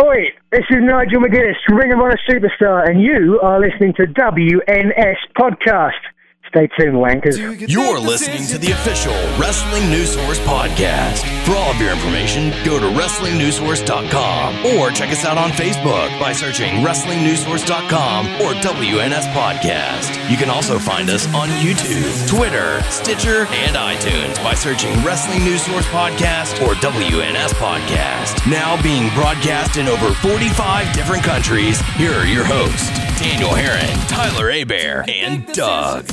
Oi, this is Nigel McGuinness, Ring of Honor Superstar, and you are listening to WNS Podcast. Stay tuned, wankers. You're listening to the official Wrestling News Source podcast. For all of your information, go to WrestlingNewsSource.com or check us out on Facebook by searching WrestlingNewsSource.com or WNS Podcast. You can also find us on YouTube, Twitter, Stitcher, and iTunes by searching Wrestling News Source Podcast or WNS Podcast. Now being broadcast in over 45 different countries, here are your hosts, Daniel Herron, Tyler Abear, and Doug.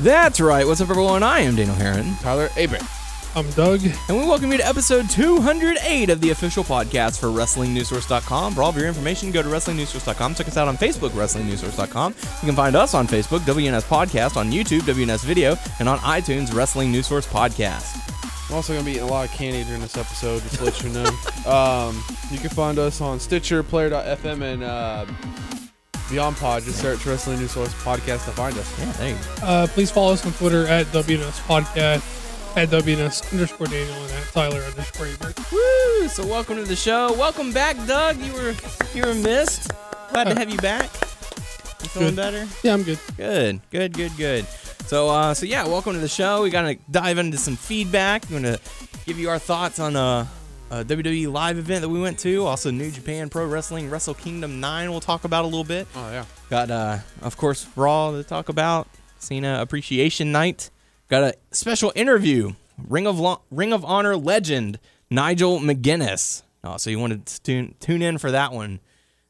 That's right. What's up, everyone? I am Daniel Herron, Tyler Abraham. I'm Doug. and we welcome you to episode 208 of the official podcast for WrestlingNewsSource.com. For all of your information, go to WrestlingNewsSource.com. Check us out on Facebook, WrestlingNewsSource.com. You can find us on Facebook, WNS Podcast, on YouTube, WNS Video, and on iTunes, Wrestling News Source Podcast. I'm also gonna be eating a lot of candy during this episode, just to let you know. Um, you can find us on Stitcher, Player.fm, and uh, Beyond Pod. Just search Wrestling News Source Podcast to find us. Yeah, there you go. Uh, please follow us on Twitter at WNS Podcast, at WNS underscore Daniel, and at Tyler underscore Ebert. Woo! So welcome to the show. Welcome back, Doug. You were you were missed. Glad to have you back. You feeling Good. better? Yeah, I'm good. Good, good, good, good. So, uh, so yeah, welcome to the show. We gotta dive into some feedback. We're gonna give you our thoughts on a, a WWE live event that we went to. Also, New Japan Pro Wrestling Wrestle Kingdom Nine. We'll talk about a little bit. Oh yeah. Got, uh, of course, Raw to talk about. Cena Appreciation Night. Got a special interview. Ring of Lo- Ring of Honor legend Nigel McGuinness. Oh, so you wanted to tune tune in for that one.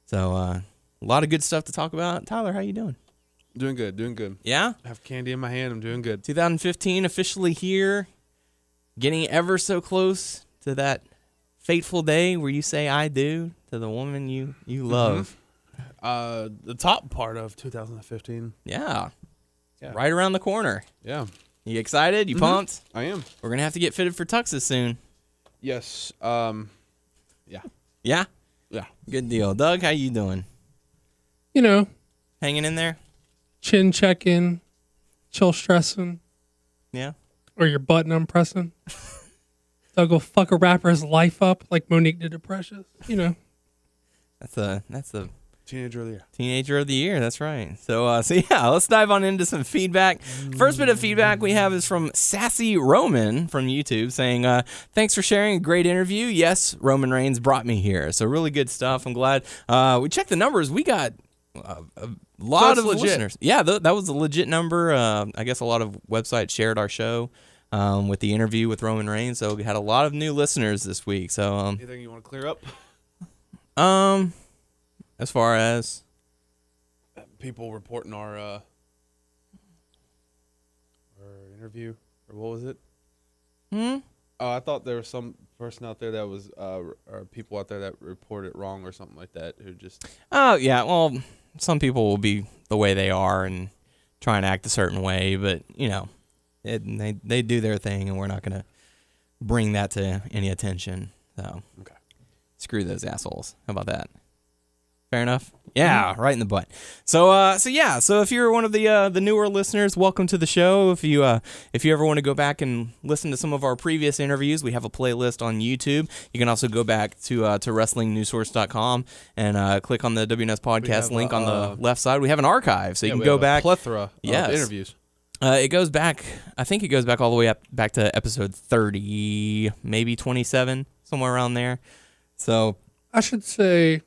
So, uh, a lot of good stuff to talk about. Tyler, how you doing? Doing good, doing good. Yeah. I have candy in my hand. I'm doing good. 2015 officially here, getting ever so close to that fateful day where you say "I do" to the woman you you love. Uh, the top part of 2015. Yeah. Yeah. right around the corner. Yeah, You excited? You pumped? I am. We're gonna have to get fitted for tuxes soon. Yes. Um, yeah, Yeah, yeah. good deal. Doug, how you doing? You know, Hanging in there? chin checking, chill stressing, Yeah. or your button unpressing. Doug will go fuck a rapper's life up like Mo'Nique did to Precious. You know, That's a that's a Teenager of the year. Teenager of the Year. That's right. So, uh, so yeah, let's dive on into some feedback. First bit of feedback we have is from Sassy Roman from YouTube saying, uh, "Thanks for sharing a great interview. Yes, Roman Reigns brought me here. So really good stuff. I'm glad. Uh, we checked the numbers. We got." Uh, a lot it's of legit. listeners. Yeah, th- that was a legit number. Uh, I guess a lot of websites shared our show um, with the interview with Roman Reigns, so we had a lot of new listeners this week. So, um, Anything you want to clear up? um, as far as People reporting our uh, our interview, or what was it? hmm, Oh, I thought there was some person out there that was, uh, or people out there that reported wrong or something like that who just. Oh yeah, well, some people will be the way they are and try and act a certain way, but you know, it, they they do their thing, and we're not gonna bring that to any attention. So, Okay. screw those assholes. How about that? Fair enough. Yeah, right in the butt. So, uh, so yeah. So if you're one of the uh, the newer listeners, welcome to the show. If you uh, if you ever want to go back and listen to some of our previous interviews, we have a playlist on YouTube. You can also go back to uh, to WrestlingNewsSource.com and uh, click on the WNS podcast have, link on uh, the left side. We have an archive, so you can we go have a back. plethora of interviews. Uh, it goes back. I think it goes back all the way up back to episode thirty, maybe twenty-seven, somewhere around there. So, I should say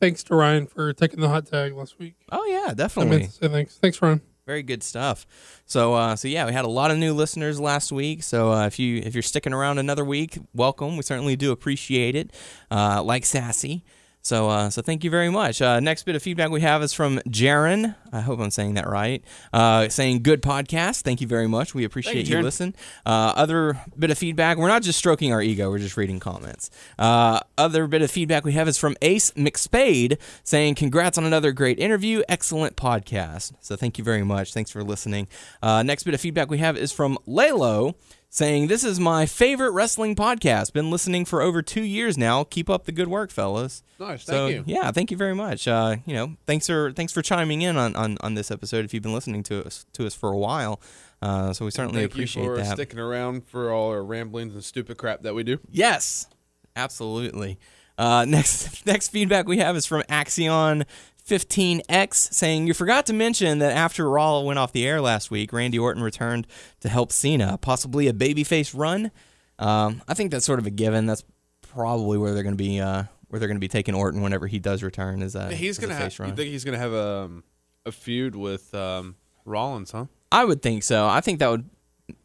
thanks to Ryan for taking the hot tag last week. oh yeah, I definitely. meant to say thanks. Thanks, Ryan. Very good stuff. So, uh, so yeah, we had a lot of new listeners last week. So, uh, if you if you're sticking around another week, welcome. We certainly do appreciate it. Uh, like Sassy. So, uh, so thank you very much. Uh, next bit of feedback we have is from Jaron. I hope I'm saying that right. Uh, saying good podcast. Thank you very much. We appreciate you, Jaron. listen. Uh, other bit of feedback. We're not just stroking our ego. We're just reading comments. Uh, other bit of feedback we have is from Ace McSpade saying congrats on another great interview. Excellent podcast. So thank you very much. Thanks for listening. Uh, next bit of feedback we have is from Lalo saying this is my favorite wrestling podcast. Been listening for over two years now. Keep up the good work, fellas. Nice, So thank you. yeah, thank you very much. Uh, you know, thanks for thanks for chiming in on, on, on this episode. If you've been listening to us to us for a while, uh, so we certainly Thank appreciate you for that. sticking around for all our ramblings and stupid crap that we do. Yes, absolutely. Uh, next next feedback we have is from Axion 15X saying, You forgot to mention that after Raw went off the air last week, Randy Orton returned to help Cena, possibly a babyface run. Um, I think that's sort of a given. That's probably where they're going to be. Uh, where they're going to be taking Orton whenever he does return is a He's gonna have. face You think he's gonna have a um, a feud with um, Rollins, huh? I would think so. I think that would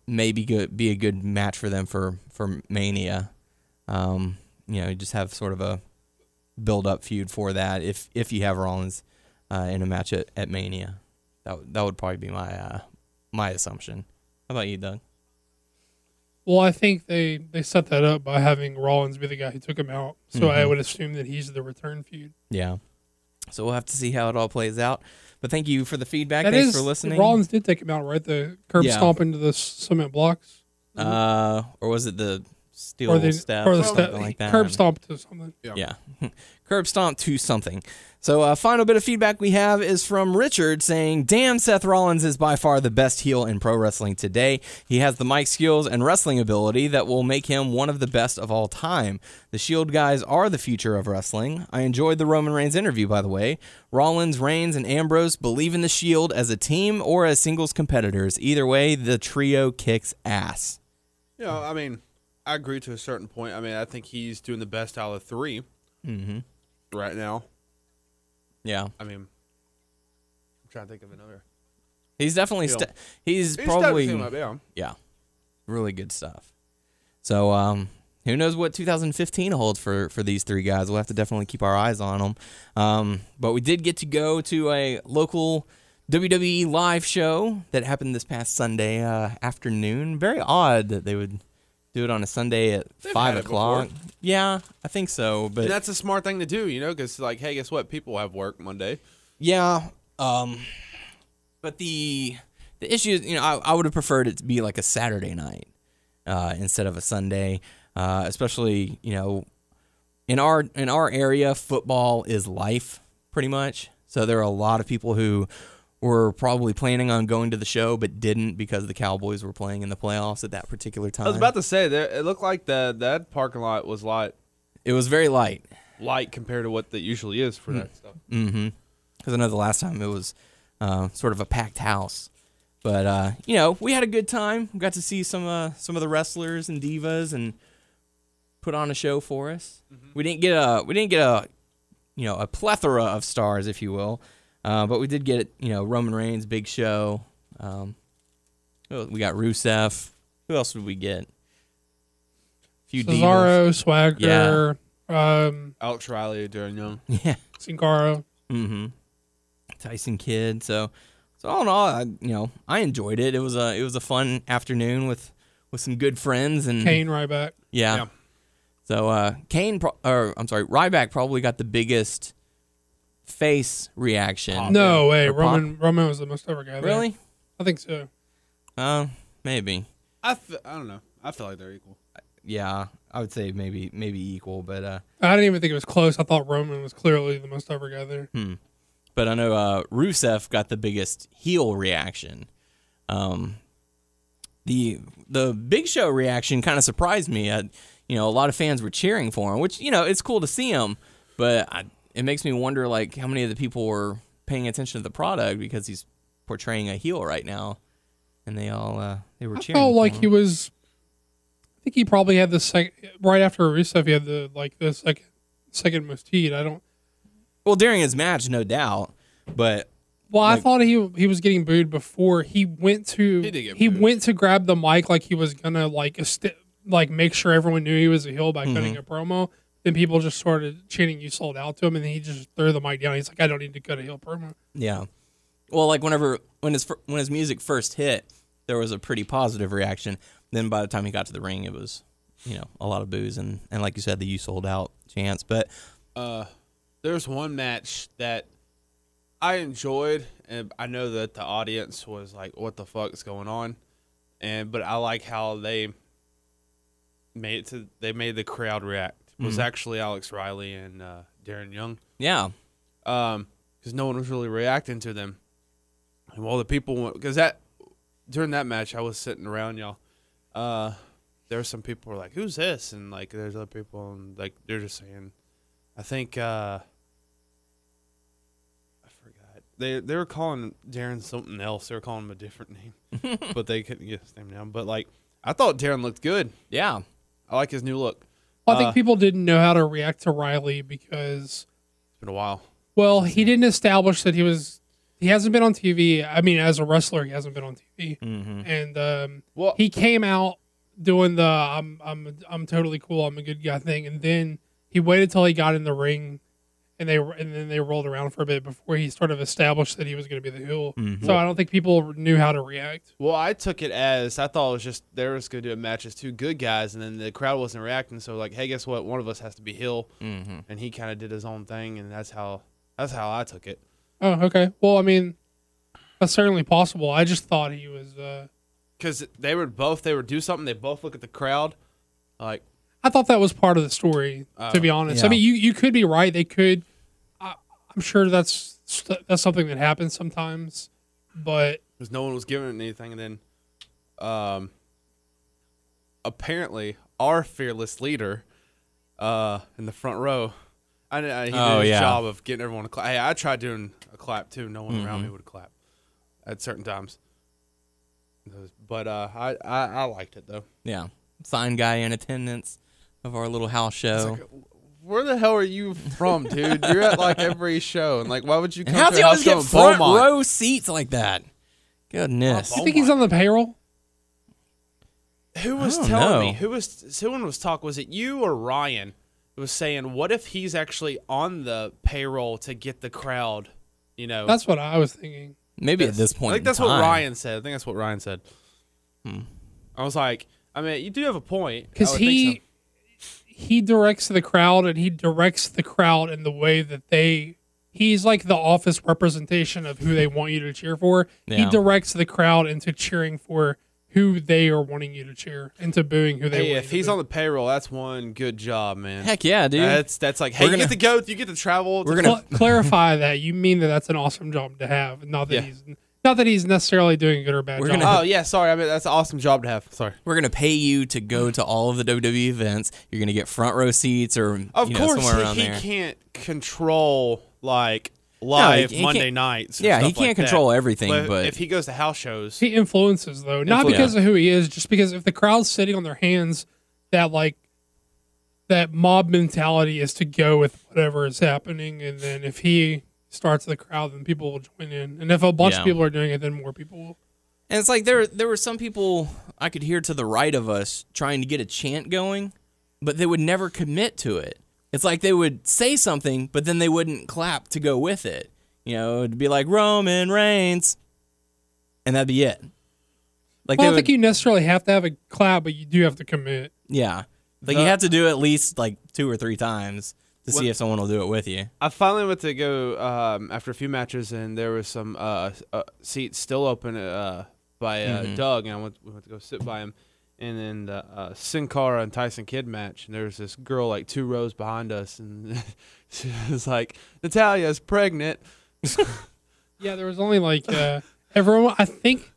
maybe good be a good match for them for for Mania. Um, you know, just have sort of a build up feud for that if if you have Rollins uh, in a match at, at Mania. That would, that would probably be my uh, my assumption. How about you, Doug? Well, I think they they set that up by having Rollins be the guy who took him out. So I Mhm. would assume that he's the return feud. Yeah. So we'll have to see how it all plays out. But thank you for the feedback. That Thanks is for listening. Rollins did take him out, right? The curb Yeah. stomp into the cement blocks, Uh, or was it the steel or the steps or the something step, like that? curb stomp to something. Yeah. Curb stomp to something. So, uh, final bit of feedback we have is from Richard saying, Damn, Seth Rollins is by far the best heel in pro wrestling today. He has the mic skills and wrestling ability that will make him one of the best of all time. The Shield guys are the future of wrestling. I enjoyed the Roman Reigns interview, by the way. Rollins, Reigns, and Ambrose believe in the Shield as a team or as singles competitors. Either way, the trio kicks ass. You know, I mean, I agree to a certain point. I mean, I think he's doing the best out of 3 Mm-hmm. right now. Yeah. I mean, I'm trying to think of another. He's definitely, ste- he's, He's probably. up, yeah. yeah, really good stuff. So, um, who knows what 2015 holds for for these three guys? We'll have to definitely keep our eyes on them. Um, but we did get to go to a local WWE live show that happened this past Sunday uh, afternoon. Very odd that they would do it on a Sunday at They've five o'clock. Yeah, I think so. But And that's a smart thing to do, you know, because like, hey, guess what? People have work Monday. Yeah. Um but the the issue is, you know, I, I would have preferred it to be like a Saturday night uh, instead of a Sunday. Uh, especially, you know, in our in our area, football is life pretty much. So there are a lot of people who were probably planning on going to the show but didn't because the Cowboys were playing in the playoffs at that particular time. I was about to say that it looked like the that parking lot was light, it was very light. light compared to what that usually is for that stuff. Mm-hmm. Because I know the last time it was uh, sort of a packed house, but uh, you know we had a good time. We got to see some uh, some of the wrestlers and divas and put on a show for us. We didn't get a we didn't get a you know a plethora of stars, if you will, uh, but we did get you know Roman Reigns, Big Show. Um, we got Rusev. Who else did we get? few divas. Cesaro, Swagger, um, Alex Riley, Darren Young. Yeah. Sin Cara. Mm-hmm. Tyson Kidd. So, so all in all, I, you know, I enjoyed it. It was a it was a fun afternoon with with some good friends and Kane Ryback. Yeah. Yeah. So uh, Kane, pro- or I'm sorry, Ryback probably got the biggest face reaction. No way, Or Pop. Roman Roman was the most over guy. there. Really? I think so. Uh, maybe. I, f- I don't know. I feel like they're equal. Yeah, I would say maybe maybe equal, but uh, I didn't even think it was close. I thought Roman was clearly the most over guy there. Hmm. But I know uh, Rusev got the biggest heel reaction. Um, the the Big Show reaction kind of surprised me. I, you know, a lot of fans were cheering for him, which you know it's cool to see him, but I, it makes me wonder like how many of the people were paying attention to the product because he's portraying a heel right now, and they all uh, they were I cheering. felt like him. he was. I think he probably had the second right after Rusev. He had the like the second second most heat. I don't. well during his match, no doubt, but Well, I thought he he was getting booed before he went to He did get booed. went to grab the mic like he was gonna like esti- like make sure everyone knew he was a heel by cutting Mm-hmm. a promo. Then people just started chanting "You sold out" to him, and then he just threw the mic down. He's like, "I don't need to cut a heel promo." Yeah. Well, like whenever when his when his music first hit, there was a pretty positive reaction. Then by the time he got to the ring, it was you know a lot of booze and and like you said, the you sold out chance. But Uh, there's one match that I enjoyed, and I know that the audience was like, "What the fuck is going on?" And but I like how they made it to they made the crowd react. Was actually Alex Riley and uh, Darren Young, yeah, um, because no one was really reacting to them. And while the people, because that during that match, I was sitting around y'all. Uh, there were some people who were like, "Who's this?" And like, there's other people, and like they're just saying, I think uh, I forgot. They they were calling Darren something else. They were calling him a different name, but they couldn't get his name down. But like, I thought Darren looked good. Yeah. I like his new look. Well, I think Uh, people didn't know how to react to Riley because, It's been a while. well, he didn't establish that he was. He hasn't been on TV. I mean, as a wrestler, he hasn't been on TV, Mm-hmm. and um, Well, he came out doing the "I'm I'm I'm totally cool. I'm a good guy" thing, and then he waited till he got in the ring, and they and then they rolled around for a bit before he sort of established that he was going to be the heel. Mm-hmm. So I don't think people knew how to react. Well, I took it as I thought it was just they were just gonna do a match as two good guys, and then the crowd wasn't reacting. So like, hey, guess what? One of us has to be heel, Mm-hmm. and he kind of did his own thing, and that's how that's how I took it. Oh, okay. Well, I mean, that's certainly possible. I just thought he was. Uh, Because they would both they would do something. They both look at the crowd, like I thought that was part of the story. to Oh, be honest, I mean, you you could be right. They could. I, I'm sure that's that's something that happens sometimes, but because no one was giving anything, and then, um, apparently our fearless leader, uh, in the front row, I, I he did Oh, his yeah. job of getting everyone to clap. Hey, I tried doing a clap too. No one around Mm-hmm. me would clap at certain times. But uh, I, I I liked it though. Yeah. Sign guy in attendance of our little house show. Where the hell are you from, dude? You're at like every show, and like, why would you come and how's to he always get front Beaumont? row seats like that? Goodness. you think he's on the payroll? Who was don't telling me? Who was someone was talk? Was it you or Ryan? Was saying, what if he's actually on the payroll to get the crowd? You know, That's what I was thinking. Maybe at this point. I think in that's what time. Ryan said. I think that's what Ryan said. Hmm. I was like, I mean, you do have a point I because would think he so. He directs the crowd and he directs the crowd in the way that they he's like the office representation of who they want you to cheer for he directs the crowd into cheering for who they are wanting you to cheer into booing who they Hey, want if you to he's boo. on the payroll, that's one good job, man. Heck yeah, dude. That's that's like, hey, We're you gonna- get to go, you get to travel. We're to- gonna- Cl- clarify that you mean that that's an awesome job to have not that Yeah. he's not that he's necessarily doing a good or bad We're job gonna- Oh yeah, sorry. I mean, that's an awesome job to have. Sorry. We're gonna pay you to go mm-hmm. to all of the WWE events. You're gonna get front row seats or Of you know, course, somewhere around he, he there. can't control like live he- he Monday can't- nights. and yeah, he stuff like can't that. control everything, but- if he goes to house shows, he influences though not Influ- because of who he is just because if the crowd's sitting on their hands that like that mob mentality is to go with whatever is happening and then if he starts the crowd then people will join in and if a bunch Yeah. of people are doing it then more people will And it's like there there were some people I could hear to the right of us trying to get a chant going, but they would never commit to it. It's like they would say something, but then they wouldn't clap to go with it. You know, it'd be like Roman Reigns, and that'd be it. Like well, I don't think you necessarily have to have a clap but you do have to commit yeah. Like The- you have to do at least like two or three times to What- see if someone will do it with you. I finally went to go um, after a few matches, and there was some uh, uh, seats still open uh, by uh, Mhm. Doug, and I went, we went to go sit by him. And then the uh, Sin Cara and Tyson Kidd match, and there was this girl like two rows behind us, and she was like, "Natalya's pregnant." yeah there was only like uh everyone i think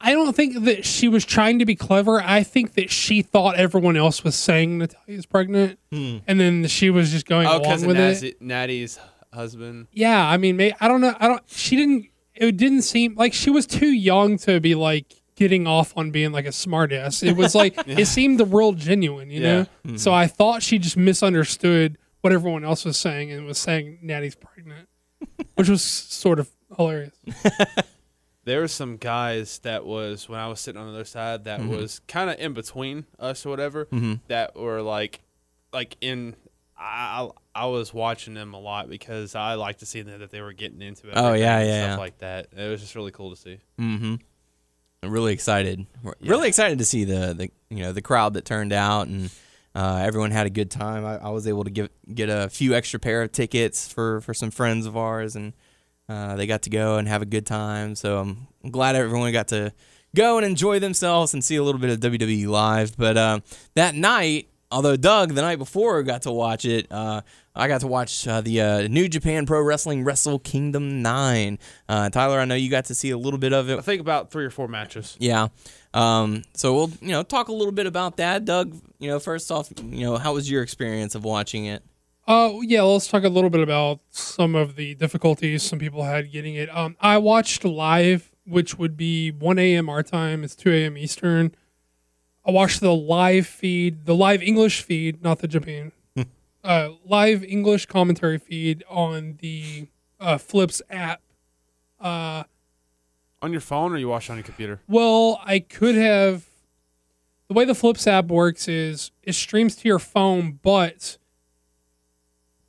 i don't think that she was trying to be clever i think that she thought everyone else was saying natalya's pregnant Hmm. and then she was just going Oh, along with it Natty's husband. Yeah, I mean, may, I don't know. I don't. She didn't. It didn't seem like she was too young to be like getting off on being like a smartass. It was like it seemed the real genuine, you know. Yeah. So I thought she just misunderstood what everyone else was saying and was saying Natty's pregnant, which was sort of hilarious. there were some guys that was when I was sitting on the other side that Mm-hmm. was kind of in between us or whatever that were like like in I I was watching them a lot because I like to see them that they were getting into it. Oh, yeah, yeah, stuff yeah. like that. It was just really cool to see. Mm-hmm. I'm really excited. We're Really excited to see the, the you know the crowd that turned out and uh, everyone had a good time. I, I was able to give get a few extra pair of tickets for, for some friends of ours and uh, they got to go and have a good time. So I'm glad everyone got to go and enjoy themselves and see a little bit of WWE live. But uh, that night, although Doug the night before got to watch it, uh, I got to watch uh, the uh, New Japan Pro Wrestling Wrestle Kingdom Nine. Uh, Tyler, I know you got to see a little bit of it. I think about three or four matches. Yeah. Um, so we'll you know talk a little bit about that, Doug. You know, first off, you know, how was your experience of watching it? Uh, yeah, let's talk a little bit about some of the difficulties some people had getting it. Um, I watched live, which would be 1 a.m. our time. It's 2 a.m. Eastern. I watched the live feed, the live English feed, not the Japan, uh, live English commentary feed on the uh, Flipps app. Uh, On your phone or you watch it on your computer? well, I could have. The way the Flipps app works is it streams to your phone, but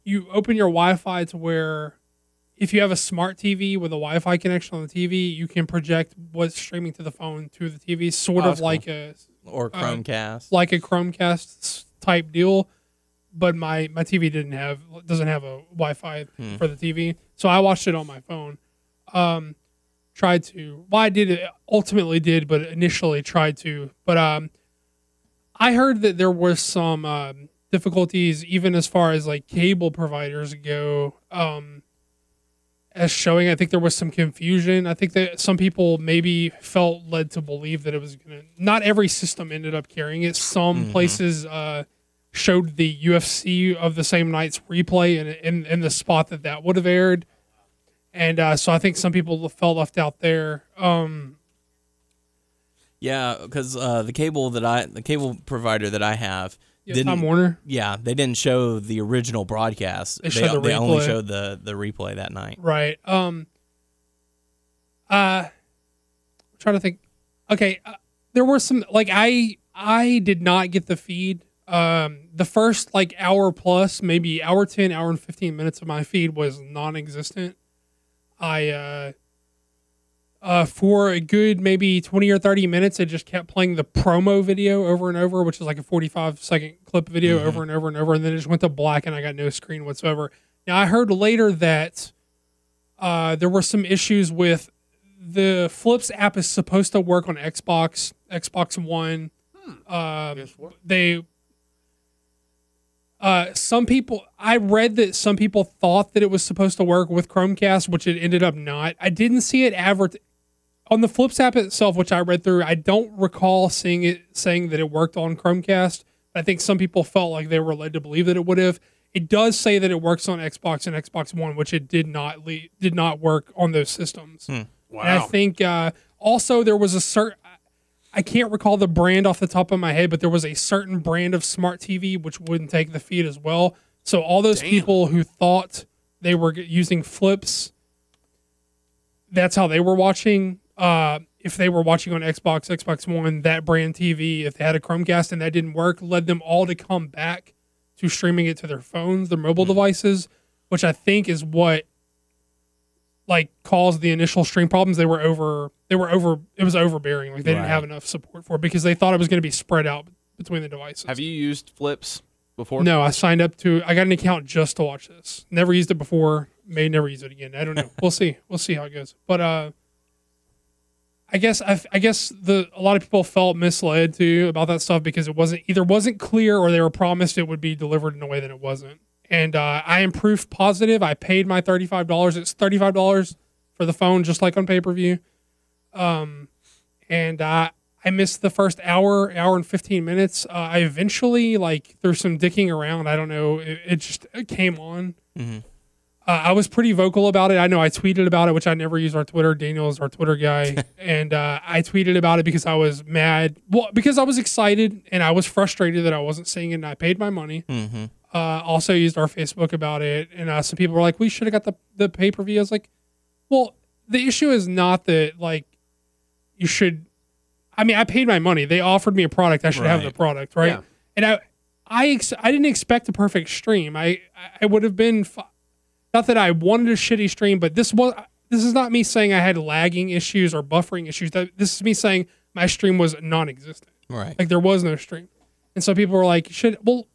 you open your Wi-Fi to where if you have a smart TV with a Wi-Fi connection on the TV, you can project what's streaming to the phone to the TV, sort Oh, of like a Or Uh, Chromecast. like a Chromecast type deal. But my my TV didn't have doesn't have a Wi-Fi Hmm. for the TV, so I watched it on my phone. Um, tried to. Well, I did it. Ultimately, did, but initially tried to. But um, I heard that there was some um, difficulties, even as far as like cable providers go. Um, as showing, I think there was some confusion. I think that some people maybe felt led to believe that it was gonna. Not every system ended up carrying it. Some places uh, showed the UFC of the same night's replay in in, in the spot that that would have aired, and uh, so I think some people felt left out there. Um, Yeah, because uh, the cable that I, the cable provider that I have, yeah, didn't. Time Warner, Yeah, they didn't show the original broadcast. They showed the they only showed the the replay that night. right? Um, uh, I'm trying to think. Okay, uh, there were some like I I did not get the feed. Um, the first like hour plus, maybe hour ten, hour and fifteen minutes of my feed was non-existent. I uh, uh, for a good maybe twenty or thirty minutes, it just kept playing the promo video over and over, which is like a forty-five second clip video over and over and over, and then it just went to black, and I got no screen whatsoever. Now I heard later that uh, there were some issues with the Flipps app is supposed to work on Xbox, Xbox One. Um, Guess they uh, some people I read that some people thought that it was supposed to work with Chromecast, which it ended up not. I didn't see it advert on the Flipps app itself, which I read through. I don't recall seeing it saying that it worked on Chromecast. I think some people felt like they were led to believe that it would have. It does say that it works on Xbox and Xbox One, which it did not le- did not work on those systems. Wow. And I think uh, also there was a certain, I can't recall the brand off the top of my head, but there was a certain brand of smart TV which wouldn't take the feed as well. So all those Damn. people who thought they were using Flipps, that's how they were watching. Uh, if they were watching on Xbox, Xbox One, that brand TV, if they had a Chromecast and that didn't work, led them all to come back to streaming it to their phones, their mobile devices, which I think is what like caused the initial stream problems. They were over. They were over. It was overbearing. Like they didn't have enough support for it because they thought it was going to be spread out between the devices. Have you used Flipps before? No, I signed up to. I got an account just to watch this. Never used it before. May never use it again. I don't know. we'll see. We'll see how it goes. But uh, I guess I, I guess the a lot of people felt misled too about that stuff because it wasn't either wasn't clear or they were promised it would be delivered in a way that it wasn't. And uh, I am proof positive. I paid my thirty five dollars. It's thirty five dollars for the phone, just like on pay per view. Um, and uh, I missed the first hour, hour and fifteen minutes. Uh, I eventually like through some dicking around. I don't know. It, it just it came on. Mhm. Uh, I was pretty vocal about it. I know I tweeted about it, which I never use our Twitter. Daniel is our Twitter guy, and uh, I tweeted about it because I was mad. Well, because I was excited and I was frustrated that I wasn't seeing it, and I paid my money. Mm-hmm. Uh, also used our Facebook about it, and uh, some people were like, "We should have got the the pay per view." I was like, "Well, the issue is not that like you should." I mean, I paid my money. They offered me a product. I should have the product, right? Yeah. And I, I, ex- I didn't expect a perfect stream. I, I would have been, not that I wanted a shitty stream, but this was. This is not me saying I had lagging issues or buffering issues. That this is me saying my stream was non-existent. Right. Like there was no stream. And so people were like, should well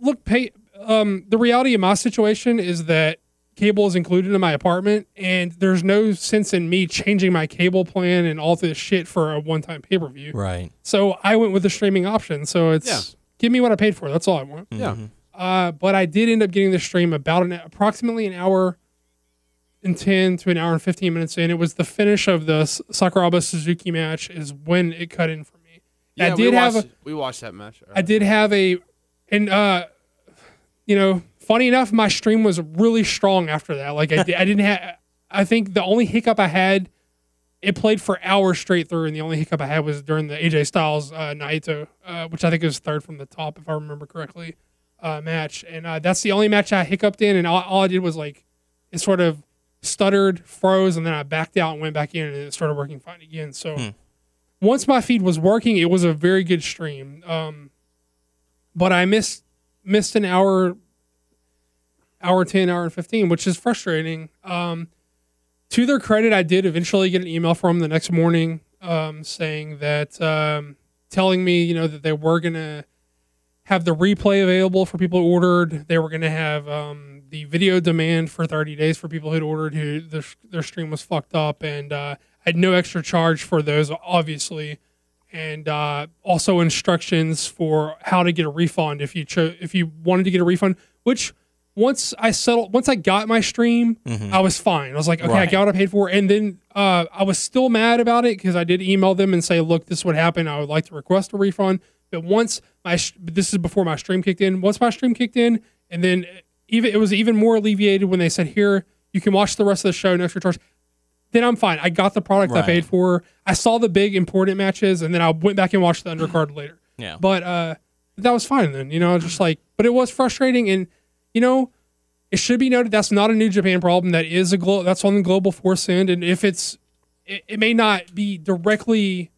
look pay um the reality of my situation is that cable is included in my apartment and there's no sense in me changing my cable plan and all this shit for a one time pay per view. Right. So I went with the streaming option. So it's Yeah. give me what I paid for. That's all I want. Yeah. Uh, but I did end up getting the stream about an approximately an hour and 10 to an hour and 15 minutes in. It was the finish of the Sakuraba Suzuki match is when it cut in for me. I Yeah, did we have watched, a, we watched that match. I did have a and uh you know, funny enough, my stream was really strong after that. Like I, di- I didn't have. I think the only hiccup I had, it played for hours straight through, and the only hiccup I had was during the AJ Styles uh, Naito, uh, which I think was third from the top, if I remember correctly, uh, match. And uh, that's the only match I hiccuped in, and all, all I did was like, it sort of stuttered, froze, and then I backed out and went back in, and it started working fine again. So once my feed was working, it was a very good stream. Um, but I missed missed an hour, hour ten, hour and fifteen, which is frustrating. Um, to their credit, I did eventually get an email from them the next morning um, saying that, um, telling me, you know, that they were gonna have the replay available for people who ordered. They were gonna have um, the video demand for 30 days for people who'd ordered who their, their stream was fucked up, and uh, I had no extra charge for those, obviously and uh, also instructions for how to get a refund if you cho- if you wanted to get a refund. Which once I settled, once I got my stream, I was fine. I was like, okay, I got what I paid for, and then uh, I was still mad about it because I did email them and say, look, this is what happened. I would like to request a refund. But once my this is before my stream kicked in. Once my stream kicked in, and then even it was even more alleviated when they said, here you can watch the rest of the show, no extra charge then I'm fine. I got the product I paid for. I saw the big important matches, and then I went back and watched the undercard later. Yeah. But uh, that was fine then. You know, just like, but it was frustrating, and you know, it should be noted that's not a New Japan problem. That is a glo- that's on the global force end, and if it's, it, it may not be directly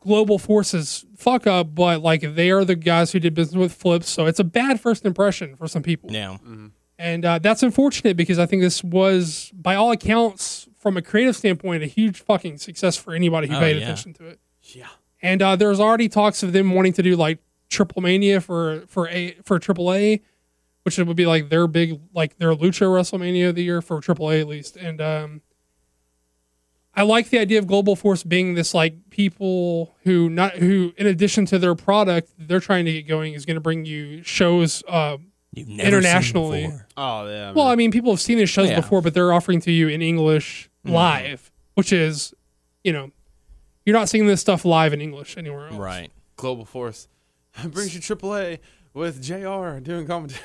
global forces fuck up, but like they are the guys who did business with Flipps, so it's a bad first impression for some people. Yeah. And uh, that's unfortunate because I think this was, by all accounts, from a creative standpoint, a huge fucking success for anybody who Oh, paid yeah. attention to it. Yeah. And uh, there's already talks of them wanting to do like Triple Mania for for a for Triple A, which would be like their big like their Lucha WrestleMania of the year for AAA at least. And um, I like the idea of Global Force being this like people who not who in addition to their product they're trying to get going is going to bring you shows. Uh, You've never Internationally. Seen before. Oh yeah. well. I mean, people have seen these shows Yeah. before, but they're offering to you in English live, which is, you know, you're not seeing this stuff live in English anywhere else. Right. Global Force brings you AAA with JR doing commentary.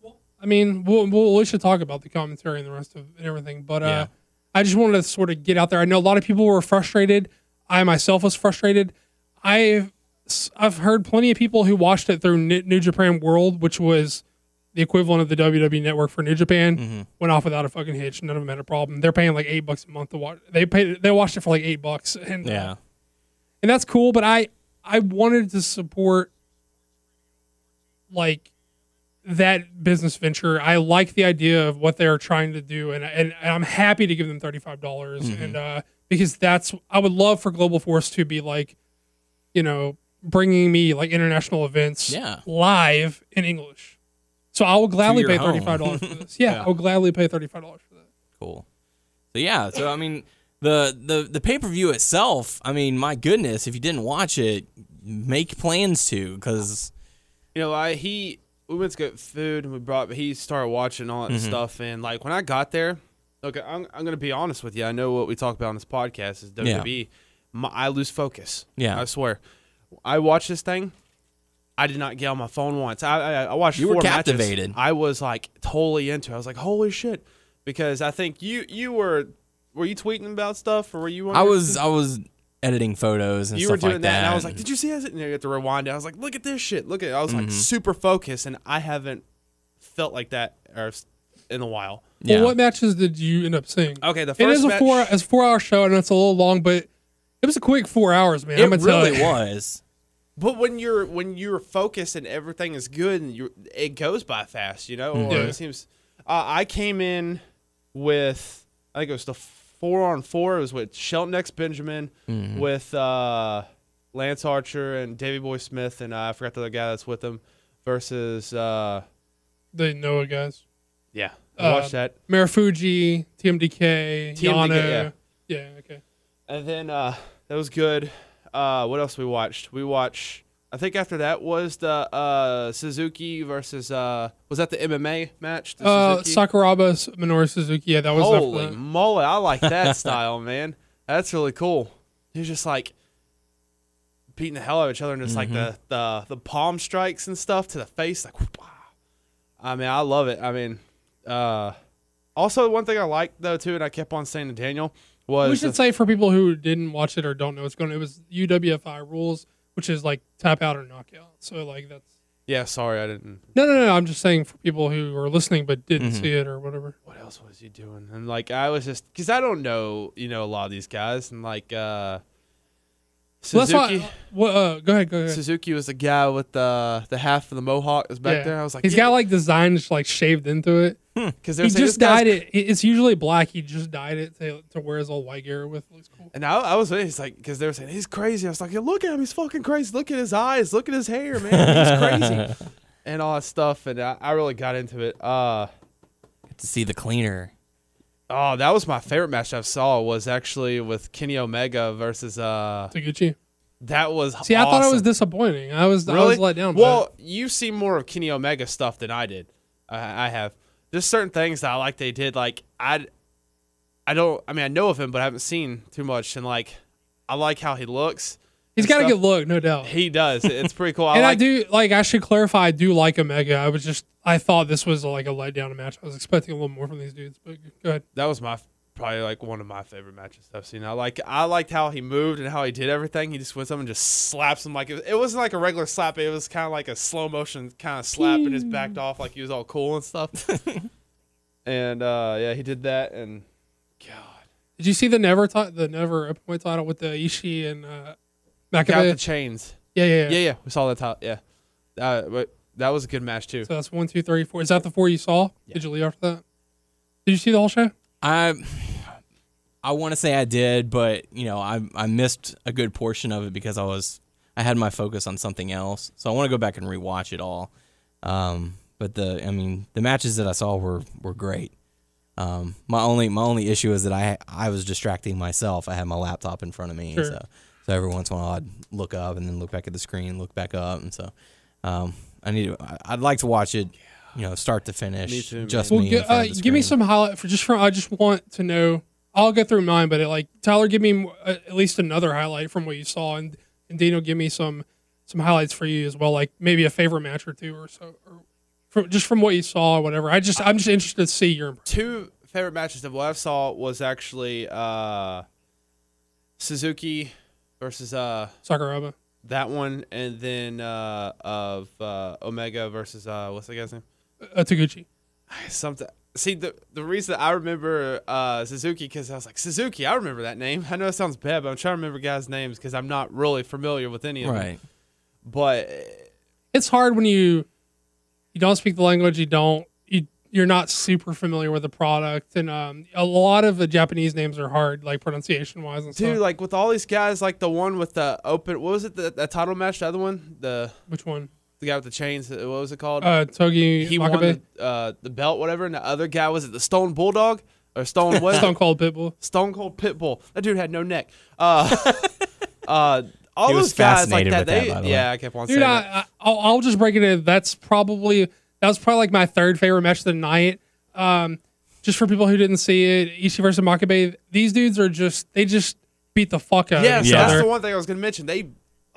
Well, I mean, we'll, we'll we should talk about the commentary and the rest of and everything, but uh, Yeah. I just wanted to sort of get out there. I know a lot of people were frustrated. I myself was frustrated. I've I've heard plenty of people who watched it through New Japan World, which was the equivalent of the WWE Network for New Japan, Mm-hmm. went off without a fucking hitch. None of them had a problem. They're paying like eight bucks a month to watch. They paid. They watched it for like eight bucks, and Yeah. and that's cool. But I I wanted to support like that business venture. I like the idea of what they're trying to do, and and, and I'm happy to give them thirty five dollars, Mm-hmm. and uh, because that's I would love for Global Force to be like, you know, bringing me like international events Yeah. live in English. So I will gladly pay thirty five dollars for this. Yeah, Yeah. I will gladly pay thirty five dollars for that. Cool. So yeah, so I mean the the the pay per view itself. I mean, my goodness, if you didn't watch it, make plans to because you know, I he we went to get food and we brought he started watching all Mm-hmm. that stuff and like when I got there, okay, I'm I'm gonna be honest with you. I know what we talk about on this podcast is Yeah. WWE. My, I lose focus. Yeah. I swear. I watched this thing. I did not get on my phone once. I I, I watched You were four matches. captivated. I was like totally into. it. I was like, holy shit, because I think you you were were you tweeting about stuff or were you? I was I was editing photos and you were stuff doing like that, that. and I was like, "Did you see it?" And you have to rewind it. I was like, "Look at this shit! Look at." It. I was Mm-hmm. like super focused, and I haven't felt like that or in a while. yeah. Well, what matches did you end up seeing? Okay, the It first is a match, four it's a four hour show and it's a little long, but it was a quick four hours, man. it I'm gonna tell really was. but when you're when you're focused and everything is good, and you it goes by fast, you know. Or Yeah. it seems. Uh, I came in with I think it was the four on four. It was with Shelton X Benjamin, Mm-hmm. with uh, Lance Archer and Davey Boy Smith, and uh, I forgot the other guy that's with them versus uh, The Noah guys. yeah. I Uh, watched that. Marufuji, TMDK, TMDK, Yano. yeah. yeah, okay. And then uh, that was good. Uh, what else we watched? We watched. I think after that was the uh, Suzuki versus. Uh, was that the MMA match? The Uh? Sakuraba, Minoru Suzuki. Yeah, that was definitely. Holy that. moly! I like that style, man. That's really cool. He's just like beating the hell out of each other, and just like the, the the palm strikes and stuff to the face, like. Wow. I mean, I love it. I mean, uh, also one thing I like though too, and I kept on saying to Daniel was we should say for people who didn't watch it or don't know what's going on, it was UWFI rules, which is like tap out or knockout. So like that's yeah. Sorry, I didn't. no, no, no. I'm just saying for people who are listening but didn't Mhm. see it or whatever. What else was he doing? And like I was just because I don't know, you know, a lot of these guys, and like uh, Well, that's Suzuki. why. Well, uh, go ahead, go ahead. Suzuki was the guy with the the half of the mohawk is back Yeah. there. I was like, He's got like designs like shaved into it. Because He just dyed it. It's usually black. He just dyed it to, to wear his old white gear with. Looks cool. And I, I was he's like, because they were saying he's crazy. I was like, yeah, look at him, he's fucking crazy. Look at his eyes, look at his hair, man, he's crazy, and all that stuff. And I, I really got into it. Uh, Get to see the cleaner. oh, that was my favorite match I saw was actually with Kenny Omega versus uh, Taguchi. that was See, I thought it was disappointing. I was I Really? was let down. by Well, it. you've seen more of Kenny Omega stuff than I did. I, I have. There's certain things that I like they did. Like I, I don't. I mean, I know of him, but I haven't seen too much. And like, I like how he looks. He's got a good look, no doubt. He does. It's pretty cool. I and like. I do like. I should clarify. I do like Omega. I was just. I thought this was like a letdown match. I was expecting a little more from these dudes. But go ahead. that was my probably like one of my favorite matches I've seen. I like. I liked how he moved and how he did everything. He just went up and just slaps him like it, it wasn't like a regular slap. It was kind of like a slow motion kind of slap and just backed off like he was all cool and stuff. and uh yeah, he did that and God. Did you see the never ti- the never open weight title with the Ishii and uh, Got the chains. Yeah, yeah, Yeah, yeah. yeah, we saw that top. Yeah, uh, but that was a good match too. So that's one, two, three, four. Is that the four you saw? Did you leave after that? Did you see the whole show? I I want to say I did, but you know, I I missed a good portion of it because I was I had my focus on something else. So I want to go back and rewatch it all. Um, but the I mean, the matches that I saw were were great. Um, my only my only issue is that I I was distracting myself. I had my laptop in front of me, Sure. so so every once in a while I'd look up and then look back at the screen, look back up, and so um, I need to, I- I'd like to watch it, you know, start to finish. Me too, just Well, me. gi- in front uh, give me some highlight for just for. I just want to know. I'll go through mine, but it, like Tyler, give me uh, at least another highlight from what you saw, and and Dino, give me some some highlights for you as well, like maybe a favorite match or two or so, or from, just from what you saw, or whatever. I just I'm just interested to see your impression. Two favorite matches of what I saw was actually uh, Suzuki versus uh Sakuraba. that one, and then uh, of uh, Omega versus uh, what's the guy's name? Uh, Taguchi. Something. See the the reason I remember uh, Suzuki because I was like Suzuki. I remember that name. I know it sounds bad, but I'm trying to remember guys' names because I'm not really familiar with any of them. right. But It's hard when you you don't speak the language, you don't you you're not super familiar with the product, and um, a lot of the Japanese names are hard, like pronunciation wise and dude, stuff. like with all these guys, like the one with the open, what was it? The, the title match, the other one, the Which one? The guy with the chains. What was it called? Uh, Togi he Makabe? won the, uh, the belt, whatever. And the other guy was it the Stone Bulldog or Stone what? Stone Cold Pitbull. Stone Cold Pitbull. That dude had no neck. Uh, uh, all He was those guys like that. with that, they, by the way. yeah, I kept on Dude, saying I, that. I, I'll, I'll just break it in. That's probably that was probably like my third favorite match of the night. Um, just for people who didn't see it, Ishii versus Makabe. These dudes are just they just beat the fuck out Yes, of each that's other. the one thing I was gonna mention. They,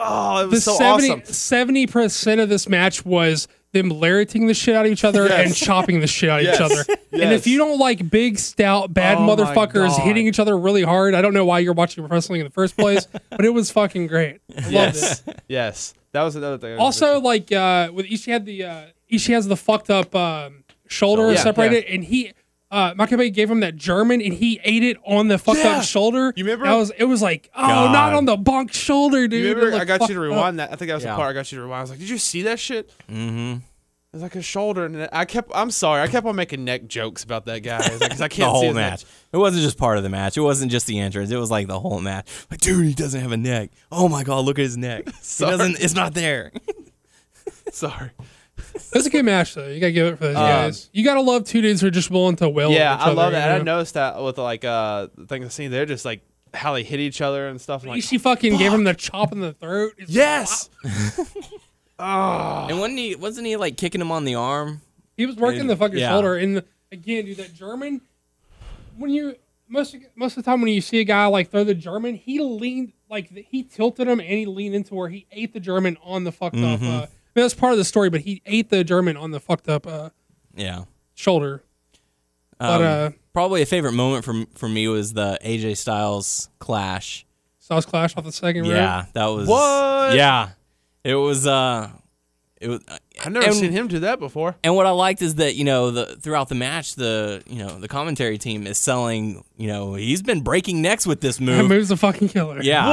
oh, it the so 70 awesome. percent of this match was them lariating the shit out of each other Yes. and chopping the shit out of Yes. each other. And if you don't like big, stout, bad Oh motherfuckers hitting each other really hard, I don't know why you're watching wrestling in the first place, but it was fucking great. I loved it. Yes, yes, that was another thing. Was Also, like uh, with Ishii had the uh, Ishii has the fucked up um, shoulder Yeah, separated, and he uh, Makabe gave him that German, and he ate it on the fucked Yeah. up shoulder. You remember? That was it was like oh, God. not on the bunk shoulder, dude. You It remember? I got you to fucked up. rewind that. I think that was Yeah. the part I got you to rewind. I was like, "Did you see that shit?" Mm-hmm. It was like a shoulder, and I kept. I'm sorry, I kept on making neck jokes about that guy because I can't see whole his match. It wasn't just part of the match. It wasn't just the entrance. It was like the whole match. Like, dude, he doesn't have a neck. Oh my god, look at his neck. He doesn't. It's not there. Sorry. It was a good match though. You gotta give it for those Um, guys. You gotta love two dudes who are just willing to wail. yeah, each I love other, that. you I noticed that with like uh the things I've seen. They're just like how they hit each other and stuff. I'm like, Ishii fucking gave him the chop in the throat. It's yes. And wasn't he? Wasn't he like kicking him on the arm? He was working the fucking Yeah. shoulder, and again, dude, that German. When you most most of the time when you see a guy like throw the German, he leaned like he tilted him and he leaned into where he ate the German on the fucked up. Mm-hmm. Uh, I mean, that's part of the story, but he ate the German on the fucked up uh, Yeah. shoulder. But Um, uh, probably a favorite moment for for me was the AJ Styles clash. Styles Clash off the second row. Yeah, that was What? Yeah, it was. uh It was. I've never and- seen him do that before. And what I liked is that you know the throughout the match, the you know the commentary team is selling. You know he's been breaking necks with this move. That move's a fucking killer. Yeah. so-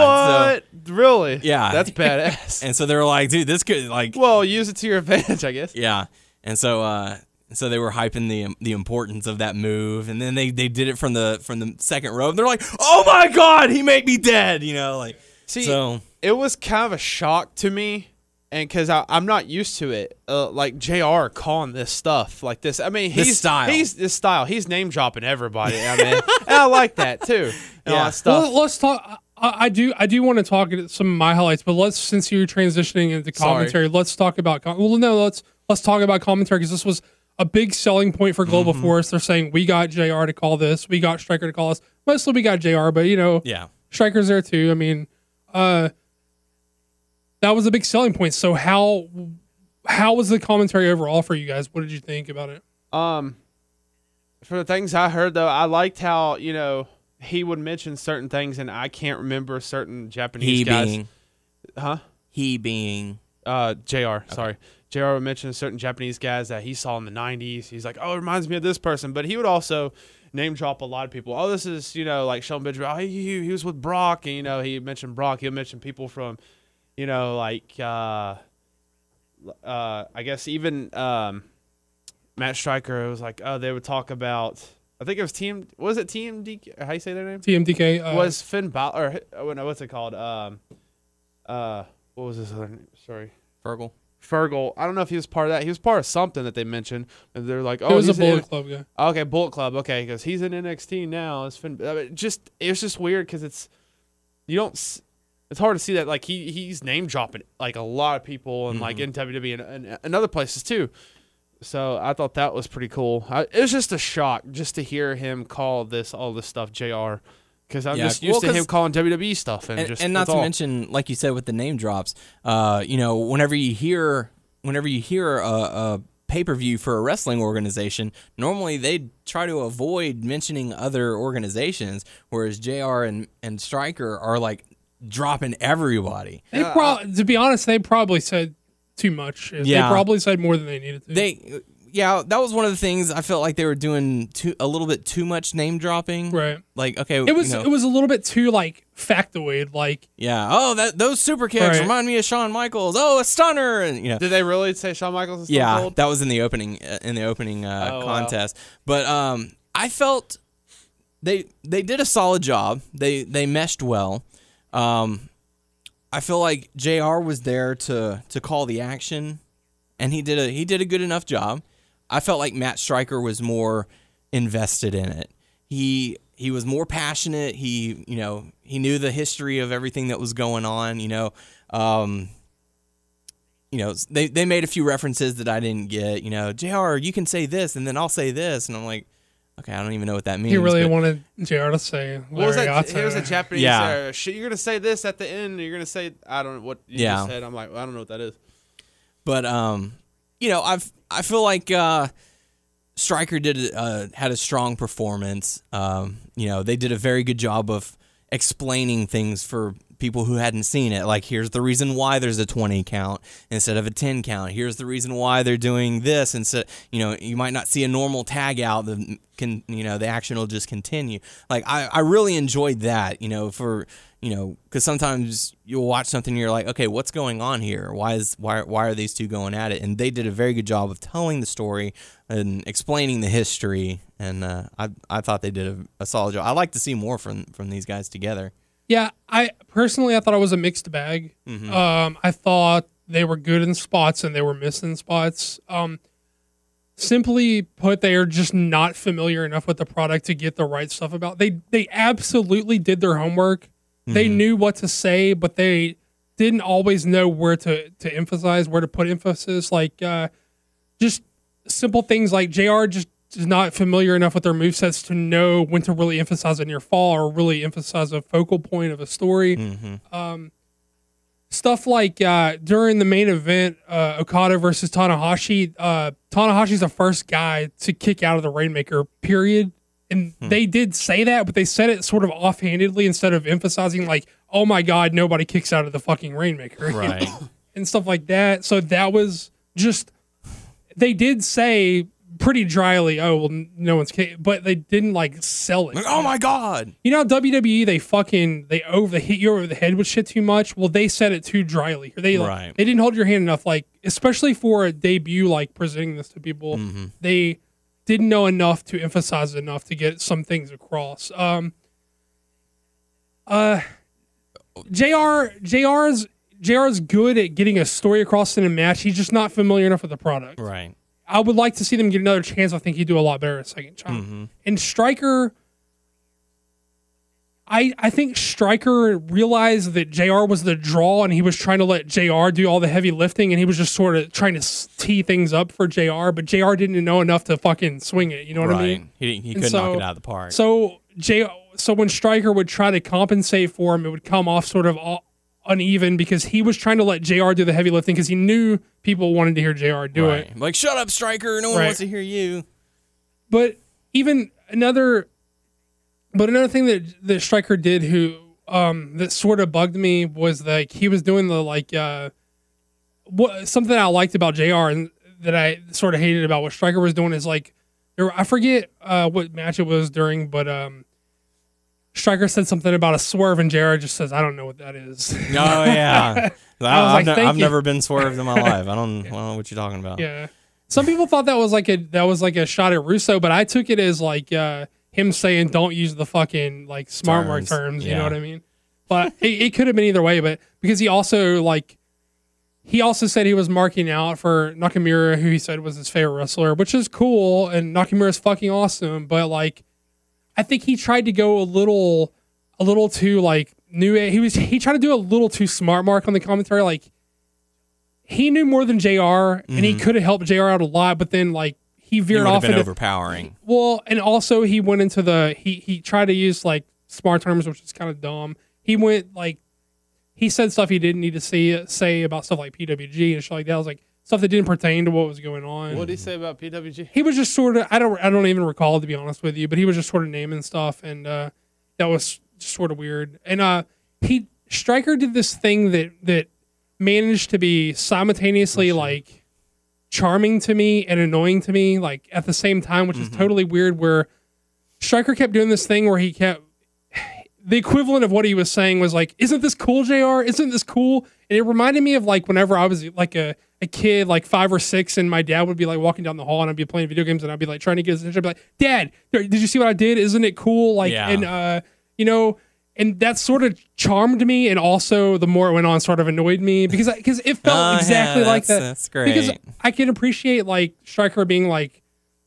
What? really? Yeah. That's badass. and so they were like, dude, this could like well, use it to your advantage, I guess. Yeah, and so uh, so they were hyping the the importance of that move, and then they, they did it from the from the second row. They're like, "Oh my god, he made me dead!" You know, like See, so. it was kind of a shock to me, and because I'm not used to it, uh, like Jr. calling this stuff like this. I mean, This he's style. He's this style. He's name dropping everybody. I mean, and I like that too. And all Yeah. that stuff. Well, let's talk. I, I do. I do want to talk at some of my highlights, but let's since you're transitioning into Sorry. commentary, let's talk about. Com- well, no, let's let's talk about commentary because this was a big selling point for Global Mm-hmm. Force. They're saying we got Jr. to call this, we got Striker to call us. Mostly we got Jr. But you know, Yeah, Striker's there too. I mean, uh, that was a big selling point. So how how was the commentary overall for you guys? What did you think about it? Um, for the things I heard though, I liked how you know he would mention certain things, and I can't remember certain Japanese he guys. being huh? he being Uh, Jr. Sorry, Jr. would mention certain Japanese guys that he saw in the '90s. He's like, oh, it reminds me of this person, but he would also name drop a lot of people. Oh, this is you know like Shelton Benjamin. Oh, he, he was with Brock, and you know he mentioned Brock. He'll mention people from, you know, like uh, uh, I guess even um, Matt Striker. Was like, oh, they would talk about. I think it was Team. Was it TMD? How you say their name? TMDK uh, was Finn Balor? Or oh, no, what's it called? Um, uh, what was his other name? Sorry. Fergal. Fergal. I don't know if he was part of that. He was part of something that they mentioned. And they're like, oh, it was a he's in- Bullet Club guy. Okay, Bullet Club. Okay, because he's in NXT now. It's Finn. I mean, just it's just weird because it's you don't. It's hard to see that like he he's name dropping like a lot of people and like in WWE and, and, and other places too. So I thought that was pretty cool. I, it was just a shock just to hear him call this all this stuff Jr. Because I'm Yeah, just used well, to him calling WWE stuff and, and, just and not to all. mention, like you said, with the name drops, uh, you know, whenever you hear, whenever you hear a, a pay per view for a wrestling organization, normally they try to avoid mentioning other organizations, whereas Jr. and and Striker are like dropping everybody. They prob- to be honest, they probably said too much. Yeah. They probably said more than they needed to. They, yeah, that was one of the things I felt like they were doing too a little bit too much name dropping. right. Like, okay, It was you know, it was a little bit too like factoid. Like yeah. Oh, that those super kicks Right. remind me of Shawn Michaels. Oh, a stunner, and you know. Did they really say Shawn Michaels? Is Yeah, Cold? that was in the opening uh, in the opening uh, Oh, wow. contest. But um, I felt they they did a solid job. They they meshed well. Um, I feel like Jr. was there to to call the action, and he did a he did a good enough job. I felt like Matt Striker was more invested in it. He he was more passionate. He you know he knew the history of everything that was going on. You know. Um, you know, they they made a few references that I didn't get. You know, Jr. You can say this, and then I'll say this, and I'm like, okay, I don't even know what that means. he really but- wanted Jr. to say. What was that? Lariato. Here's a Japanese. Yeah. Uh, shit, you're gonna say this at the end. You're gonna say I don't know what you Yeah. just said. I'm like I don't know what that is. But um, you know, I've I feel like uh, Striker did uh, had a strong performance. Um, you know, they did a very good job of explaining things for people who hadn't seen it. Like, here's the reason why there's a 20 count instead of a 10 count. Here's the reason why they're doing this instead. You know, you might not see a normal tag out. The can you know the action will just continue. Like, I I really enjoyed that. You know, for you know, because sometimes you'll watch something and you're like, okay, what's going on here? Why is why why are these two going at it? And they did a very good job of telling the story and explaining the history. And uh, I I thought they did a, a solid job. I like to see more from from these guys together. Yeah, I personally I thought it was a mixed bag. Mm-hmm. Um, I thought they were good in spots and they were missing spots. Um, simply put, they are just not familiar enough with the product to get the right stuff about. They they absolutely did their homework. They Mm-hmm. knew what to say, but they didn't always know where to to emphasize, where to put emphasis. Like uh, just simple things like Jr. just is not familiar enough with their movesets to know when to really emphasize a near fall or really emphasize a focal point of a story. Mm-hmm. Um, stuff like uh, during the main event, uh, Okada versus Tanahashi. Uh, Tanahashi's the first guy to kick out of the Rainmaker. Period. And they did say that, but they said it sort of offhandedly instead of emphasizing like, "Oh my God, nobody kicks out of the fucking Rainmaker," Right. and stuff like that. So that was just. They did say pretty dryly, "Oh well, no one's," but they didn't like sell it. Like, oh my god. You know, WWE they fucking they over they hit you over the head with shit too much. Well, they said it too dryly. They like, Right. they didn't hold your hand enough. Like especially for a debut, like presenting this to people, Mm-hmm. they didn't know enough to emphasize enough to get some things across. Um. Uh, Jr. Jr's Jr's good at getting a story across in a match. He's just not familiar enough with the product. Right. I would like to see them get another chance. I think he'd do a lot better a second time. Mm-hmm. And Striker, I I think Striker realized that Jr. was the draw, and he was trying to let Jr. do all the heavy lifting, and he was just sort of trying to tee things up for Jr. But Jr. didn't know enough to fucking swing it. You know what right. I mean? He he And could knock so- it out of the park. So J so when Striker would try to compensate for him, it would come off sort of all uneven because he was trying to let Jr. do the heavy lifting because he knew people wanted to hear Jr. do it. Like shut up, striker. No one Right. wants to hear you. But even another, but another thing that that Striker did, who um that sort of bugged me was like he was doing the like uh what something I liked about Jr. and that I sort of hated about what Striker was doing is like there I forget uh what match it was during, but um Striker said something about a swerve and Jr. just says I don't know what that is. Oh yeah. I, have like, I've never been swerved in my life. I don't, I don't know what you're talking about. Yeah. Some people thought that was like a that was like a shot at Russo, but I took it as like uh him saying don't use the fucking like smart mark Terms, terms, you yeah. know what I mean? But it, it could have been either way, but because he also like he also said he was marking out for Nakamura, who he said was his favorite wrestler, which is cool, and Nakamura's fucking awesome, but like I think he tried to go a little a little too like new he was he tried to do a little too smart mark on the commentary, like he knew more than JR and he mm-hmm. could have helped JR out a lot, but then like he veered off been into overpowering. well, and also he went into the he he tried to use like smart terms, which is kind of dumb. He went like he said stuff he didn't need to say say about stuff like PWG and shit like that. I was like stuff that didn't pertain to what was going on. What did he say about PWG? he was just sort of I don't I don't even recall to be honest with you, but he was just sort of naming stuff and uh that was just sort of weird. And uh he Striker did this thing that that managed to be simultaneously like charming to me and annoying to me like at the same time, which is totally weird where Striker kept doing this thing where he kept the equivalent of what he was saying was like, "Isn't this cool, Jr? Isn't this cool?" And it reminded me of like whenever I was like a, a kid, like five or six, and my dad would be like walking down the hall, and I'd be playing video games, and I'd be like trying to get his attention. I'd be like, "Dad, did you see what I did? Isn't it cool?" Like, Yeah. and uh, you know, and that sort of charmed me, and also the more it went on, sort of annoyed me because because it felt Oh, yeah, exactly like that's- that. that's great. Because I can appreciate like Striker being like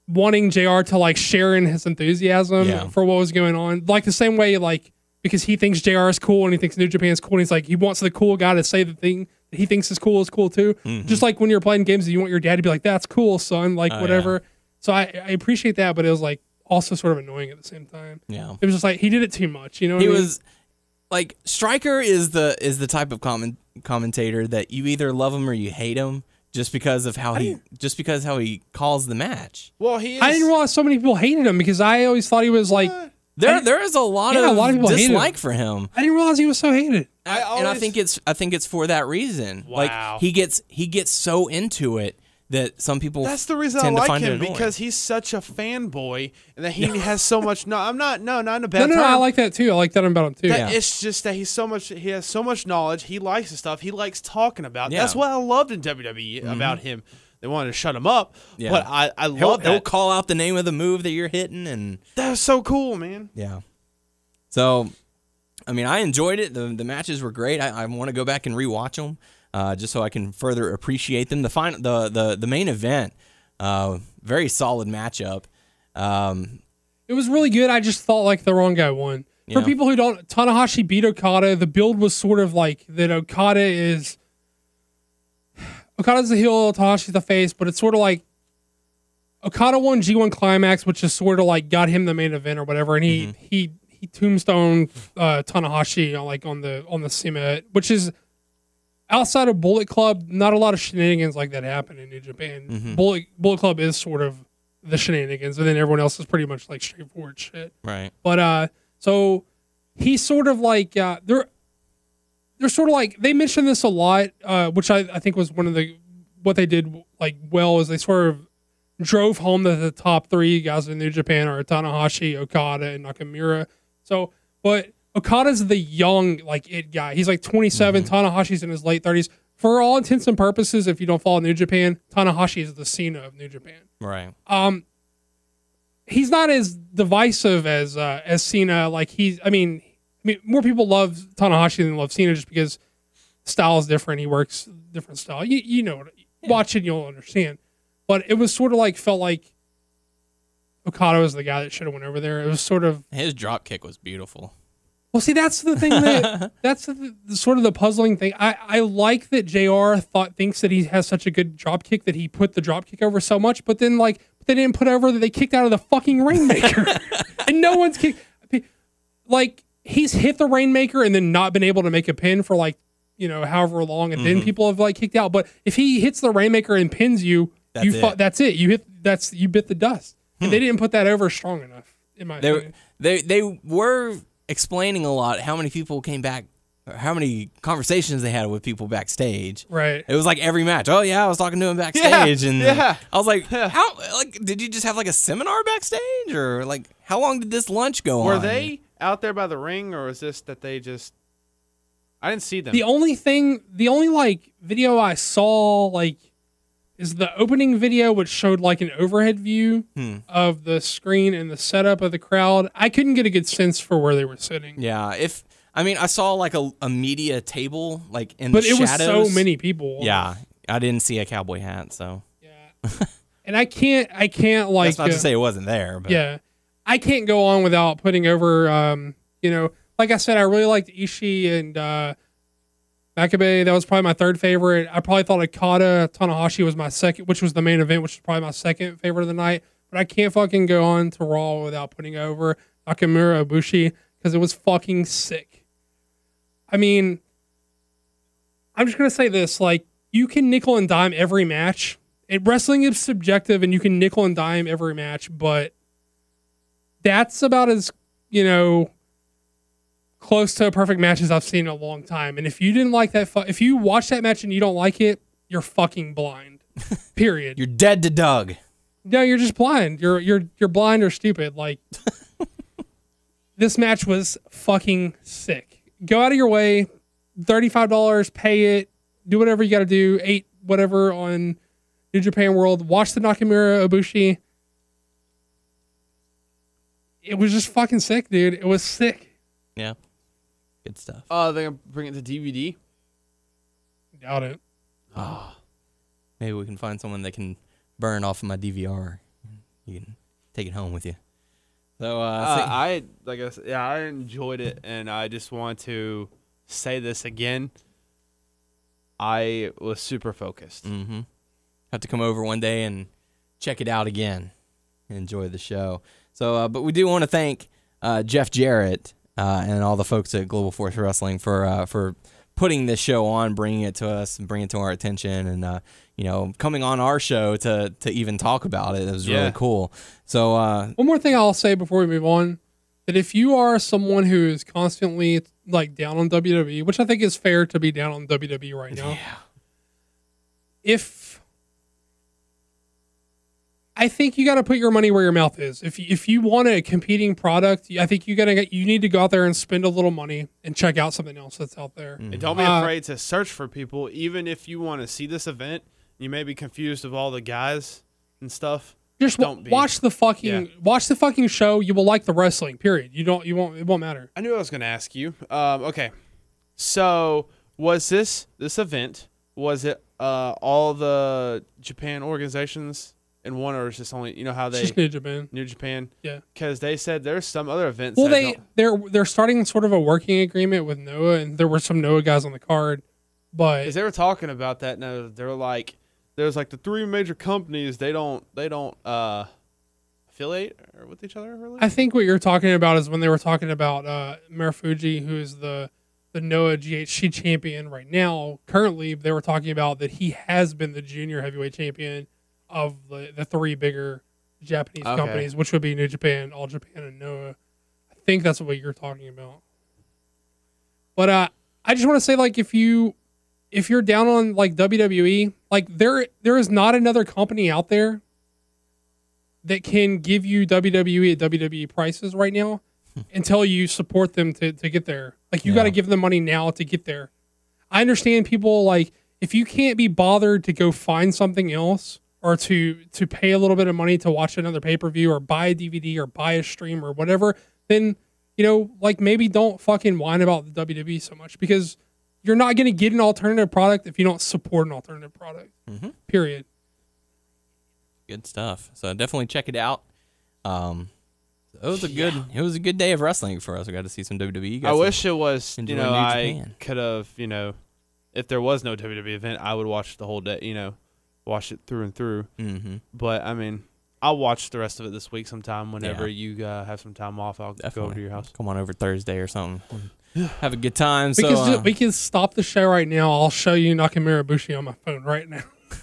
wanting JR to like share in his enthusiasm Yeah. for what was going on. Like the same way, like because he thinks JR is cool and he thinks New Japan's cool, and he's like he wants the cool guy to say the thing that he thinks is cool is cool too. Mm-hmm. Just like when you're playing games, and you want your dad to be like, "That's cool, son," like Oh, whatever. So I, I appreciate that, but it was like also sort of annoying at the same time. Yeah. It was just like he did it too much, you know. What He I mean? was like Striker is the is the type of comment, commentator that you either love him or you hate him just because of how he just because how he calls the match. Well, he is. I didn't realize so many people hated him because I always thought he was like. There there is a lot Yeah, a of lot of people hate him. dislike for him. I didn't realize he was so hated. I and I think it's I think it's for that reason. Wow. Like he gets he gets so into it that some people That's the reason I tend to like him annoying. because he's such a fanboy and that he has so much. No, I'm not. No, not in a bad No, no, no. I like that too. I like that about him too. That Yeah. It's just that he's so much. He has so much knowledge. He likes the stuff. He likes talking about. Yeah. That's what I loved in WWE about him. They wanted to shut him up, Yeah. but I I he'll, love he'll call out the name of the move that you're hitting and That was so cool, man. Yeah. So, I mean, I enjoyed it. The the matches were great. I, I want to go back and rewatch them, uh, just so I can further appreciate them. The final, the the the main event, uh, very solid matchup. Um, It was really good. I just thought like the wrong guy won. For Yeah. people who don't, Tanahashi beat Okada. The build was sort of like that. Okada is Okada's the heel, Tanahashi's the face, but it's sort of like Okada won G1 Climax, which is sort of like got him the main event or whatever, and he he he tombstone uh, Tanahashi on like on the on the summit, which is outside of Bullet Club, not a lot of shenanigans like that happen in New Japan. Mhm. Bullet Bullet Club is sort of the shenanigans, and then everyone else is pretty much like straightforward shit. Right. But uh, so he's sort of like uh, they're they're sort of like they mentioned this a lot, uh, which I, I think was one of the what they did like well is they sort of drove home that the top three guys in New Japan are Tanahashi, Okada, and Nakamura. So, but Okada's the young like it guy. He's like 27. Tanahashi's in his late 30s. For all intents and purposes, if you don't follow New Japan, Tanahashi is the Cena of New Japan Right. um he's not as divisive as uh as Cena like he's I mean I mean more people love Tanahashi than love Cena just because style is different he works different style you you know watch it you'll understand but it was sort of like felt like Okada was the guy that should have went over there it was sort of His drop kick was beautiful. well, see, that's the thing that that's the, the sort of the puzzling thing. I, I like that Jr. thought thinks that he has such a good drop kick that he put the drop kick over so much, but then like they didn't put over that they kicked out of the fucking rainmaker, and no one's kicked. Like he's hit the rainmaker and then not been able to make a pin for like you know however long, and then mm-hmm. people have like kicked out. But if he hits the rainmaker and pins you, That's you it. fu- that's it. You hit that's you bit the dust, and they hmm. didn't put that over strong enough in my They opinion. they they were explaining a lot how many people came back, how many conversations they had with people backstage. Right. It was like every match. Oh yeah, I was talking to him backstage, and yeah. I was like, Yeah. how? Like, did you just have like a seminar backstage, or like how long did this lunch go Were on? Were they out there by the ring, or was this that they just? I didn't see them. The only thing, the only like video I saw like is the opening video, which showed like an overhead view Hmm. of the screen and the setup of the crowd. I couldn't get a good sense for where they were sitting, Yeah, if I mean, I saw like a, a media table like in but the it was shadows. so many people. Yeah, I didn't see a cowboy hat, so yeah. and I can't, I can't like, that's not uh, to say it wasn't there. But yeah, I can't go on without putting over. Um, you know, like I said, I really liked Ishii and uh, Makabe. That was probably my third favorite. I probably thought Okada Tanahashi was my second, which was the main event, which was probably my second favorite of the night. But I can't fucking go on to Raw without putting over Nakamura Ibushi because it was fucking sick. I mean, I'm just gonna say this: like, you can nickel and dime every match. It wrestling is subjective, and you can nickel and dime every match, but that's about as you know close to a perfect match as I've seen in a long time. And if you didn't like that, fu- if you watch that match and you don't like it, you're fucking blind. Period. you're dead to Doug. no, you're just blind. You're you're you're blind or stupid. Like this match was fucking sick. Go out of your way, thirty five dollars, pay it, do whatever you got to do. Eight whatever on New Japan World. Watch the Nakamura Ibushi. It was just fucking sick, dude. It was sick. Yeah, good stuff. Oh, they're gonna bring it to DVD. Doubt it. Oh, maybe we can find someone that can burn off of my DVR. You can take it home with you. So, uh, Uh, so- I like I said, yeah, I enjoyed it, and I just want to say this again. I was super focused. Mm-hmm. Have to come over one day and check it out again enjoy the show. So, uh, but we do want to thank uh, Jeff Jarrett uh, and all the folks at Global Force Wrestling for uh, for putting this show on, bringing it to us, and bringing it to our attention, and uh, you know, coming on our show to to even talk about it. It was Yeah. really cool. So, uh, One more thing I'll say before we move on that if you are someone who is constantly like down on WWE, which I think is fair to be down on WWE right now, if I think you got to put your money where your mouth is. If you, if you want a competing product, I think you got to you need to go out there and spend a little money and check out something else that's out there. And don't be Uh, afraid to search for people, even if you want to see this event. You may be confused of all the guys and stuff. Just Don't be. watch the fucking Yeah. watch the fucking show. You will like the wrestling. Period. You don't. You won't. It won't matter. I knew I was going to ask you. Um, okay, so was this this event? Was it uh, all the Japan organizations in one, or is this only you know how they just New Japan. New Japan? Yeah. because they said there's some other events. Well, they they're they're starting sort of a working agreement with Noah, and there were some Noah guys on the card, but Because they were talking about that. Now they're like, there's like the three major companies. They don't, they don't uh, affiliate or with each other. Really? I think what you're talking about is when they were talking about uh, Marufuji, who is the the Noah GHC champion right now. Currently, they were talking about that he has been the junior heavyweight champion of the, the three bigger Japanese Okay. companies, which would be New Japan, All Japan, and Noah. I think that's what you're talking about. But uh, I just want to say, like, if you if you're down on like WWE, like there there is not another company out there that can give you WWE at WWE prices right now until you support them to, to get there. Like you Yeah. got to give them money now to get there. I understand people like if you can't be bothered to go find something else or to to pay a little bit of money to watch another pay per view or buy a DVD or buy a stream or whatever, then you know like maybe don't fucking whine about the WWE so much because you're not going to get an alternative product if you don't support an alternative product. Period. Good stuff. So definitely check it out. Um, it was a good. It was a good day of wrestling for us. We got to see some WWE. Got I some- wish it was. You know, I could have. You know, if there was no WWE event, I would watch the whole day. You know, watch it through and through. Mhm. But I mean, I'll watch the rest of it this week sometime. Whenever Yeah. you uh, have some time off, I'll go over to your house. Come on over Thursday or something. Have a good time. We So can uh, we can stop the show right now. I'll show you Nakamura Ibushi on my phone right now.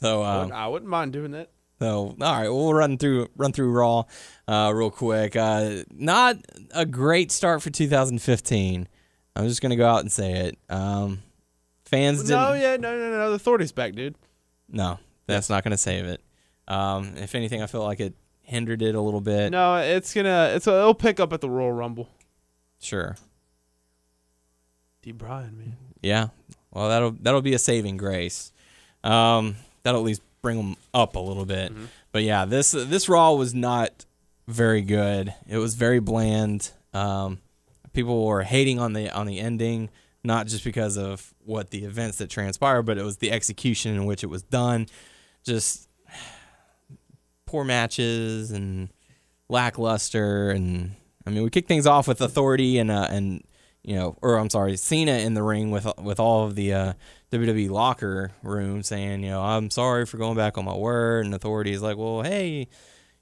so I, um, wouldn't, I wouldn't mind doing that. So all right, we'll run through run through Raw uh, real quick. Uh, not a great start for 2015. I'm just gonna go out and say it. Um, fans didn't. No, yeah, no, no, no. The authorities back, dude. No, that's not gonna save it. Um, if anything, I feel like it hindered it a little bit. No, it's gonna. It's it'll pick up at the Royal Rumble. Sure. D. Bryan, man. Yeah. Well, that'll that'll be a saving grace. Um, that'll at least bring them up a little bit. But yeah, this this Raw was not very good. It was very bland. Um, people were hating on the on the ending, not just because of what the events that transpired, but it was the execution in which it was done. Just poor matches and lackluster. And I mean we kick things off with authority and uh, and you know or I'm sorry Cena in the ring with with all of the uh, WWE locker room saying you know I'm sorry for going back on my word. And authority is like well hey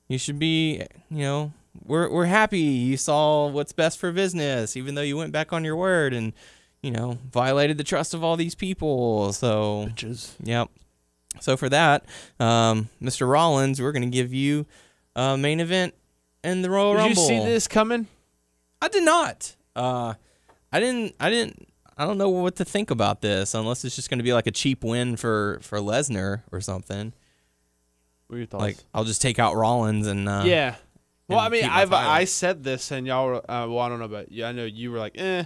you should be you know we're we're happy you saw what's best for business even though you went back on your word. And you know violated the trust of all these people so Yep. So for that, um, Mr. Rollins, we're going to give you a main event in the Royal Did Rumble. Did you see this coming? I did not. Uh, I didn't. I didn't. I don't know what to think about this, unless it's just going to be like a cheap win for for Lesnar or something. What are your thoughts? Like I'll just take out Rollins and uh, yeah. Well, and I mean, I've. I said this, and y'all. Were, uh, well, I don't know about you. I know you were like, eh.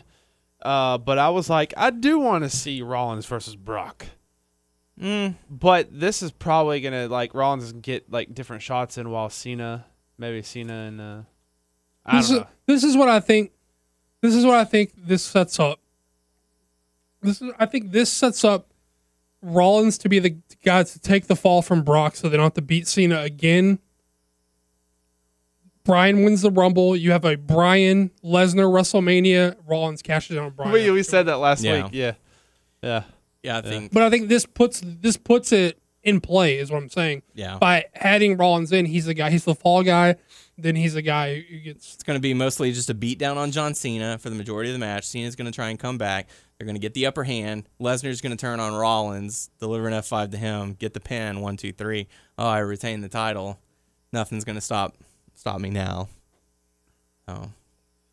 Uh, but I was like, I do want to see Rollins versus Brock. Mm, But this is probably gonna like Rollins get like different shots in while Cena, maybe Cena and uh, I this don't is know. this is what I think. This is what I think this sets up. This is I think this sets up Rollins to be the guy to take the fall from Brock, so they don't have to beat Cena again. Bryan wins the Rumble. You have a Bryan Lesnar WrestleMania. Rollins cashes in on Bryan. We, we said that last Yeah. week. Yeah, yeah. yeah, I think. But I think this puts this puts it in play, is what I'm saying. Yeah, By adding Rollins in, he's the guy. He's the fall guy. Then he's the guy who gets. it's going to be mostly just a beat down on John Cena for the majority of the match. Cena's going to try and come back. They're going to get the upper hand. Lesnar's going to turn on Rollins, deliver an F5 to him, get the pin. One, two, three. Oh, I retain the title. Nothing's going to stop stop me now. Oh,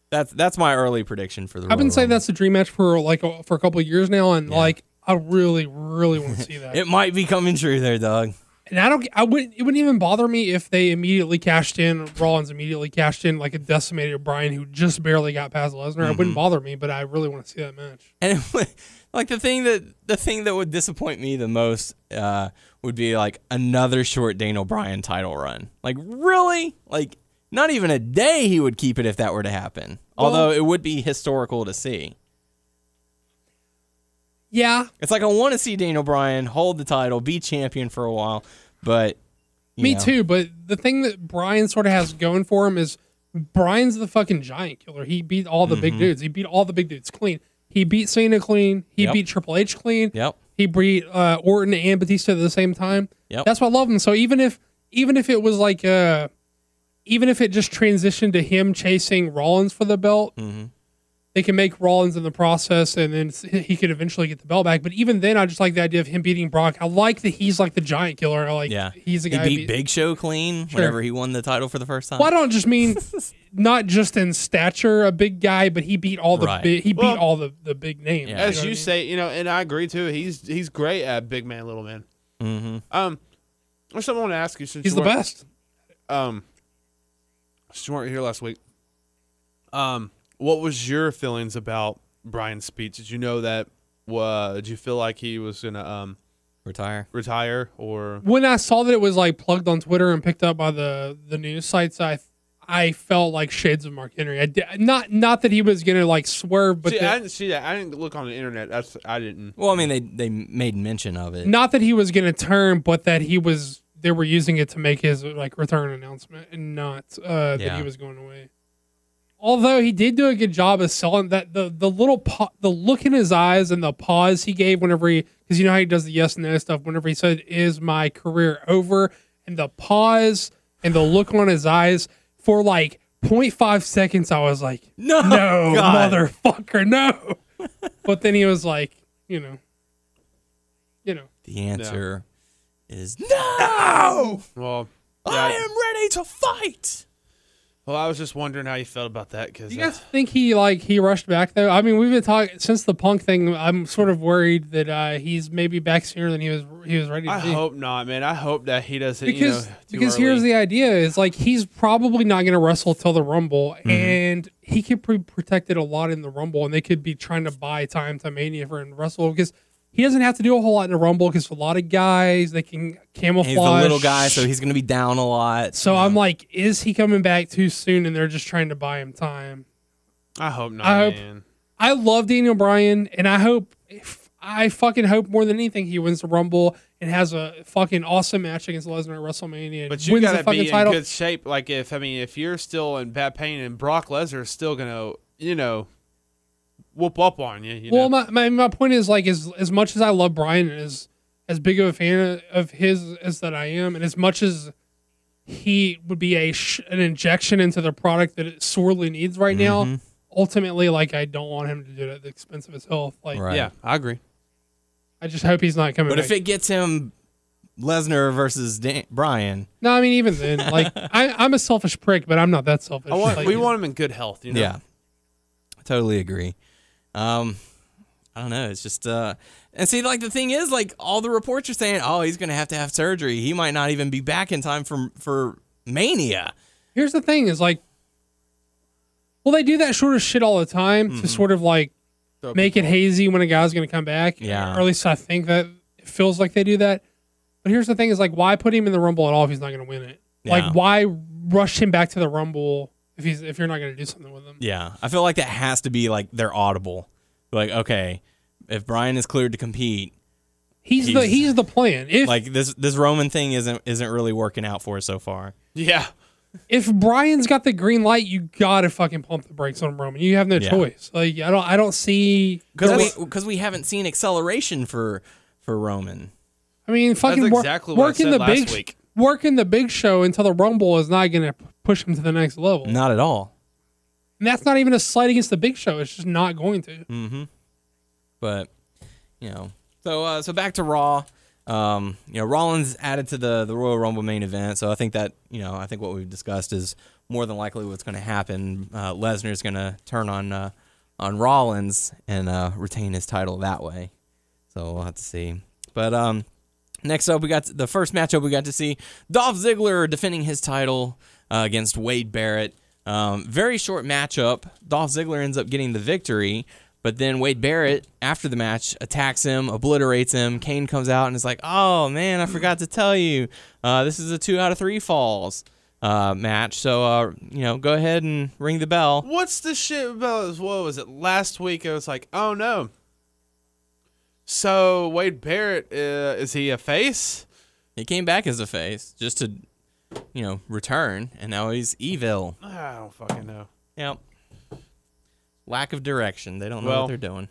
that's that's my early prediction for the. I've been saying that's the dream match for like a, for a couple of years now, and Yeah. like I really, really want to see that. It might be coming true there, Doug. and I don't, I wouldn't, it wouldn't even bother me if they immediately cashed in Rollins immediately cashed in like a decimated Bryan who just barely got past Lesnar. It Mm-hmm. wouldn't bother me, but I really want to see that match. And it like the thing that the thing that would disappoint me the most uh, would be like another short Daniel Bryan title run. Like really, like not even a day he would keep it if that were to happen. Although it would be historical to see. Yeah, It's like I want to see Daniel Bryan hold the title, be champion for a while, but me know, too. But the thing that Bryan sort of has going for him is Bryan's the fucking giant killer. He beat all the big dudes. He beat all the big dudes clean. He beat Cena clean. He Yep. beat Triple H clean. Yep. He beat uh, Orton and Batista at the same time. Yep. That's why I love him. So even if even if it was like uh even if it just transitioned to him chasing Rollins for the belt, Mhm. they can make Rollins in the process, and then he could eventually get the belt back. But even then, I just like the idea of him beating Brock. I like that he's like the giant killer. I Like Yeah, he's the he guy. beat Big Show clean Sure. whenever he won the title for the first time. Well, I don't just mean not just in stature, a big guy, but he beat all the Right. big. He beat Well, all the the big names. Yeah. As what I you mean? say, you know, and I agree too. He's he's great at big man, little man. Mm-hmm. Um, there's something I want to ask you since he's you the best. Um, since you weren't here last week. Um, what was your feelings about Bryan's speech? Did you know that? Uh, did you feel like he was gonna um Retire. retire or? when I saw that it was like plugged on Twitter and picked up by the the news sites, I I felt like shades of Mark Henry. I did, not not that he was gonna like swerve, but see, that- I didn't see that. I didn't look on the internet. That's I didn't. Well, I mean, they they made mention of it. not that he was gonna turn, but that he was they were using it to make his like return announcement, and not uh, that Yeah. he was going away. Although he did do a good job of selling that the the little pa- the look in his eyes and the pause he gave whenever he because you know how he does the yes and no stuff whenever he said is my career over and the pause and the look on his eyes for like 0.5 seconds I was like No, no God. motherfucker no but then he was like you know you know The answer is no. Well, I am ready to fight. well, I was just wondering how you felt about that because Do you guys think he like he rushed back though? I mean, we've been talking since the punk thing. I'm sort of worried that uh, he's maybe back sooner than he was he was ready to I be. hope not, man. I hope that he doesn't. because you know, too because early. here's the idea: is like he's probably not going to wrestle till the Rumble, Mm-hmm. and he could be protected a lot in the Rumble, and they could be trying to buy time to Mania for him to wrestle because. He doesn't have to do a whole lot in the Rumble because a lot of guys they can camouflage. He's the little guy, so he's going to be down a lot. So I'm like, is he coming back too soon? And they're just trying to buy him time. I hope not, I hope- man. I love Daniel Bryan, and I hope, if, I fucking hope more than anything he wins the Rumble and has a fucking awesome match against Lesnar at WrestleMania. But you gotta be in title. good shape. Like if I mean, if you're still in bad pain and Brock Lesnar is still gonna, you know, whoop up on you. you well, know? my, my my point is like as as much as I love Bryan and as as big of a fan of his as that I am, and as much as he would be a sh- an injection into the product that it sorely needs right Mm-hmm. now. Ultimately, like I don't want him to do it at the expense of his health. Like Right. yeah, I agree. I just hope he's not coming. But back. if it gets him Lesnar versus Dan- Bryan, No, I mean even then, like I, I'm a selfish prick, but I'm not that selfish. I want, Like, we want him in good health. You know? yeah, I totally agree. Um, I don't know. It's just uh, and see, like the thing is, like all the reports are saying, oh, he's going to have to have surgery. He might not even be back in time for for Mania. Here's the thing: is like, well, they do that sort of shit all the time Mm-hmm. to sort of like Throw make it hazy when a guy's going to come back. Yeah. or at least I think that it feels like they do that. But here's the thing: is like, why put him in the Rumble at all if he's not going to win it? Yeah. Like, why rush him back to the Rumble if he's if you're not going to do something with him? Yeah, I feel like that has to be like their audible. Like, okay, if Bryan is cleared to compete, He's, the He's- he's the plan. If like this this Roman thing isn't isn't really working out for us so far. Yeah. if Bryan's got the green light, you gotta fucking pump the brakes on Roman. You have no Yeah. choice. Like I don't I don't see Because we because we haven't seen acceleration for for Roman. I mean, fucking That's wor- exactly what I working said the last big week. Working the big show until the Rumble is not going to push him to the next level. Not at all. And that's not even a slight against the big show. It's just not going to. Mm-hmm. But you know, so uh, so back to Raw. Um, you know, Rollins added to the the Royal Rumble main event, so I think that you know I think what we've discussed is more than likely what's going to happen. Uh, Lesnar's going to turn on uh, on Rollins and uh, retain his title that way. So we'll have to see. But um, next up, we got the first matchup we got to see Dolph Ziggler defending his title uh, against Wade Barrett. Um, very short matchup. Dolph Ziggler ends up getting the victory, but then Wade Barrett, after the match, attacks him, obliterates him. Kane comes out and is like, "Oh man, I forgot to tell you, uh, this is a two out of three falls uh, match. So uh, you know, go ahead and ring the bell." What's the shit about? What was it last week? I was like, oh no. So Wade Barrett, uh, is he a face? He came back as a face just to, you know, return, and now he's evil. I don't fucking know. Yep. Lack of direction. They don't know Well, what they're doing.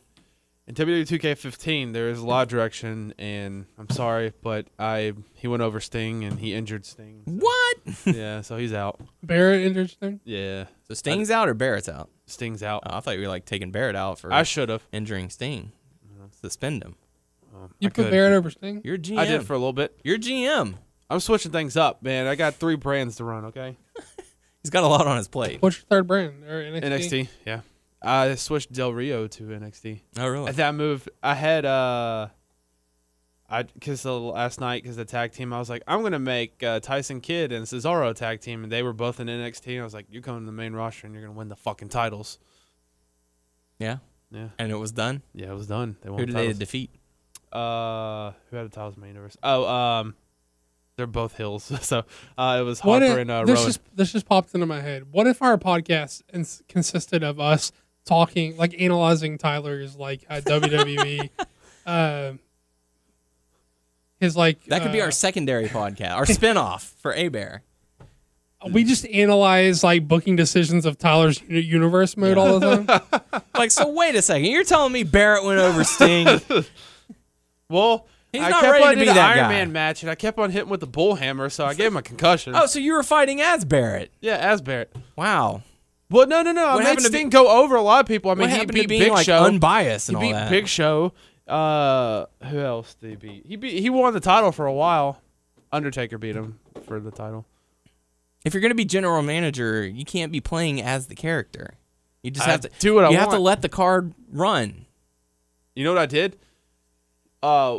In WWE 2K15, there is a lot of direction, and I'm sorry, but I he went over Sting and he injured Sting. so- What? yeah, so he's out. Barrett injured interesting. Yeah, So Sting's out or Barrett's out? Sting's out. Oh, I thought you were like taking Barrett out for I should have. injuring Sting. Suspend him. Um, You I put could. Barrett over Sting. You're GM. I did for a little bit. You're GM. I'm switching things up, man. I got three brands to run. Okay. He's got a lot on his plate. What's your third brand? Or NXT? NXT. Yeah. I switched Del Rio to NXT. Oh, really? At that move, I had uh, I because the last night because the tag team, I was like, I'm gonna make uh, Tyson Kidd and Cesaro tag team, and they were both in NXT. And I was like, you're coming to the main roster and you're gonna win the fucking titles. Yeah. Yeah, And it was done. yeah, it was done. They won Who the did they titles. defeat? Uh, who had the titles in the main universe? Oh, um, they're both hills. so uh, it was What Harper if, and uh, this Rowan. just this just popped into my head. What if our podcast ins- consisted of us talking, like analyzing Tyler's like uh, WWE, uh, his like That could be uh, our secondary podcast, our spinoff for A Bear. We just analyze like booking decisions of Tyler's universe mode all the time. Like, so wait a second. You're telling me Barrett went over Sting? well, He's I not kept ready on to be doing the that Iron guy. Man match, and I kept on hitting with the bull hammer, so I gave him a concussion. oh, so you were fighting as Barrett? yeah, as Barrett. Wow. Well, no, no, no. I What made happened to Sting go over a lot of people. I mean, what he happened beat to being Big like Show. unbiased he and all beat that? Big Show. Uh, who else did he beat? He beat. He won the title for a while. Undertaker beat him for the title. If you're gonna be general manager, you can't be playing as the character. You just I have to do what I You have to let the card run. You know what I did? Uh,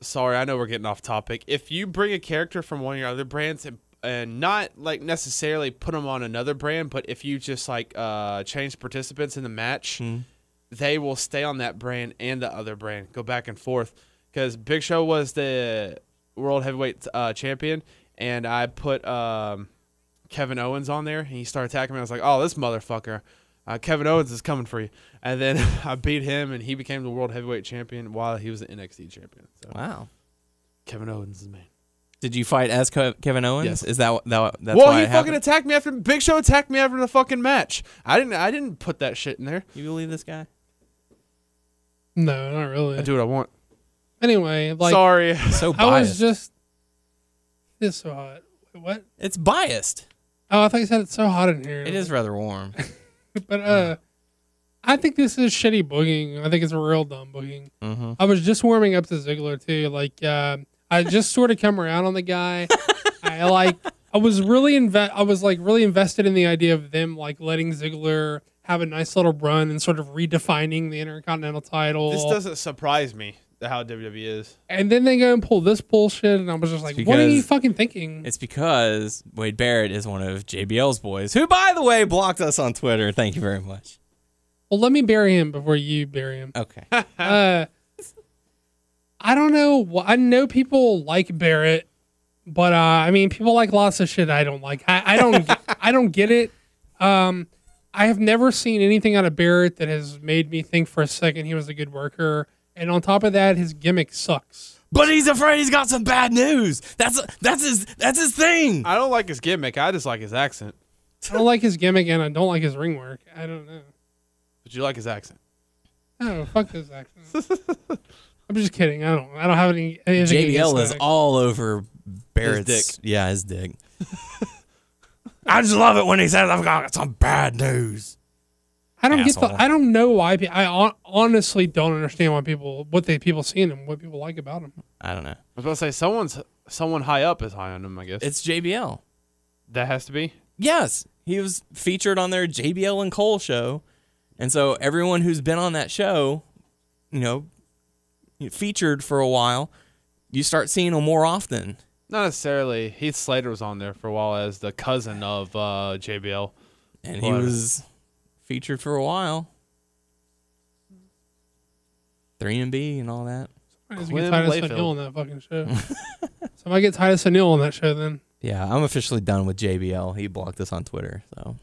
sorry, I know we're getting off topic. If you bring a character from one of your other brands and and not like necessarily put them on another brand, but if you just like uh change participants in the match, Hmm. they will stay on that brand and the other brand, go back and forth. Because Big Show was the world heavyweight uh, champion, and I put um, Kevin Owens on there, and he started attacking me. I was like, "Oh, this motherfucker, uh, Kevin Owens is coming for you." And then I beat him, and he became the world heavyweight champion while he was the NXT champion. So Wow. Kevin Owens is man. Did you fight as Kevin Owens? Yes. Is that what- that that's well, why he it fucking happened? attacked me after Big Show attacked me after the fucking match. I didn't. I didn't put that shit in there. You believe this guy? no, not really. I do what I want. Anyway, like Sorry. So I was just it's so hot. What? it's biased. Oh, I thought you said it's so hot in here. It is rather warm. but uh, I think this is shitty booking. I think it's a real dumb booking. mm-hmm. I was just warming up to Ziggler too. Like uh, I just sort of come around on the guy. I like. I was really inve- I was like really invested in the idea of them like letting Ziggler have a nice little run and sort of redefining the Intercontinental title. This doesn't surprise me how WWE is. and then they go and pull this bullshit, and I was just like, "What are you because fucking thinking?" It's because Wade Barrett is one of JBL's boys, who, by the way, blocked us on Twitter. Thank you very much. Well, let me bury him before you bury him. Okay. uh, I don't know. wh- I know people like Barrett, but uh, I mean, people like lots of shit I don't like. I, I don't. I don't get it. Um, I have never seen anything out of Barrett that has made me think for a second he was a good worker. And on top of that, his gimmick sucks. But he's afraid he's got some bad news. That's that's his that's his thing. I don't like his gimmick. I just like his accent. I don't like his gimmick, and I don't like his ring work. I don't know. But you like his accent. Oh, fuck his accent. I'm just kidding. I don't. I don't have any. Anything JBL is all over Barrett's dick. Yeah, his dick. I just love it when he says I've got some bad news. I don't get the. I don't know why. pe- I hon- honestly don't understand why people what they people see in him, what people like about him. I don't know. I was about to say someone's someone high up is high on him. I guess It's JBL. that has to be. Yes, he was featured on their JBL and Cole show, and so everyone who's been on that show, you know, featured for a while, you start seeing them more often. Not necessarily. Heath Slater was on there for a while as the cousin of uh, JBL. and he was featured for a while. Three and B and all that. I get Titus Layfield. O'Neil on that fucking show. so I get Titus O'Neil on that show, then Yeah, I'm officially done with JBL. He blocked us on Twitter. So,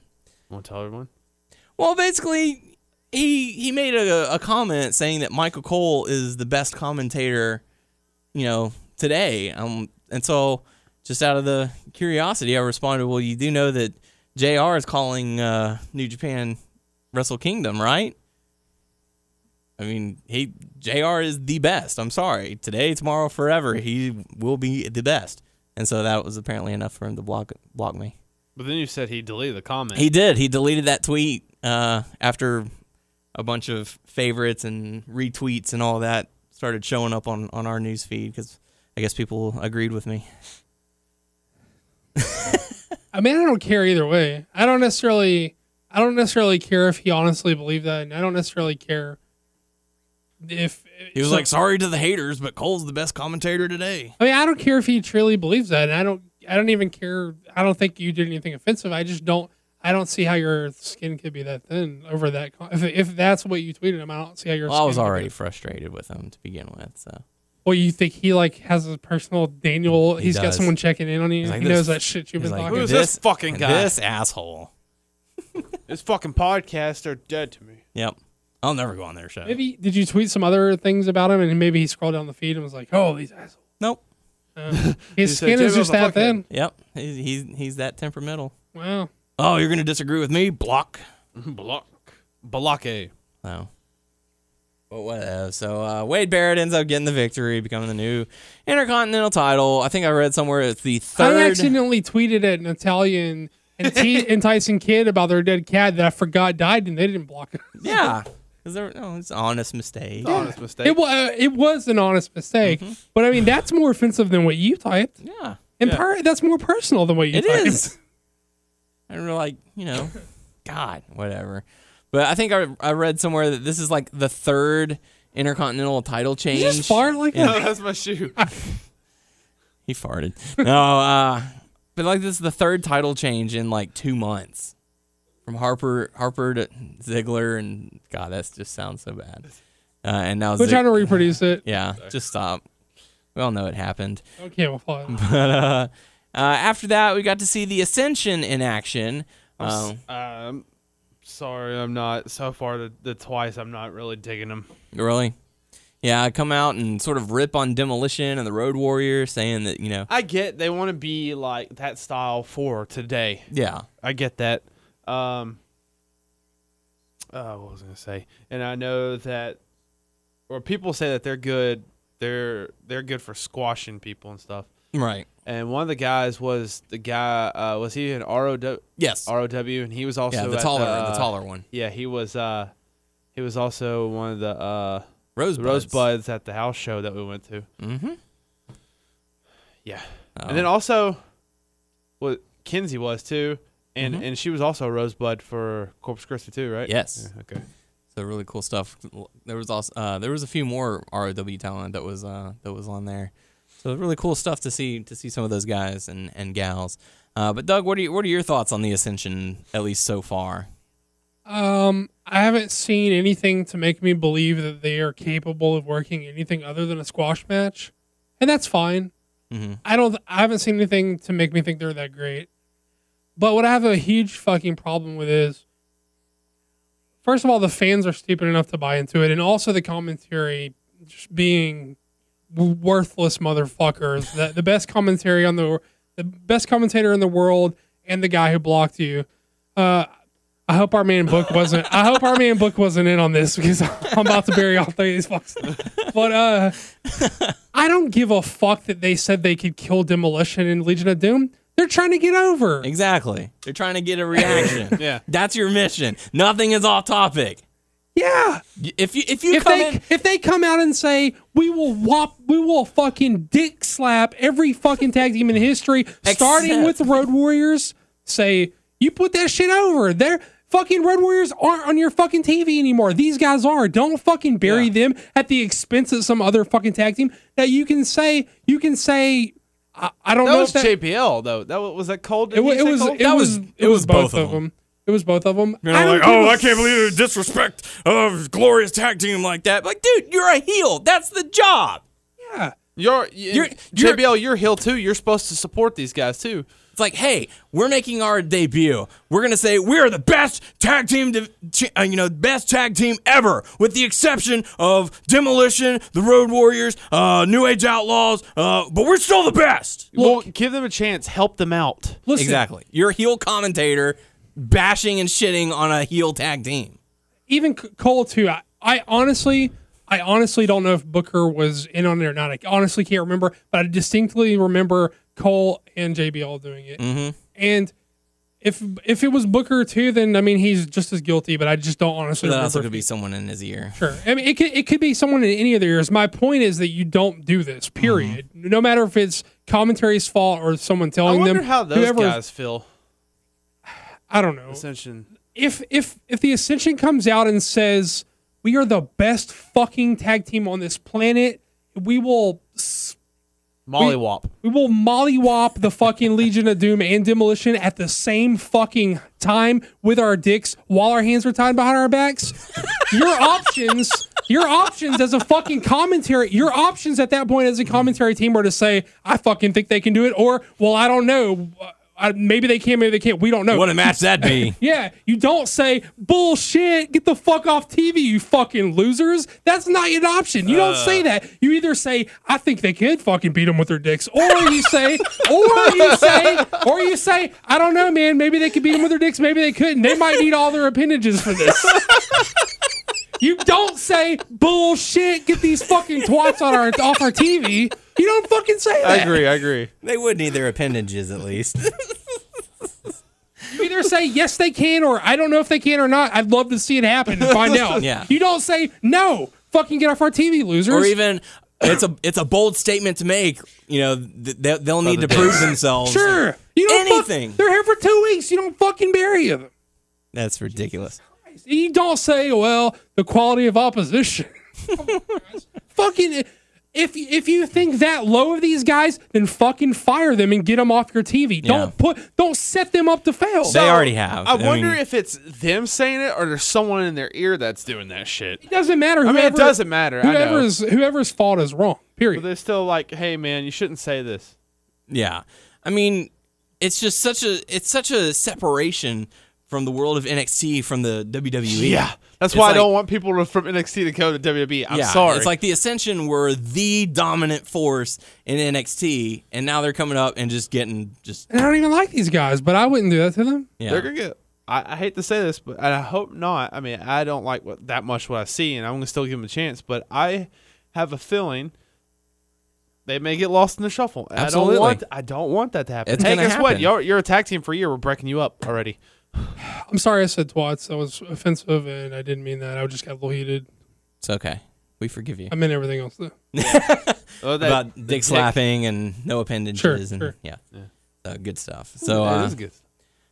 Want to tell everyone? well, basically, he he made a, a comment saying that Michael Cole is the best commentator, you know, today. Um, and so just out of the curiosity, I responded, "Well, you do know that Jr. is calling uh, New Japan Wrestle Kingdom, right?" I mean, he Jr. is the best. I'm sorry. Today, tomorrow, forever, he will be the best. And so that was apparently enough for him to block block me. But then you said he deleted the comment. He did. He deleted that tweet uh, after a bunch of favorites and retweets and all that started showing up on on our news feed because I guess people agreed with me. I mean, I don't care either way. I don't necessarily, I don't necessarily care if he honestly believed that, and I don't necessarily care if He was so- like, "Sorry to the haters, but Cole's the best commentator today." I mean, I don't care if he truly believes that, and I don't, I don't even care. I don't think you did anything offensive. I just don't, I don't see how your skin could be that thin over that. con- If, if that's what you tweeted him, I don't see how your. Well, I was skin could be- already frustrated with him to begin with, so Well, you think he like has a personal Daniel? He He's got someone checking in on you. He's like, he knows that shit you've been like, talking. Who's about. this fucking guy? This asshole. This fucking podcast are dead to me. Yep, I'll never go on their show. Maybe did you tweet some other things about him, and maybe he scrolled down the feed and was like, "Oh, these assholes." Nope. Uh, He his said, skin is just that thin. Yep, he's he's, he's that temperamental. Wow. Oh, you're gonna disagree with me? Block. Block. Balake. No. But whatever. So uh, Wade Barrett ends up getting the victory, becoming the new Intercontinental title. I think I read somewhere it's the third. I accidentally tweeted at Natalya and, and, T, and Tyson Kidd about their dead cat that I forgot died, and they didn't block it. Yeah, because there, no, it's an honest mistake. Honest mistake. It was it was an honest mistake, Mm-hmm. but I mean that's more offensive than what you typed, Yeah, and Yeah. per, that's more personal than what you it typed. is. And we're like, you know, God, whatever. But I think I, I read somewhere that this is like the third Intercontinental title change. You just fart like in- no, that's my shoe. He farted. No, uh, but like this is the third title change in like two months, from Harper Harper to Ziggler, and God, that just sounds so bad. Uh, and now We're Zig- trying to reproduce it. yeah, just stop. We all know it happened. Don't camouflage. But uh, uh, after that, we got to see the Ascension in action. Uh, Um, sorry, I'm not. So far, the, the twice, I'm not really digging them. really? Yeah, I come out and sort of rip on Demolition and the Road Warrior, saying that you know, I get they want to be like that style for today. yeah, I get that. Um, uh, what was I gonna say? And I know that, or people say that they're good. They're they're good for squashing people and stuff. right, And one of the guys was the guy. Uh, was he an ROW? yes, ROW, and he was also yeah, the taller, uh, the taller one, Yeah, he was. Uh, he was also one of the uh, Rosebuds. Rosebuds at the house show that we went to. Mm-hmm. Yeah, Oh. and then also, what Kinsey was too, and Mhm. and she was also a Rosebud for Corpus Christi too, right? Yes. Yeah, okay. So really cool stuff. There was also uh, there was a few more ROW talent that was uh, that was on there. So really cool stuff to see to see some of those guys and, and gals. Uh, but Doug, what are you, what are your thoughts on the Ascension at least so far? Um, I haven't seen anything to make me believe that they are capable of working anything other than a squash match, and that's fine. Mm-hmm. I don't. I haven't seen anything to make me think they're that great. But what I have a huge fucking problem with is, first of all, the fans are stupid enough to buy into it, and also the commentary just being worthless motherfuckers. the the best commentary on the the best commentator in the world, and the guy who blocked you. Uh, I hope our man Book wasn't. I hope our man Book wasn't in on this because I'm about to bury all three of these fucks. But uh, I don't give a fuck that they said they could kill Demolition in Legion of Doom. They're trying to get over. Exactly. They're trying to get a reaction. Yeah. That's your mission. Nothing is off topic. Yeah. If you if you If come they in, if they come out and say we will whop we will fucking dick slap every fucking tag team in history, starting Except- with the Road Warriors, say you put that shit over. They're fucking Road Warriors aren't on your fucking TV anymore. These guys are. Don't fucking bury Yeah. them at the expense of some other fucking tag team. Now you can say you can say I, I don't That know was if that, JBL though. That was, was that Cole. It, it was it That was was- it was both of them. It was both of them. you're not like, oh, I can't believe the disrespect of glorious tag team like that. Like, dude, you're a heel. That's the job. Yeah. You're, You're- you're you're- JBL. You're heel too. You're supposed to support these guys too. It's like, hey, we're making our debut. We're gonna say we are the best tag team, div- ch- uh, you know, best tag team ever, with the exception of Demolition, the Road Warriors, uh, New Age Outlaws. Uh, but we're still the best. well, give them a chance. Help them out. Listen, Exactly. You're a heel commentator, bashing and shitting on a heel tag team. even Cole too. I, I honestly, I honestly don't know if Booker was in on it or not. I honestly can't remember, but I distinctly remember Cole and JBL doing it. Mm-hmm. And if if it was Booker too, then I mean he's just as guilty. But I just don't honestly That remember. also could be someone in his ear. Sure. I mean, it could, it could be someone in any of their ears. My point is that you don't do this, period. No matter if it's commentary's fault or someone telling them. I wonder them. how those whoever, guys feel. I don't know. Ascension. If if if the Ascension comes out and says we are the best fucking tag team on this planet, we will s- Mollywop. we will mollywop the fucking Legion of Doom and Demolition at the same fucking time with our dicks while our hands are tied behind our backs. Your options, your options as a fucking commentary, your options at that point as a commentary team are to say, I fucking think they can do it, or, well, I don't know. Uh, maybe they can, maybe they can't. We don't know. What a match that'd be. Yeah, you don't say bullshit. Get the fuck off TV, you fucking losers. That's not an option. You don't say that. You either say I think they could fucking beat them with their dicks, or you say, or you say, or you say I don't know, man. Maybe they could beat them with their dicks. Maybe they couldn't. They might need all their appendages for this. You don't say bullshit. Get these fucking twats on our off our TV. You don't fucking say that. I agree. I agree. They would need their appendages at least. You either say yes they can or I don't know if they can or not. I'd love to see it happen and find out. Yeah. You don't say no. Fucking get off our TV, losers. or even it's a it's a bold statement to make. You know, th- they, they'll need to prove themselves. sure. You don't fuck- Anything. they're here for two weeks. You don't fucking bury them. That's ridiculous. You don't say, well, the quality of opposition. On, fucking. If if you think that low of these guys, then fucking fire them and get them off your TV. Yeah. Don't put don't set them up to fail. They already have. I I wonder mean- if it's them saying it or there's someone in their ear that's doing that shit. it doesn't matter. I mean, it doesn't matter. I know. Whoever's whoever's fault is wrong. Period. But Period. they're still like, hey man, you shouldn't say this. Yeah. I mean, it's just such a it's such a separation from the world of NXT from the WWE. Yeah, that's It's why like- I don't want people from NXT to go to WWE. I'm yeah, sorry. It's like the Ascension were the dominant force in NXT, and now they're coming up and just getting just And I don't even like these guys, but I wouldn't do that to them. yeah. they're gonna get. I, I hate to say this, but I hope not. I mean, I don't like what that much what I see, and I'm gonna still give them a chance. But I have a feeling they may get lost in the shuffle. Absolutely. I don't want. I don't want that to happen. It's hey, gonna guess what? happen. You're you're a tag team for a year. We're breaking you up already. I'm sorry I said twats. That was offensive, and I didn't mean that. I just got a little heated. It's okay. We forgive you. I meant everything else. Though. Oh, that, About the dick slapping and no appendages Sure, and sure. yeah, Yeah. Uh, good stuff. So that uh, is good.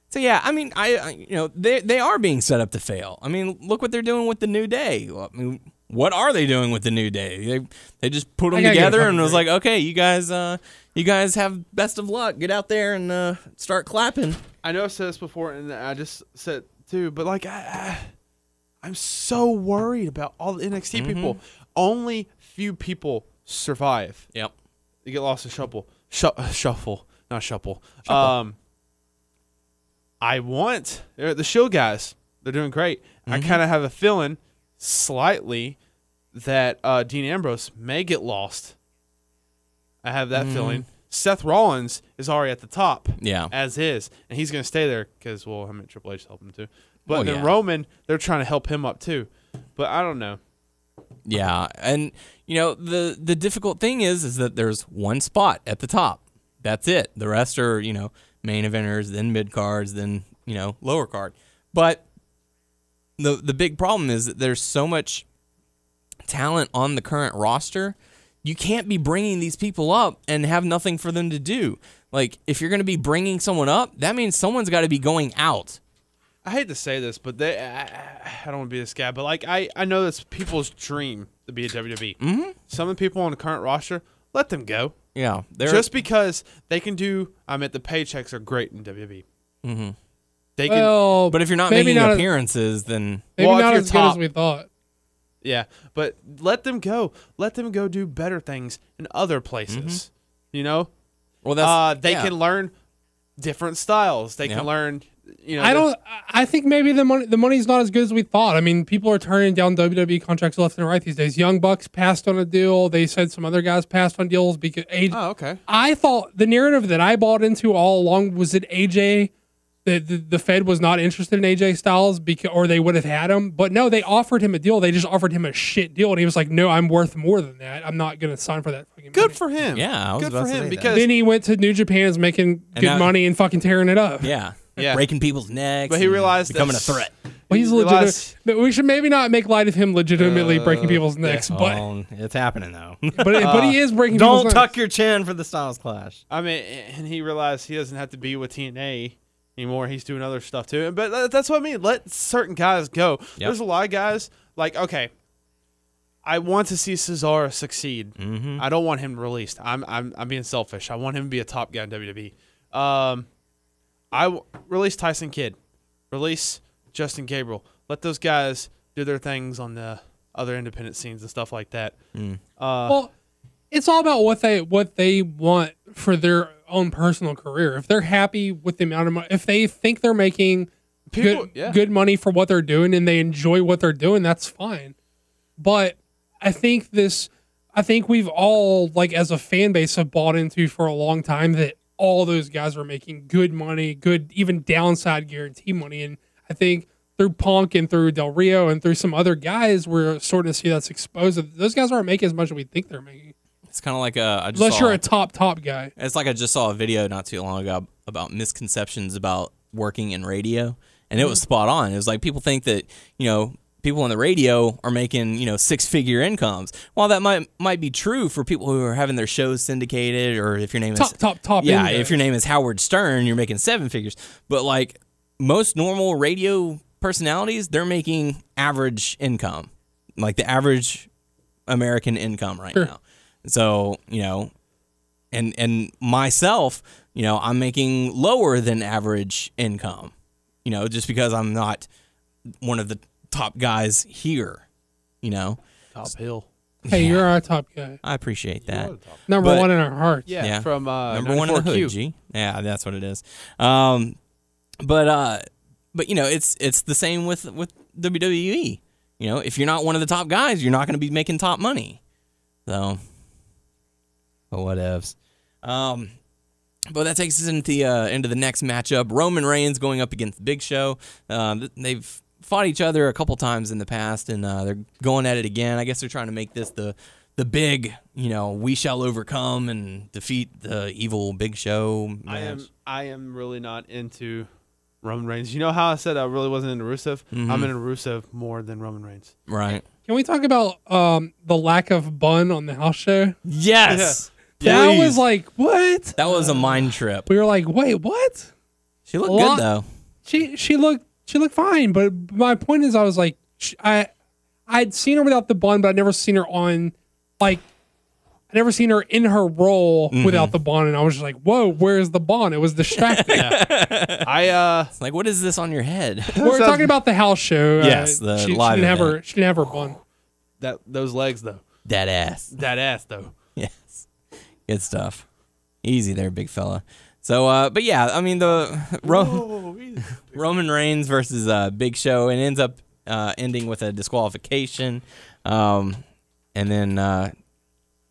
So yeah, I mean, I, I you know they they are being set up to fail. I mean, look what they're doing with the New Day. Well, I mean, what are they doing with the New Day? They they just put them gotta get a together fucking and was like, okay, you guys, uh, you guys have best of luck. Get out there and uh, start clapping. I know I said this before, and I just said too, but like I, I I'm so worried about all the NXT people. Only few people survive. Yep. They get lost in shuffle, Shu- shuffle, not shuffle. Um, I want the Shield guys. They're doing great. I kind of have a feeling, slightly, that uh, Dean Ambrose may get lost. I have that feeling. Seth Rollins is already at the top Yeah. as is, and he's going to stay there because well, I mean Triple H helped him too. But Well, then yeah. Roman, they're trying to help him up too. But I don't know. Yeah, and you know the the difficult thing is is that there's one spot at the top. That's it. The rest are you know main eventers, then mid cards, then you know lower card. But the the big problem is that there's so much talent on the current roster. You can't be bringing these people up and have nothing for them to do. Like if you're going to be bringing someone up, that means someone's got to be going out. I hate to say this, but they I, I don't want to be this guy, but like I I know that's people's dream to be a WWE. Mm-hmm. Some of the people on the current roster, let them go. Yeah, Just because they can do, I mean, the paychecks are great in WWE. Mm-hmm. They can, Well, but if you're not maybe making not as- appearances, then maybe well, not you're as good as we thought. yeah, but let them go. Let them go do better things in other places. You know, well that's uh, they yeah. can learn different styles. They Yeah. can learn, you know. I don't. I think maybe the money the money's not as good as we thought. I mean, people are turning down WWE contracts left and right these days. Young Bucks passed on a deal. They said some other guys passed on deals because AJ, Oh, okay. I thought the narrative that I bought into all along was that AJ the, the the Fed was not interested in AJ Styles because or they would have had him. But no, they offered him a deal. They just offered him a shit deal, and he was like, "No, I'm worth more than that. I'm not going to sign for that fucking." Good money. for him. Yeah, I was good about for to him say that. because Then he went to New Japan, is making good now- money and fucking tearing it up. Yeah. Yeah. Breaking people's necks. But he realized becoming that- a threat. Well, he's He legitimate. realized- we should maybe not make light of him legitimately breaking Uh, people's necks, but Oh, it's happening though. but but he is breaking. Don't people's tuck necks. your chin for the Styles Clash. I mean, and he realized he doesn't have to be with TNA anymore. He's doing other stuff too. But that's what I mean. Let certain guys go. There's a lot of guys like okay. I want to see Cesaro succeed. Mm-hmm. I don't want him released. I'm I'm I'm being selfish. I want him to be a top guy in WWE. Um, I w- release Tyson Kidd, release Justin Gabriel. Let those guys do their things on the other independent scenes and stuff like that. Mm. Uh, Well, it's all about what they what they want for their own personal career. If they're happy with the amount of money, if they think they're making People- good yeah. good money for what they're doing and they enjoy what they're doing, that's fine. But I think this, I think we've all like as a fan base have bought into for a long time that all those guys are making good money, good even downside guarantee money, and I think. Through Punk and through Del Rio and through some other guys, we're starting to see that's exposed. Those guys aren't making as much as we think they're making. It's kind of like a. I just Unless saw- you're a top top guy. It's like I just saw a video not too long ago about misconceptions about working in radio, and it was mm. spot on. It was like people think that you know people in the radio are making you know six figure incomes. While that might might be true for people who are having their shows syndicated, or if your name is Top top top. yeah, end if your name is Howard Stern, you're making seven figures. But like most normal radio personalities, they're making average income, like the average American income right Sure. now. So you know, and and myself, you know, I'm making lower than average income. You know, just because I'm not one of the top guys here. You know, top hill. Hey, you're our top guy. I appreciate that. Number But- one in our hearts. Yeah, Yeah. from uh, number one in the 94Q. hood, G. Yeah, that's what it is. Um, but uh, but you know, it's it's the same with with WWE. You know, if you're not one of the top guys, you're not going to be making top money. So, but whatevs. Um, but that takes us into the uh, into the next matchup. Roman Reigns going up against Big Show. Um, th- they've fought each other a couple times in the past, and uh, they're going at it again. I guess they're trying to make this the the big, you know, we shall overcome and defeat the evil Big Show match. I am I am really not into Roman Reigns. You know how I said I really wasn't into Rusev? Mm-hmm. I'm into Rusev more than Roman Reigns. right. Can we talk about um, the lack of bun on the house show? Yes. That Please. was like what? that was a mind trip. We were like, wait, what? She looked a lot- good though. She she looked she looked fine, but my point is, I was like, sh- I I'd seen her without the bun, but I'd never seen her on like. I never seen her in her role Mm-hmm. without the bun, and I was just like, "Whoa, where's the bun?" It was distracting. I uh It's like, what is this on your head? We're talking about the house show. Yes, uh, the she, she didn't have event. her. She didn't have her bun. that those legs though. Dead ass. That ass though. Yes. Good stuff. Easy there, big fella. So, uh, but yeah, I mean the Ro- Roman Reigns versus uh, Big Show, and ends up uh, ending with a disqualification. Um, and then uh,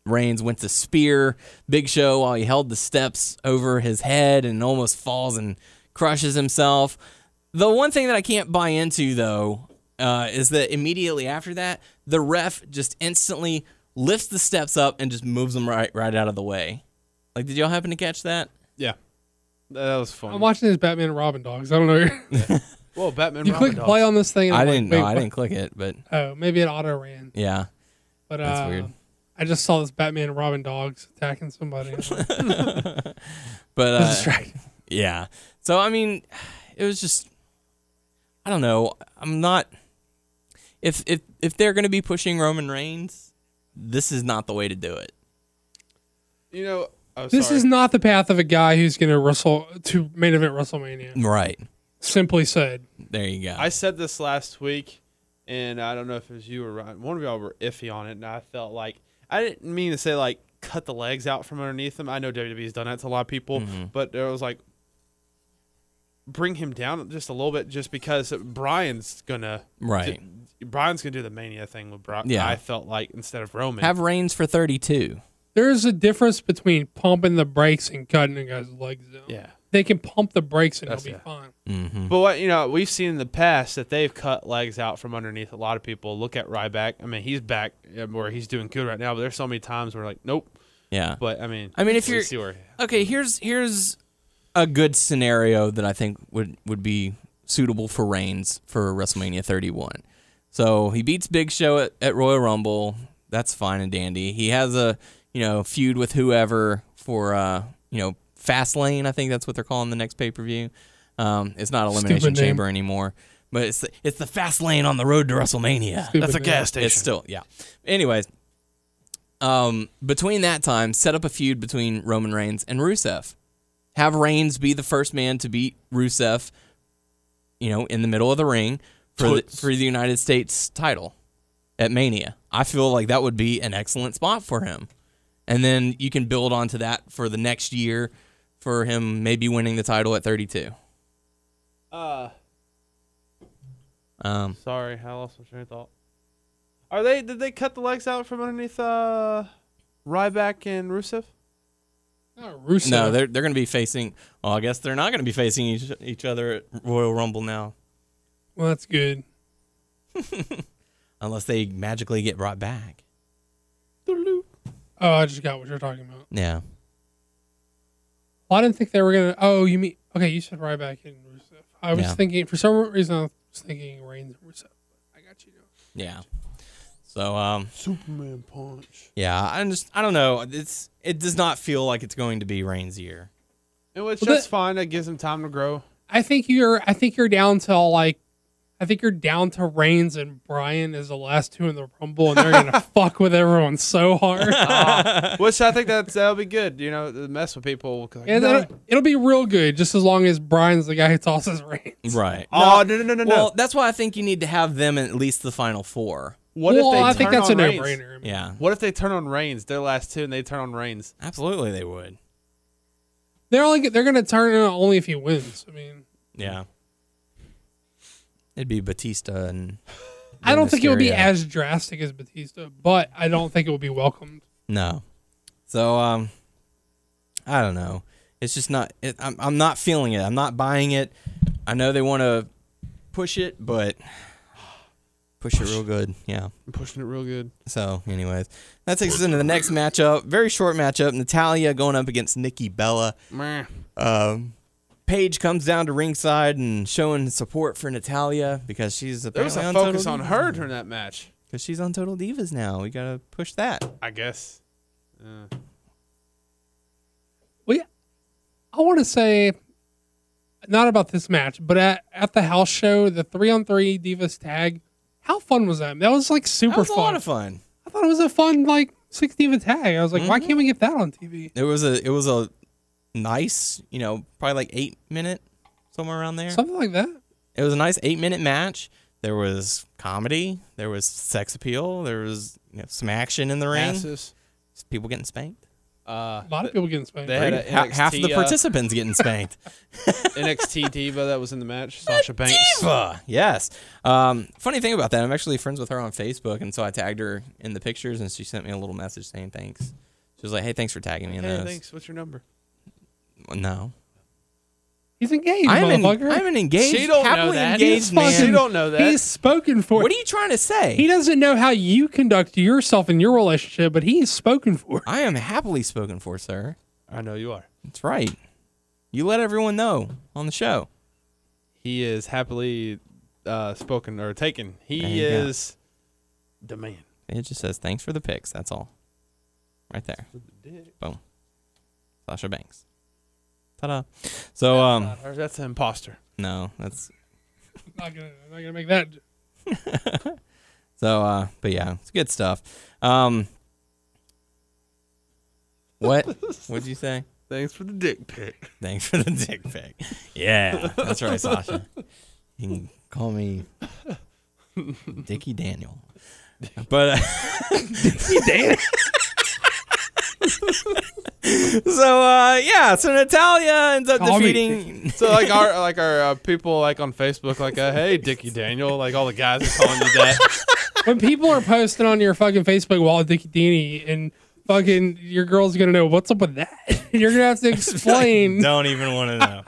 Reigns went to spear Big Show while he held the steps over his head and almost falls and crushes himself. The one thing that I can't buy into though uh, is that immediately after that, the ref just instantly lifts the steps up and just moves them right right out of the way. Like, did y'all happen to catch that? Yeah. That was fun. I'm watching this Batman and Robin dogs. I don't know. Well, Batman. you Robin click dogs. play on this thing. And I like, didn't know. wait, I didn't click it, but Oh, maybe it auto ran. yeah, But That's uh, weird. I just saw this Batman and Robin dogs attacking somebody. But uh, distracting. Yeah. So I mean, it was just I don't know. I'm not if if if they're going to be pushing Roman Reigns, this is not the way to do it. You know. Oh, This sorry. is not the path of a guy who's going to wrestle to main event WrestleMania. Right. Simply said, There you go. I said this last week, and I don't know if it was you or Ryan. One of y'all were iffy on it, and I felt like I didn't mean to say like cut the legs out from underneath him. I know WWE's done that to a lot of people, Mm-hmm. but there was like bring him down just a little bit, just because Bryan's gonna Right. Bryan's gonna do the mania thing with Brian. Yeah. I felt like instead of Roman. Have Reigns for 32. there's a difference between pumping the brakes and cutting a guy's legs down. yeah, they can pump the brakes and That's- it'll be yeah. fine. Mm-hmm. But what you know, we've seen in the past that they've cut legs out from underneath a lot of people. Look at Ryback. I mean, he's back where he's doing good right now. But there's so many times where like, nope. Yeah. But I mean, I mean, if you're- see where, Okay, here's here's a good scenario that I think would would be suitable for Reigns for WrestleMania 31. So he beats Big Show at, at Royal Rumble. That's fine and dandy. He has a you know feud with whoever for uh you know Fastlane. I think that's what they're calling the next pay per view. Um, it's not Elimination Chamber anymore, but it's the, it's the fast lane on the road to WrestleMania. Stupid that's a name. gas station. It's still yeah. Anyways, um, between that time, set up a feud between Roman Reigns and Rusev. Have Reigns be the first man to beat Rusev, you know, in the middle of the ring for the, for the United States title at Mania. I feel like that would be an excellent spot for him. And then you can build onto that for the next year for him maybe winning the title at 32. uh, Um, sorry, I lost my train of thought. Are they? Did they cut the legs out from underneath uh, Ryback and Rusev? No, Rusev. no, they're they're going to be facing. Well, I guess they're not going to be facing each, each other at Royal Rumble now, well, that's good. unless they magically get brought back. Oh, I just got what you're talking about. Yeah. Well, I didn't think they were gonna. Oh, you mean okay? You said Ryback and Rusev. I was Yeah. thinking for some reason I was thinking Reigns and Rusev. But I got you. Now. Yeah. So um Superman punch. yeah, I just I don't know. It's it does not feel like it's going to be Reigns' year. And which Well, that's that- fine. That gives him time to grow. I think you're. I think you're down to like. I think you're down to Reigns and Bryan as the last two in the Rumble, and they're gonna fuck with everyone so hard. Ah. which I think that's that'll be good. You know, to mess with people. like, And no. it'll, it'll be real good, just as long as Bryan's the guy who tosses Reigns. Right. Oh no no no no no! Well, that's why I think you need to have them in at least the final four. what well, if they I think turn that's a on Reigns? no-brainer. I mean, Yeah. What if they turn on Reigns? Their last two, and they turn on Reigns. Absolutely they would. They're only they're gonna turn it on only if he wins. I mean, Yeah. It'd be Batista and I don't think it would be as drastic as Batista, but I don't think it would be welcomed. No. So um I don't know. It's just not it, I'm I'm not feeling it. I'm not buying it. I know they want to push it, but push, it real good. Yeah. I'm pushing it real good. So, anyways, that takes us into the next matchup. Very short matchup. Natalya going up against Nikki Bella. Meh. Um, Paige comes down to ringside and showing support for Natalya because she's There was apparently a on focus Total on her during that match. because she's on Total Divas now. We gotta push that. I guess. Uh, Well, yeah, I want to say not about this match, but at, at the house show, the three on three Divas tag. How fun was that? That was like super That was fun. a lot of fun. I thought it was a fun like six Diva tag. I was like, Mm-hmm. why can't we get that on TV? It was a it was a nice, you know, probably like eight minute somewhere around there. Something like that. It was a nice eight minute match. There was comedy. There was sex appeal. There was you know, some action in the ring. asses. People getting spanked. Uh, A lot of people getting spanked. they had a Ha- half the NXT, uh, participants getting spanked. NXT diva that was in the match. Sasha Banks. Diva. Yes. Um, funny thing about that, I'm actually friends with her on Facebook, and so I tagged her in the pictures, and she sent me a little message saying thanks. She was like, "Hey, thanks for tagging me in Hey, those." thanks. What's your number? No, He's engaged, I'm an, motherfucker. I'm an engaged, She don't know happily that. engaged He's man. fucking- She don't know that. He's spoken for. What are you trying to say? He doesn't know how you conduct yourself in your relationship, but he's spoken for. I am happily spoken for, sir. I know you are. That's right. You let everyone know on the show. He is happily uh, spoken or taken. There He you go. is the man. It just says thanks for the pics. That's all. Right there. Boom. Sasha Banks. Ta-da. So um Or that's an imposter. no, that's I'm not gonna, I'm not gonna make that. so uh but yeah, it's good stuff. Um What? What'd you say? Thanks for the dick pic. Thanks for the dick pic. Yeah, that's right, Sasha. You can call me Dickie Daniel. But uh, Dickie Daniel. so uh, yeah, so Natalya ends up Call me defeating. So like our like our uh, people like on Facebook like uh, hey Dickie Daniel like all the guys are calling you that. when people are posting on your fucking Facebook wall, Dickie Deanie, and fucking your girl's gonna know what's up with that. You're gonna have to explain. Don't even want to know.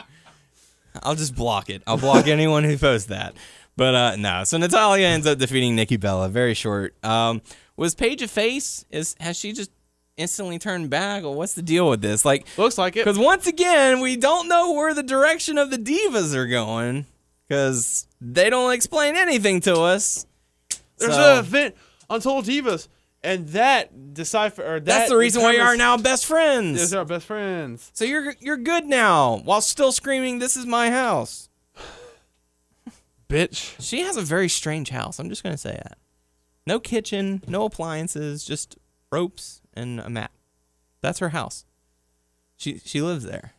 I'll just block it. I'll block anyone who posts that. But uh no. So Natalya ends up defeating Nikki Bella. Very short. Um was Paige a face? Is has she just instantly turned back? Or what's the deal with this? Like Looks like it. because once again, we don't know where the direction of the divas are going. Because they don't explain anything to us. There's So- an event on Total Divas, and that decipher or that That's the reason why you are now best friends. These are our best friends. So you're you're good now, while still screaming, "This is my house." Bitch. She has a very strange house. I'm just gonna say that. No kitchen, no appliances, just ropes and a mat. That's her house. She she lives there.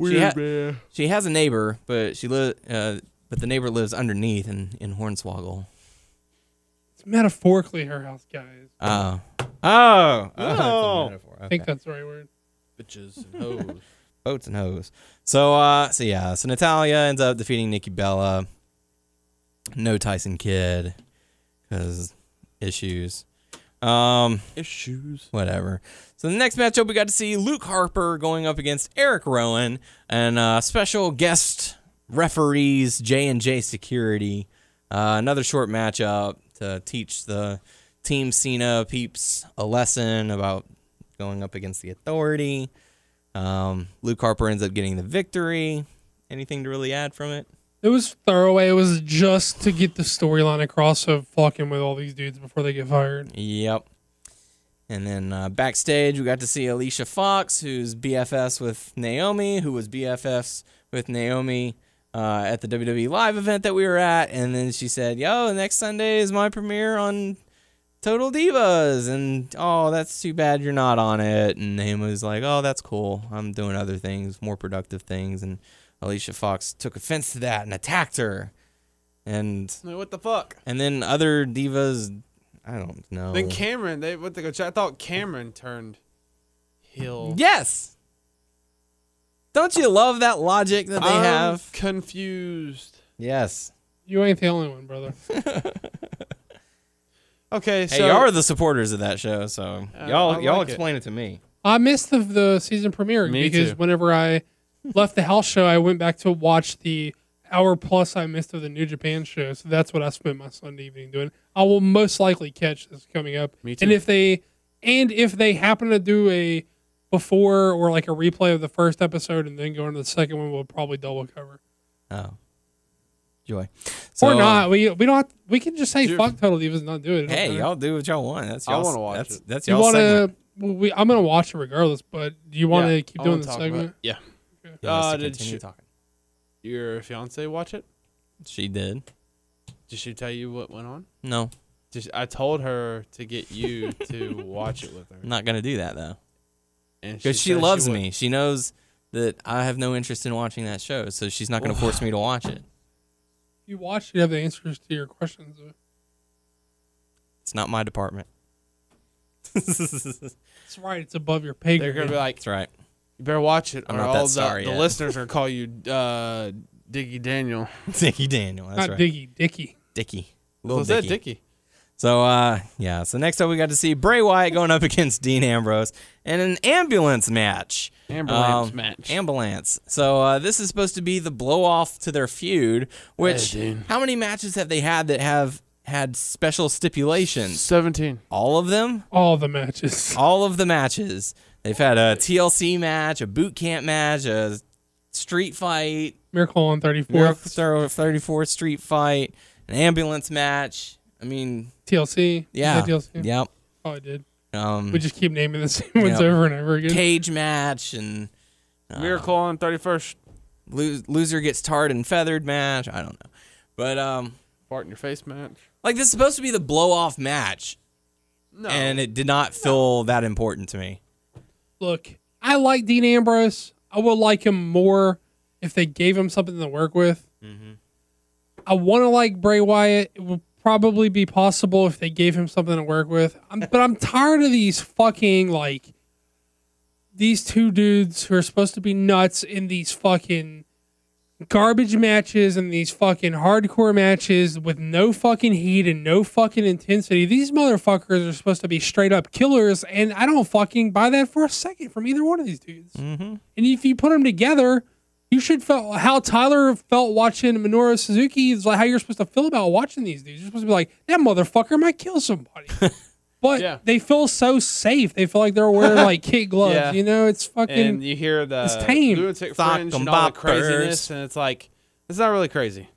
She, ha- man. she has a neighbor, but she li- uh, but the neighbor lives underneath in in Hornswoggle. It's metaphorically her house, guys. Oh. Oh. oh that's a metaphor. I think that's the right word. Bitches and hoes. boats and hoes. So uh so yeah, so Natalya ends up defeating Nikki Bella. No Tyson Kidd cuz issues. Um Issues. whatever. So the next matchup we got to see Luke Harper going up against Eric Rowan and uh special guest referees J&J Security. Uh, another short matchup to teach the Team Cena peeps a lesson about going up against the authority. Um, Luke Harper ends up getting the victory. Anything to really add from it? It was throwaway. It was just to get the storyline across of fucking with all these dudes before they get fired. Yep. And then uh, backstage, we got to see Alicia Fox, who's BFFs with Naomi, who was BFFs with Naomi uh, at the WWE Live event that we were at. And then she said, Yo, next Sunday is my premiere on Total Divas. And oh, that's too bad you're not on it. And Naomi was like, Oh, that's cool. I'm doing other things, more productive things. And Alicia Fox took offense to that and attacked her. And what the fuck? and then other divas, I don't know. Then Cameron, they what they go. I thought Cameron turned heel. Yes. Don't you love that logic that they I'm have? confused. Yes. You ain't the only one, brother. Okay, so Hey, so y'all are the supporters of that show, so Uh, y'all I y'all like it. explain it. to me. I missed the, the season premiere Me because too. whenever I left the house show, I went back to watch the hour plus I missed of the New Japan show. So that's what I spent my Sunday evening doing. I will most likely catch this coming up. Me And if they and if they happen to do a before or like a replay of the first episode and then go into the second one, we'll probably double cover. Oh, joy. or not. We we don't. Have, we can just say Dude. fuck Total Divas and not do it. It Hey, matter. y'all do what y'all want. That's I y'all. wanna watch that's, it. That's You y'all want segment. to? We, I'm gonna watch it regardless. But do you want to Yeah, keep doing wanna the segment? Yeah. He Uh, to did continue she- talking. Your fiance watch it? She did. Did she tell you what went on? No, Did she- I told her to get you to watch it with her, I'm not gonna do that though, because she, said loves would. me. She knows that I have no interest in watching that show, so she's not gonna force me to watch it. You watch, you have the answers to your questions. It's not my department. That's That's right. It's above your pay grade. They're gonna be like, "That's right. "You better watch it." I'm or not that all the, sorry the yet. listeners are gonna call you uh, Diggy Daniel. Dickie Daniel. That's not right. Diggy, Dicky. Dickie. What Little was that, Dickie. Dicky? So uh yeah, so next up we got to see Bray Wyatt going up against Dean Ambrose in an ambulance match. Ambulance Um, match. Ambulance. So uh this is supposed to be the blow off to their feud, which Hey, Dean. how many matches have they had that have had special stipulations? Seventeen. All of them? All the matches. All of the matches. They've had a TLC match, a boot camp match, a street fight, Miracle on 34th. Miracle 34th street fight, an ambulance match. I mean, TLC. yeah. TLC? Yep. Oh, I did. Um, We just keep naming the same ones Yep. over and over again. cage match and uh, Miracle on thirty first. lo- loser gets tarred and feathered match. I don't know, but um, Fart in your face match. like this is supposed to be the blow off match, No. and it did not feel that important to me. Look, I like Dean Ambrose. I would like him more if they gave him something to work with. Mm-hmm. I want to like Bray Wyatt. It would probably be possible if they gave him something to work with. I'm, but I'm tired of these fucking like these two dudes who are supposed to be nuts in these fucking garbage matches and these fucking hardcore matches with no fucking heat and no fucking intensity. These motherfuckers are supposed to be straight up killers, and I don't fucking buy that for a second from either one of these dudes. Mm-hmm. And if you put them together, you should feel how Tyler felt watching Minoru Suzuki is like how you're supposed to feel about watching these dudes. You're supposed to be like, that motherfucker might kill somebody. But Yeah. they feel so safe. They feel like they're wearing like kid gloves. Yeah. You know, it's fucking. and you hear the it's tame. lunatic Sock fringe 'em and all the craziness, and it's like it's not really crazy.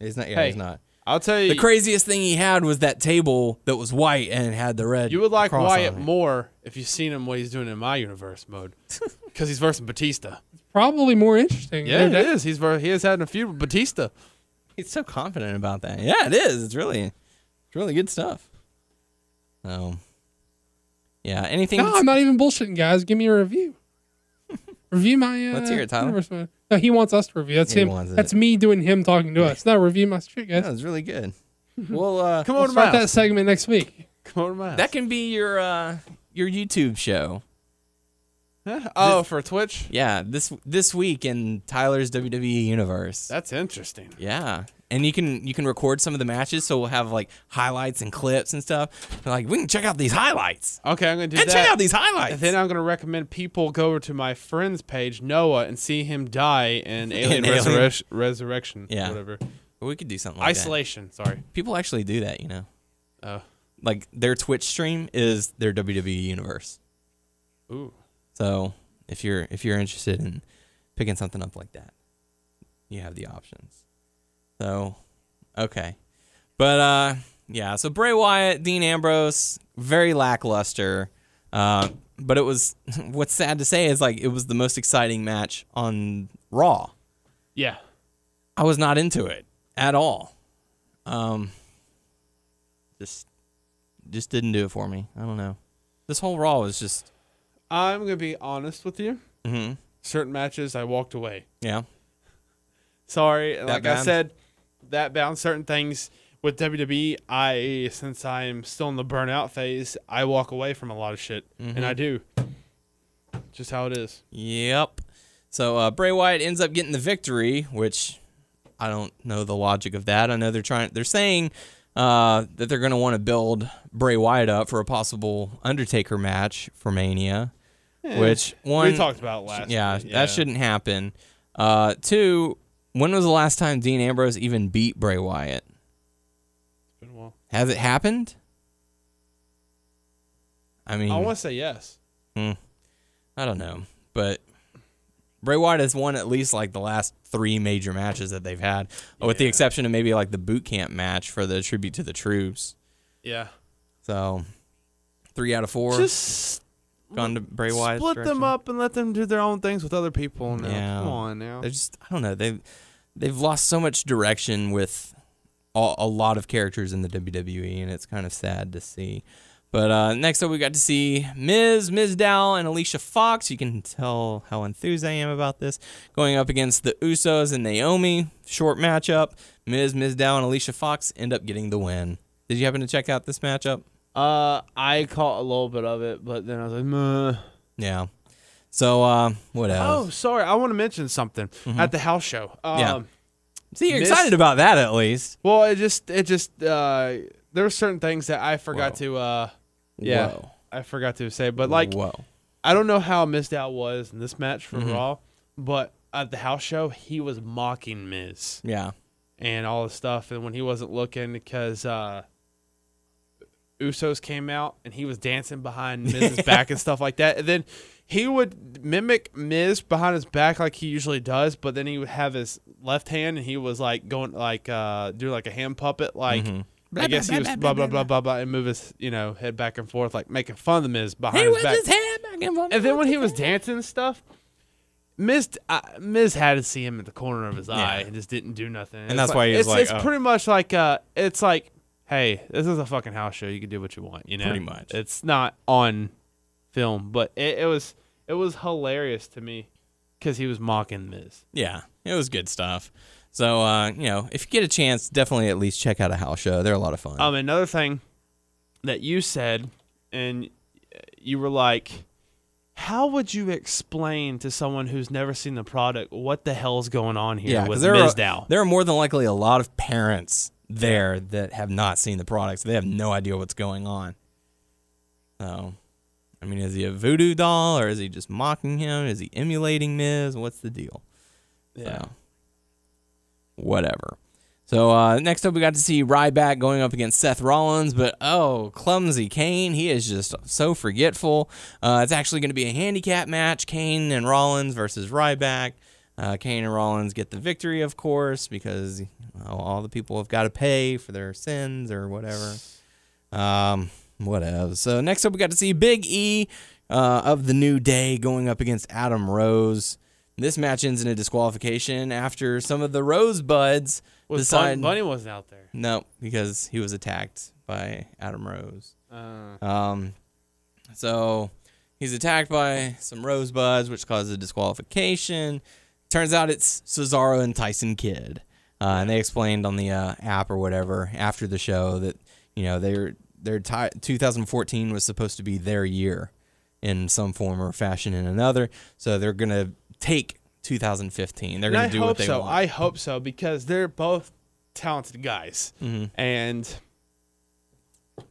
He's not. Yeah, Hey, he's not. I'll tell you, The craziest thing he had was that table that was white and had the red. you would like cross Wyatt more if you've seen him what he's doing in my universe mode, because he's versing Batista. It's probably more interesting. Yeah, No it He's ver- he has had a feud with Batista. He's so confident about that. Yeah, it is. It's really, it's really good stuff. So, yeah. Anything? No, I'm not even bullshitting, guys. Give me a review. review my. Uh, Let's hear it, Tyler. No, he wants us to review. That's He him. wants it. That's me doing him talking to us. No, review my shit, guys. that was really good. Well, uh, Come We'll over to my start that segment next week. Come over to my house. that can be your uh, your YouTube show. Huh? oh, for Twitch. Yeah, this this week in Tyler's WWE universe. That's interesting. Yeah, and you can you can record some of the matches, so we'll have like highlights and clips and stuff. Like we can check out these highlights Okay, I'm gonna do that. and that. check out these highlights. And then I'm gonna recommend people go over to my friend's page Noah and see him die in Alien, Alien. Resurrec- Resurrection. Yeah. whatever. we could do something like that. Isolation. Sorry. People actually do that, you know. Oh. Like their Twitch stream is their WWE universe. Ooh. So if you're if you're interested in picking something up like that, you have the options. So okay, but uh, yeah. So Bray Wyatt, Dean Ambrose, very lackluster. Uh, but it was what's sad to say is like it was the most exciting match on Raw. Yeah. I was not into it at all. Um, just just didn't do it for me. I don't know. This whole Raw was just I'm gonna be honest with you. mhm. Certain matches I walked away. yeah. Sorry. like I said, that bound certain things with WWE. I since I'm still in the burnout phase, I walk away from a lot of shit, and I do. Just how it is. Yep. So uh, Bray Wyatt ends up getting the victory, which I don't know the logic of that. I know they're trying. They're saying uh, that they're going to want to build Bray Wyatt up for a possible Undertaker match for Mania, which one we talked about last. yeah, week, that shouldn't happen. Uh, two, when was the last time Dean Ambrose even beat Bray Wyatt? It's been a while. Has it happened? I mean, I want to say yes. Hmm, I don't know, but Bray Wyatt has won at least like the last three major matches that they've had, with the exception of maybe like the boot camp match for the tribute to the troops. Yeah. So three out of four Just gone to Bray Wyatt. split them up and let them do their own things with other people. Now. Yeah. Come on now. They're just I don't know they've they've lost so much direction with a, a lot of characters in the WWE, and it's kind of sad to see. But uh, next up, we got to see Miz, Mizdow, and Alicia Fox. You can tell how enthused I am about this. Going up against the Usos and Naomi. Short matchup. Miz, Mizdow, and Alicia Fox end up getting the win. Did you happen to check out this matchup? Uh, I caught a little bit of it, but then I was like, Meh. Yeah. So, uh, what else? oh, sorry. I want to mention something at the house show. Um, Yeah. See, you're Miz- excited about that at least. Well, it just, it just, uh, there were certain things that I forgot Whoa. to, uh, yeah, Whoa. I forgot to say, but like, Whoa. I don't know how Mizdow was in this match for Mhm. Raw, but at the house show, he was mocking Miz. Yeah. and all the stuff. And when he wasn't looking, because uh, Usos came out and he was dancing behind Miz's back and stuff like that. And then he would mimic Miz behind his back like he usually does, but then he would have his left hand and he was like going like uh do like a hand puppet like. Mhm. I guess he was blah blah blah blah blah and move his you know head back and forth like making fun of the Miz behind his back. His head back and forth. And then when he was dancing and stuff, Miz uh, Miz had to see him at the corner of his eye Yeah. and just didn't do nothing. And It's that's why he was it's, like, it's oh. pretty much like uh, it's like, hey, this is a fucking house show. You can do what you want, you know. Pretty much. It's not on film, but it, it was it was hilarious to me because he was mocking Miz. Yeah, it was good stuff. So, uh, you know, if you get a chance, definitely at least check out a house show. They're a lot of fun. Um, another thing that you said, and you were like, how would you explain to someone who's never seen the product what the hell's going on here Yeah, with because there are Mizdow? there are more than likely a lot of parents there that have not seen the products. they have no idea what's going on. So, I mean, is he a voodoo doll or is he just mocking him? Is he emulating Miz? What's the deal? Yeah. So, whatever. So uh, next up, we got to see Ryback going up against Seth Rollins, but oh, clumsy Kane! He is just so forgetful. Uh, it's actually going to be a handicap match: Kane and Rollins versus Ryback. Uh, Kane and Rollins get the victory, of course, because well, all the people have got to pay for their sins or whatever. Um, whatever. So next up, we got to see Big E uh, of the New Day going up against Adam Rose. This match ends in a disqualification after some of the Rosebuds Was decide. Bunny wasn't out there. No, because he was attacked by Adam Rose. Uh, Um, so he's attacked by some rosebuds, which causes a disqualification. Turns out it's Cesaro and Tyson Kidd, uh, and they explained on the uh, app or whatever after the show that you know they're their ti 2014 was supposed to be their year in some form or fashion in another, so they're gonna take 2015. They're and gonna I do what they so. want. I hope so because they're both talented guys, Mhm. and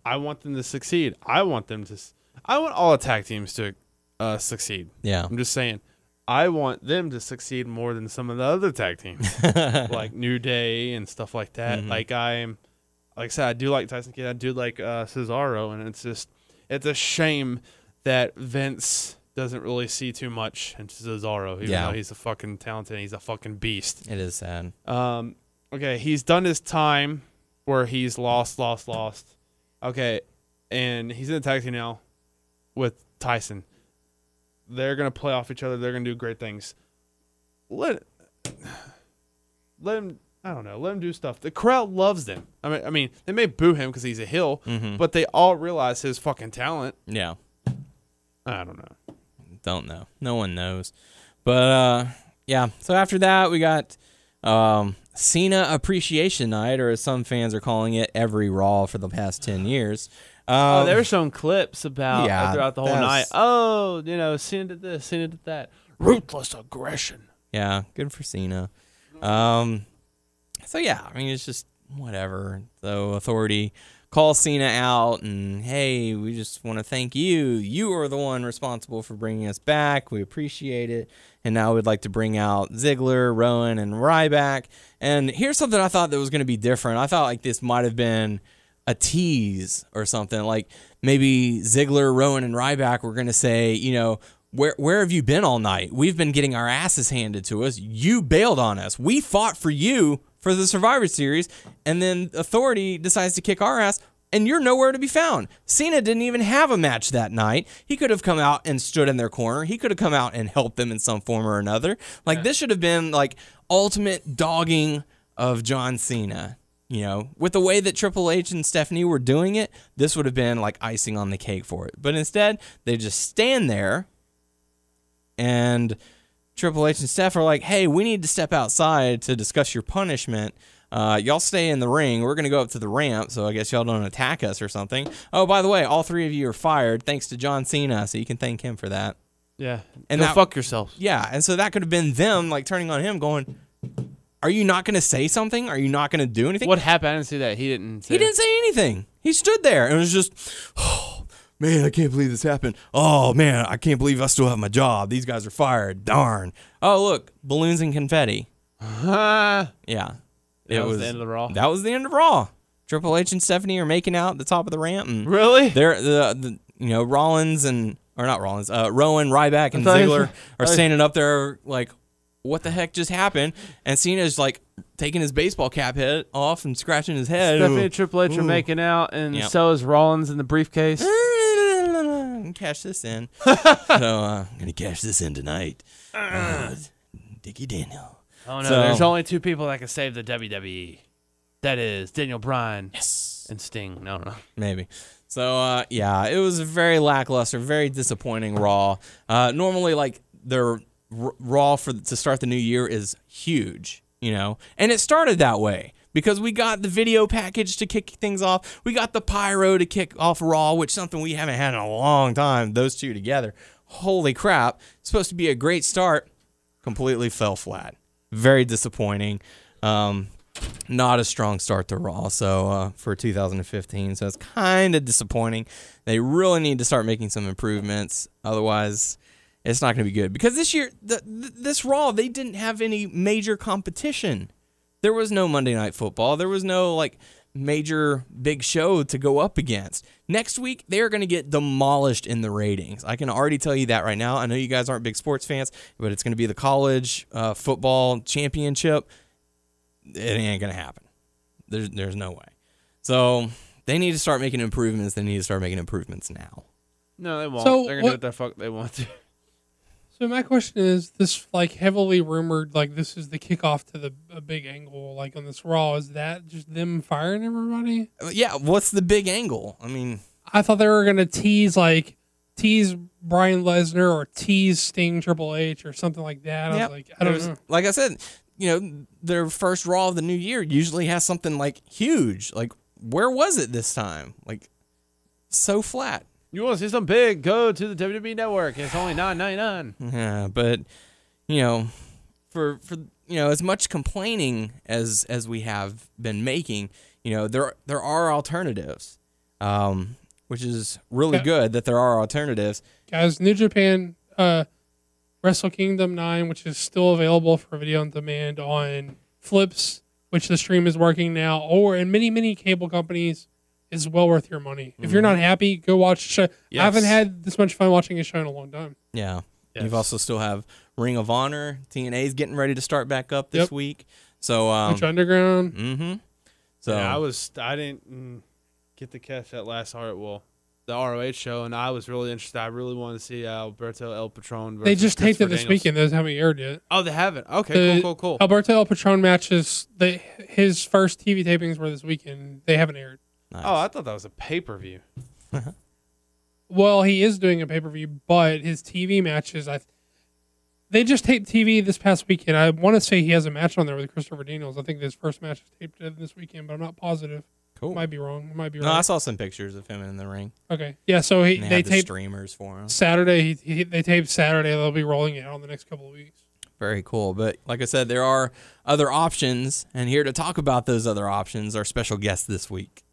I want them to succeed. I want them to. I want all attack teams to uh, succeed. yeah, I'm just saying. I want them to succeed more than some of the other tag teams, like New Day and stuff like that. Mhm. Like I'm, like I said, I do like Tyson Kidd. I do like uh, Cesaro, and it's just, it's a shame that Vince doesn't really see too much into Cesaro, even Yeah. though he's a fucking talented, he's a fucking beast. it is sad. Um, okay, he's done his time where he's lost, lost, lost. Okay, and he's in the tag team now with Tyson. They're gonna play off each other. They're gonna do great things. Let let him. I don't know. Let him do stuff. The crowd loves them. I mean, I mean, they may boo him because he's a heel, Mhm. but they all realize his fucking talent. Yeah. I don't know. don't know. No one knows. But uh yeah, so after that we got um Cena Appreciation Night, or as some fans are calling it, every Raw for the past ten years. Um, Oh, there were some clips about yeah, throughout the whole night. Oh, you know, Cena did this, Cena did that. Ruthless aggression. yeah, good for Cena. Um so yeah, I mean it's just whatever. So authority calls Cena out and hey, we just want to thank you. You are the one responsible for bringing us back. We appreciate it. And now we'd like to bring out Ziggler, Rowan, and Ryback. And here's something I thought that was going to be different. I thought like this might have been a tease or something. Like maybe Ziggler, Rowan, and Ryback were going to say, you know, where where have you been all night? We've been getting our asses handed to us. You bailed on us. We fought for you for the Survivor Series, and then Authority decides to kick our ass, and you're nowhere to be found. Cena didn't even have a match that night. He could have come out and stood in their corner. He could have come out and helped them in some form or another. Like this should have been like ultimate dogging of John Cena. You know, with the way that Triple H and Stephanie were doing it, this would have been like icing on the cake for it. But instead, they just stand there and Triple H and Steph are like, "Hey, we need to step outside to discuss your punishment. Uh, y'all stay in the ring. We're gonna go up to the ramp, so I guess y'all don't attack us or something. Oh, by the way, all three of you are fired thanks to John Cena, so you can thank him for that. Yeah. And that- fuck yourself. Yeah, and so that could have been them like turning on him, going, "Are you not gonna say something? Are you not gonna do anything?" What happened? I didn't see that. He didn't. Say He didn't say anything. He stood there and was just, oh, man, I can't believe this happened. Oh, man, I can't believe I still have my job. These guys are fired. Darn. Oh, look, balloons and confetti. Ah. Yeah. That was the end of the Raw? That was the end of Raw. Triple H and Stephanie are making out at the top of the ramp. And really? they're, the, the, you know, Rollins and, or not Rollins, uh, Rowan, Ryback, and Ziggler are standing up there like, what the heck just happened? And Cena's like taking his baseball cap head off and scratching his head. Stephanie and Triple H are making out, and Yep. so is Rollins in the briefcase. cash this in. so uh, I'm gonna cash this in tonight. Uh, Dickie Daniel. Oh no, So- there's only two people that can save the WWE. That is Daniel Bryan Yes. and Sting. No, no, no. Maybe. So uh, yeah, it was very lackluster, very disappointing Raw. Uh, normally, like their Raw for to start the new year is huge, you know, and it started that way because we got the video package to kick things off. We got the pyro to kick off Raw, which something we haven't had in a long time. Those two together. holy crap, It's supposed to be a great start, completely fell flat. Very disappointing. Um, not a strong start to Raw, so uh, for 2015, so it's kind of disappointing. They really need to start making some improvements, otherwise, it's not going to be good. Because this year, the, th- this Raw, they didn't have any major competition. There was no Monday Night Football. There was no like major big show to go up against. Next week, they are going to get demolished in the ratings. I can already tell you that right now. I know you guys aren't big sports fans, but it's going to be the college uh, football championship. It ain't going to happen. There's, there's no way. So they need to start making improvements. They need to start making improvements now. No, they won't. So They're gonna do what the fuck they want to. So my question is, this like heavily rumored, like this is the kickoff to the a big angle, like on this Raw. Is that just them firing everybody? Uh, Yeah, what's the big angle? I mean, I thought they were gonna tease like tease Brian Lesnar or tease Sting Triple H or something like that. I Yep. was like, I don't There's- know. Like I said, you know, their first Raw of the new year usually has something like huge. Like, where was it this time? Like, so flat. You want to see something big? Go to the WWE Network. It's only nine ninety nine. Yeah, but you know, for for you know, as much complaining as as we have been making, you know, there there are alternatives, um, which is really Yeah. good that there are alternatives. Guys, New Japan uh, Wrestle Kingdom 9, which is still available for video on demand on Flipps, which the stream is working now, or in many, many cable companies, is well worth your money. If you're not happy, go watch the show. I haven't had this much fun watching a show in a long time. Yeah. Yes. You've also still have Ring of Honor, TNA's getting ready to start back up this Yep. week. So um, Lucha Underground. mm-hmm. So yeah, I was. I didn't mm, get to catch that last heart. Well, the ROH show, and I was really interested. I really wanted to see Alberto El Patron. They just taped it Christopher this Daniels. weekend. Those haven't aired yet. Oh, they haven't. Okay, The cool, cool, cool. Alberto El Patron matches, they, his first TV tapings were this weekend. They haven't aired. Nice. Oh, I thought that was a pay per view. Uh-huh. Well, he is doing a pay per view, but his TV matches, I they just taped TV this past weekend. I want to say he has a match on there with Christopher Daniels. I think his first match is taped this weekend, but I'm not positive. cool. Might be wrong. Might be No, I saw some pictures of him in the ring. Okay, yeah. So he, And they, they had the taped streamers for him. Saturday. He, he, they taped Saturday. They'll be rolling it out in the next couple of weeks. Very cool. But like I said, there are other options, and here to talk about those other options, our special guest this week.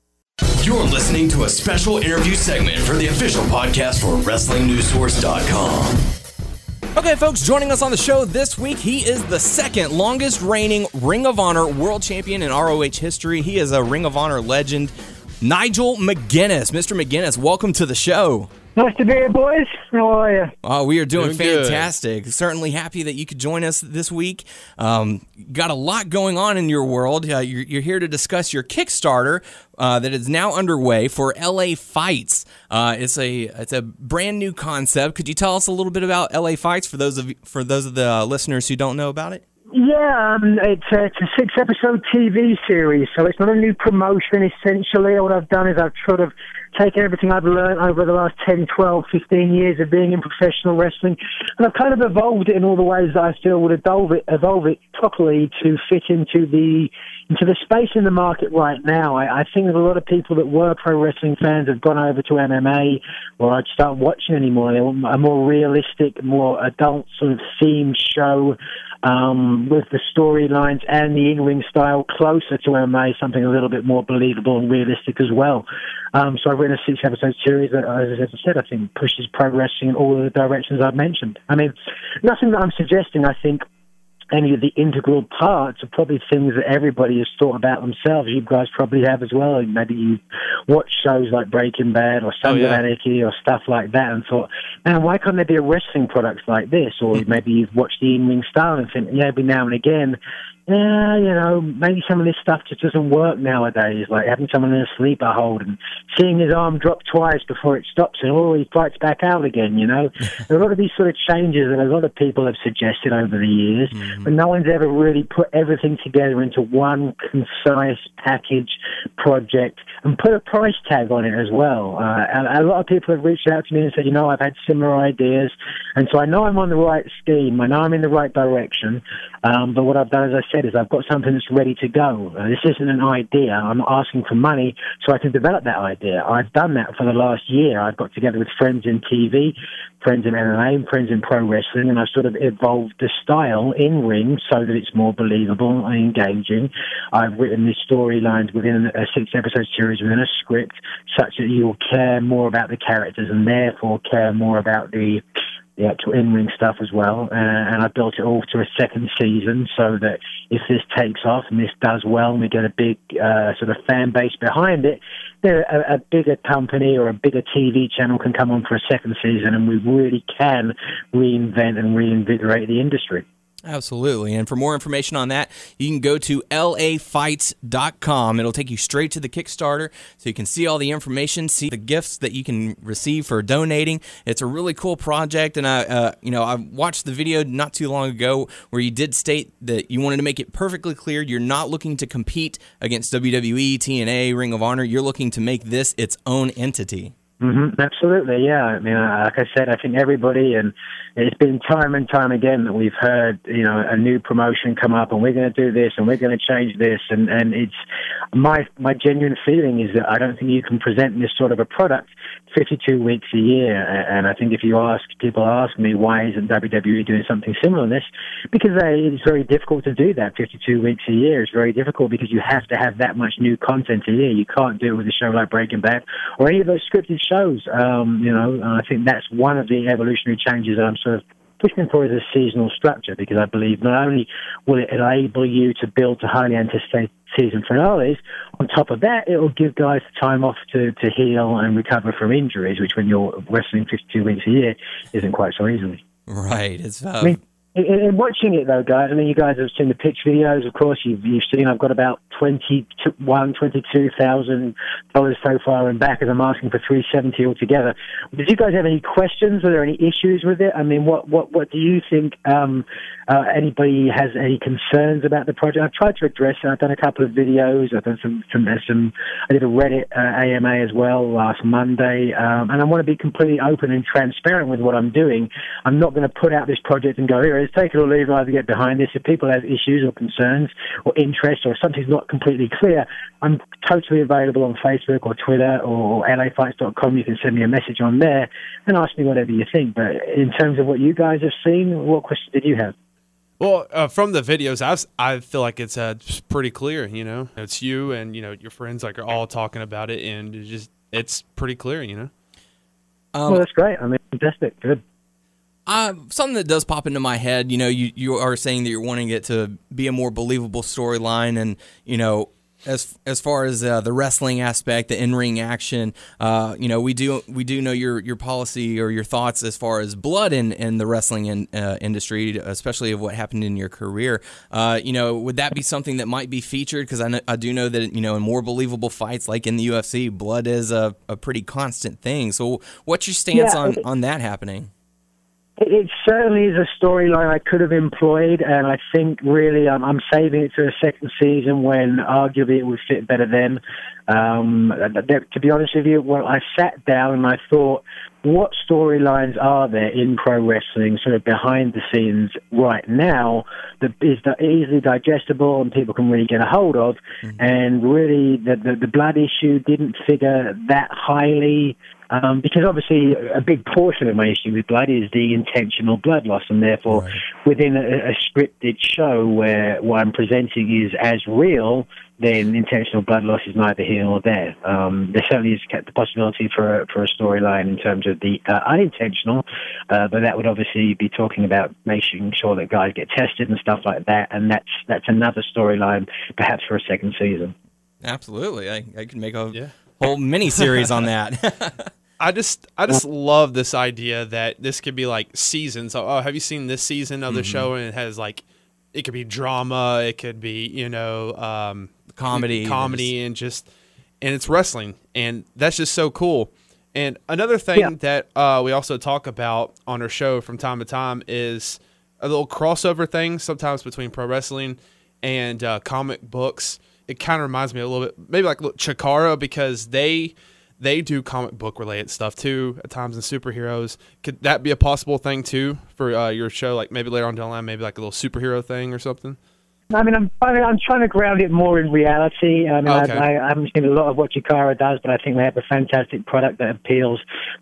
You're listening to a special interview segment for the official podcast for WrestlingNewsSource.com. Okay, folks, joining us on the show this week, he is the second longest reigning Ring of Honor world champion in ROH history. He is a Ring of Honor legend, Nigel McGuinness. Mr. McGuinness, welcome to the show. Nice to be here, boys. How are you? Oh, we are doing, Doing good. fantastic. Certainly happy that you could join us this week. Um, got a lot going on in your world. Uh, you're, you're here to discuss your Kickstarter uh, that is now underway for LA Fights. Uh, it's a it's a brand new concept. Could you tell us a little bit about LA Fights for those of you- for those of the listeners who don't know about it? Yeah, um, it's, a, it's a six episode TV series, so it's not a new promotion essentially. What I've done is I've sort of taken everything I've learned over the last 10, 12, 15 years of being in professional wrestling, and I've kind of evolved it in all the ways that I feel would evolve it, evolve it properly to fit into the into the space in the market right now. I, I think that a lot of people that were pro wrestling fans have gone over to MMA or I'd start watching anymore. They want a more realistic, more adult sort of themed show um, with the storylines and the in-ring style closer to MMA, something a little bit more believable and realistic as well. Um, so I've written a six-episode series that, as I said, I think pushes progressing in all of the directions I've mentioned. I mean, nothing that I'm suggesting. I think any of the integral parts are probably things that everybody has thought about themselves. You guys probably have as well. Maybe you watch shows like Breaking Bad or Sons Oh, yeah. of Anarchy or stuff like that and thought, man, why can't there be a wrestling product like this? Or mm. maybe you've watched the in-ring style and think, yeah, every now and again, yeah, you know, maybe some of this stuff just doesn't work nowadays. Like having someone in a sleeper hold and seeing his arm drop twice before it stops and oh, he fights back out again. You know, there are a lot of these sort of changes that a lot of people have suggested over the years, but no one's ever really put everything together into one concise package project and put a price tag on it as well. Uh, and a lot of people have reached out to me and said, you know, I've had similar ideas, and so I know I'm on the right scheme. I know I'm in the right direction. Um, but what I've done is I said said, is I've got something that's ready to go. Uh, this isn't an idea. I'm asking for money so I can develop that idea. I've done that for the last year. I've got together with friends in TV, friends in MMA, and friends in pro wrestling, and I've sort of evolved the style in ring so that it's more believable and engaging. I've written these storylines within a six episode series within a script such that you'll care more about the characters and therefore care more about the the actual in-ring stuff as well. Uh, and I built it all to a second season so that if this takes off and this does well and we get a big uh, sort of fan base behind it, then a, a bigger company or a bigger TV channel can come on for a second season and we really can reinvent and reinvigorate the industry. Absolutely. And for more information on that, you can go to lafights.com. It'll take you straight to the Kickstarter so you can see all the information, see the gifts that you can receive for donating. It's a really cool project and I uh, you know, I watched the video not too long ago where you did state that you wanted to make it perfectly clear you're not looking to compete against WWE, TNA, Ring of Honor. You're looking to make this its own entity. Mm-hmm, absolutely, yeah. I mean, uh, like I said, I think everybody, and it's been time and time again that we've heard, you know, a new promotion come up, and we're going to do this, and we're going to change this, and and it's my my genuine feeling is that I don't think you can present this sort of a product 52 weeks a year, and I think if you ask people ask me why isn't WWE doing something similar on this, because they, it's very difficult to do that 52 weeks a year. It's very difficult because you have to have that much new content a year. You can't do it with a show like Breaking Bad or any of those scripted shows. Um, you know, I think that's one of the evolutionary changes that I'm sort of pushing for is a seasonal structure because I believe not only will it enable you to build to highly anticipated season finales, on top of that, it will give guys time off to, to heal and recover from injuries, which when you're wrestling 52 weeks a year isn't quite so easily. Right. It's uh, I mean, in, in watching it though, guys, I mean, you guys have seen the pitch videos. Of course, you've you've seen. I've got about twenty-one, twenty-two thousand dollars so far and back, as I'm asking for three seventy altogether. Did you guys have any questions? Are there any issues with it? I mean, what what what do you think? Um, uh, anybody has any concerns about the project? I've tried to address it. I've done a couple of videos. I've done some some, some I did a Reddit uh, AMA as well last Monday, um, and I want to be completely open and transparent with what I'm doing. I'm not going to put out this project and go here. It's take it or leave it. Either get behind this. If people have issues or concerns or interest or something's not completely clear, I'm totally available on Facebook or Twitter or LAFights.com. You can send me a message on there and ask me whatever you think. But in terms of what you guys have seen, what questions did you have? Well, uh, from the videos, I've, I feel like it's uh, pretty clear. You know, it's you and you know your friends like are all talking about it, and it's just it's pretty clear. You know. Um, well, that's great. I mean, fantastic. Good. Uh, something that does pop into my head, you know, you, you are saying that you're wanting it to be a more believable storyline, and you know, as as far as uh, the wrestling aspect, the in ring action, uh, you know, we do we do know your your policy or your thoughts as far as blood in, in the wrestling in, uh, industry, especially of what happened in your career. Uh, you know, would that be something that might be featured? Because I, know, I do know that you know in more believable fights like in the UFC, blood is a, a pretty constant thing. So, what's your stance yeah, on on that happening? It certainly is a storyline I could have employed, and I think really I'm, I'm saving it to a second season when arguably it would fit better then. Um, to be honest with you, well, I sat down and I thought, what storylines are there in pro wrestling, sort of behind the scenes right now, that is easily digestible and people can really get a hold of? Mm-hmm. And really, the, the, the blood issue didn't figure that highly um, because obviously a big portion of my issue with blood is the intentional blood loss, and therefore right. within a, a, scripted show where what I'm presenting is as real, then intentional blood loss is neither here nor there. Um, there certainly is the possibility for a, for a storyline in terms of the uh, unintentional, uh, but that would obviously be talking about making sure that guys get tested and stuff like that, and that's that's another storyline perhaps for a second season. Absolutely, I, I can make a yeah. whole mini series on that. I just I just love this idea that this could be like seasons. Oh, have you seen this season of the mm-hmm. show? And it has like it could be drama, it could be you know um, comedy, comedy, and just and it's wrestling, and that's just so cool. And another thing yeah. that uh, we also talk about on our show from time to time is a little crossover thing sometimes between pro wrestling and uh, comic books. It kind of reminds me a little bit, maybe like Chikara, because they they do comic book related stuff too at times in superheroes. Could that be a possible thing too for uh, your show? Like maybe later on down the line, maybe like a little superhero thing or something. I mean, I'm I mean, I'm trying to ground it more in reality. I mean, Okay. I, I haven't seen a lot of what Chikara does, but I think they have a fantastic product that appeals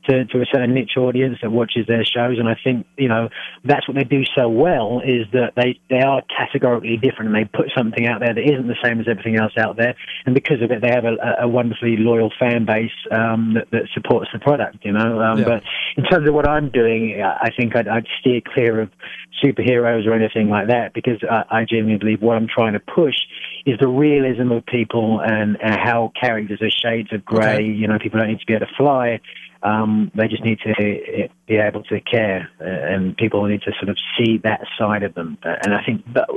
to, to a certain niche audience that watches their shows. And I think you know that's what they do so well is that they they are categorically different and they put something out there that isn't the same as everything else out there. And because of it, they have a, a wonderfully loyal fan base um, that, that supports the product. You know, um, Yeah. but in terms of what I'm doing, I I think I'd, I'd steer clear of superheroes or anything like that because I, I genuinely believe what I'm trying to push is the realism of people and, and how characters are shades of grey. Okay. You know, people don't need to be able to fly. Um, they just need to be able to care, uh, and people need to sort of see that side of them. Uh, And I think, that,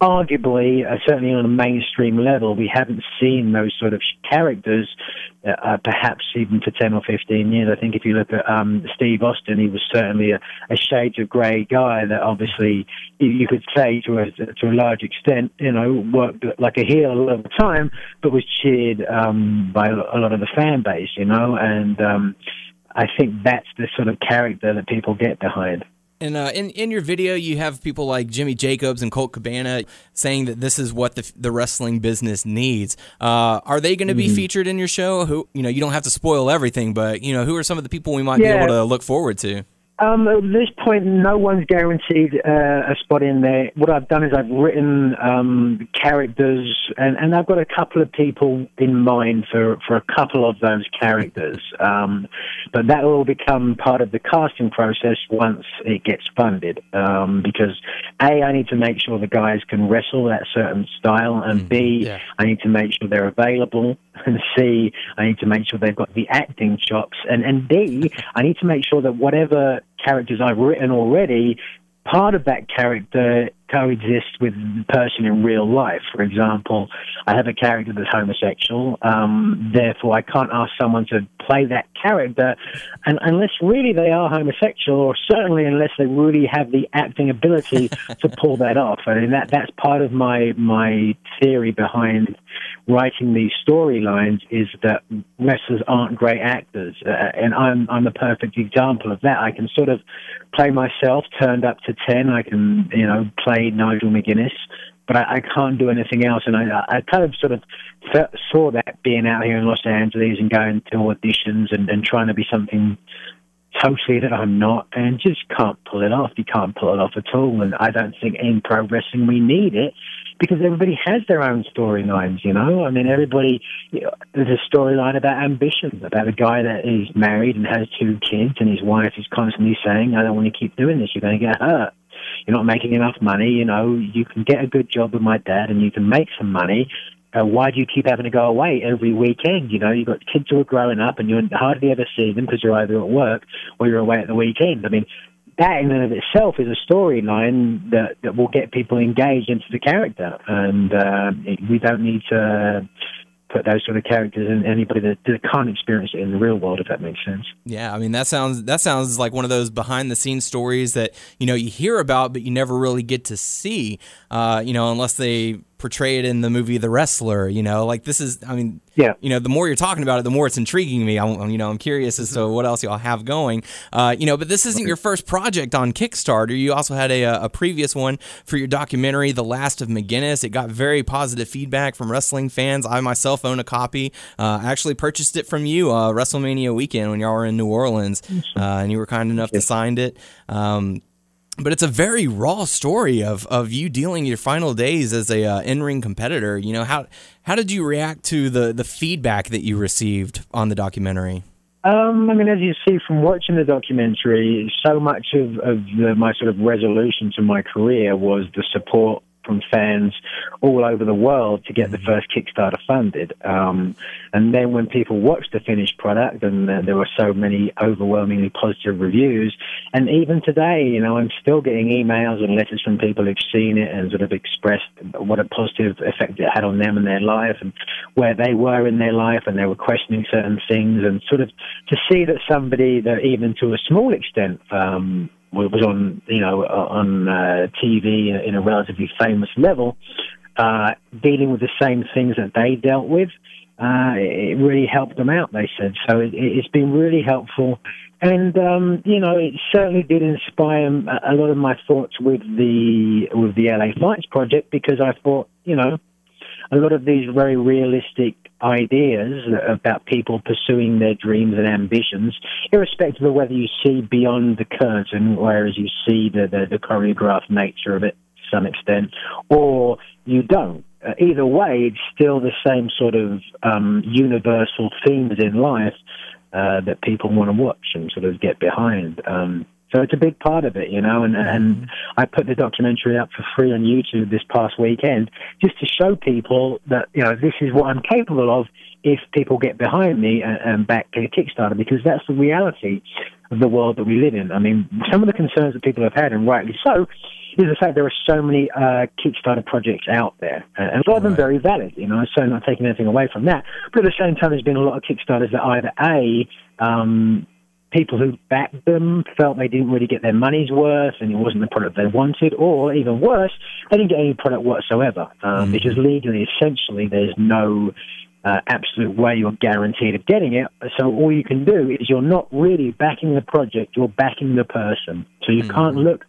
arguably, uh, certainly on a mainstream level, we haven't seen those sort of characters, uh, uh, perhaps even for ten or fifteen years. I think if you look at um, Steve Austin, he was certainly a, a of grey guy that obviously you, you could say to a to a large extent, you know, worked like a heel a lot of the time, but was cheered um, by a lot of the fan base, you know, and. Um, I think that's the sort of character that people get behind. And uh, in in your video, you have people like Jimmy Jacobs and Colt Cabana saying that this is what the the wrestling business needs. Uh, are they going to be featured in your show? Who you know, you don't have to spoil everything, but you know, who are some of the people we might be able to look forward to? Um, at this point, no one's guaranteed uh, a spot in there. What I've done is I've written um, characters, and, and I've got a couple of people in mind for, for a couple of those characters. Um, but that will become part of the casting process once it gets funded. Um, because A, I need to make sure the guys can wrestle that certain style, and B, yeah. I need to make sure they're available, and C, I need to make sure they've got the acting chops, and, and D, I need to make sure that whatever characters I've written already, part of that character coexists with the person in real life. For example, I have a character that's homosexual, um, therefore I can't ask someone to play that character and, unless really they are homosexual, or certainly unless they really have the acting ability to pull that off. I mean, that that's part of my my theory behind writing these storylines is that wrestlers aren't great actors, uh, and I'm I'm a perfect example of that. I can sort of play myself turned up to ten. I can you know play Nigel McGuinness, but I, I can't do anything else. And I I kind of sort of fe- saw that being out here in Los Angeles and going to auditions and, and trying to be something totally that I'm not, and just can't pull it off. You can't pull it off at all, and I don't think in pro wrestling we need it because everybody has their own storylines. You know, I mean, everybody you know, there's a storyline about ambition, about a guy that is married and has two kids, and his wife is constantly saying, "I don't want to keep doing this. You're going to get hurt." You're not making enough money. You know, you can get a good job with my dad, and you can make some money. Uh, why do you keep having to go away every weekend? You know, you've got kids who are growing up and you hardly ever see them because you're either at work or you're away at the weekend. I mean, that in and of itself is a storyline that, that will get people engaged into the character. And uh, we don't need to put those sort of characters in anybody that, that can't experience it in the real world, if that makes sense. Yeah, I mean that sounds that sounds like one of those behind the scenes stories that you know you hear about but you never really get to see. Uh, you know, unless they portray it in the movie The Wrestler. You know, like this is. I mean, Yeah. You know, the more you're talking about it, the more it's intriguing me. I'm, you know, I'm curious as to what else y'all have going. Uh, you know, but this isn't your first project on Kickstarter. You also had a, a previous one for your documentary, The Last of McGuinness. It got very positive feedback from wrestling fans. I myself own a copy. Uh, I actually purchased it from you uh, WrestleMania weekend when y'all were in New Orleans, uh, and you were kind enough to sign it. Um, but it's a very raw story of, of you dealing your final days as a uh, in ring competitor. You know how how did you react to the the feedback that you received on the documentary? Um, I mean, as you see from watching the documentary, so much of, of the, my sort of resolution to my career was the support from fans all over the world to get the first Kickstarter funded. Um, and then when people watched the finished product, and uh, there were so many overwhelmingly positive reviews, and even today, you know, I'm still getting emails and letters from people who've seen it and sort of expressed what a positive effect it had on them and their life and where they were in their life and they were questioning certain things and sort of to see that somebody that even to a small extent um, was on, you know, on uh, TV in a relatively famous level, uh, dealing with the same things that they dealt with. uh, it really helped them out. They said so. It, it's been really helpful, and um, you know, it certainly did inspire a lot of my thoughts with the with the LA Fights project because I thought, you know, a lot of these very realistic ideas about people pursuing their dreams and ambitions, irrespective of whether you see beyond the curtain, whereas you see the, the, the choreographed nature of it to some extent, or you don't. Uh, either way, it's still the same sort of um, universal themes in life uh, that people want to watch and sort of get behind. Um, so it's a big part of it, you know, and, and mm-hmm. I put the documentary up for free on YouTube this past weekend just to show people that, you know, this is what I'm capable of if people get behind me and, and back a Kickstarter because that's the reality of the world that we live in. I mean, some of the concerns that people have had, and rightly so, is the fact there are so many uh, Kickstarter projects out there, and a lot of them very valid. You know, so I'm not taking anything away from that, but at the same time, there's been a lot of Kickstarters that either a um, people who backed them felt they didn't really get their money's worth and it wasn't the product they wanted, or even worse, they didn't get any product whatsoever um, mm-hmm. because legally, essentially, there's no uh, absolute way you're guaranteed of getting it. So all you can do is you're not really backing the project, you're backing the person. So you mm-hmm. can't look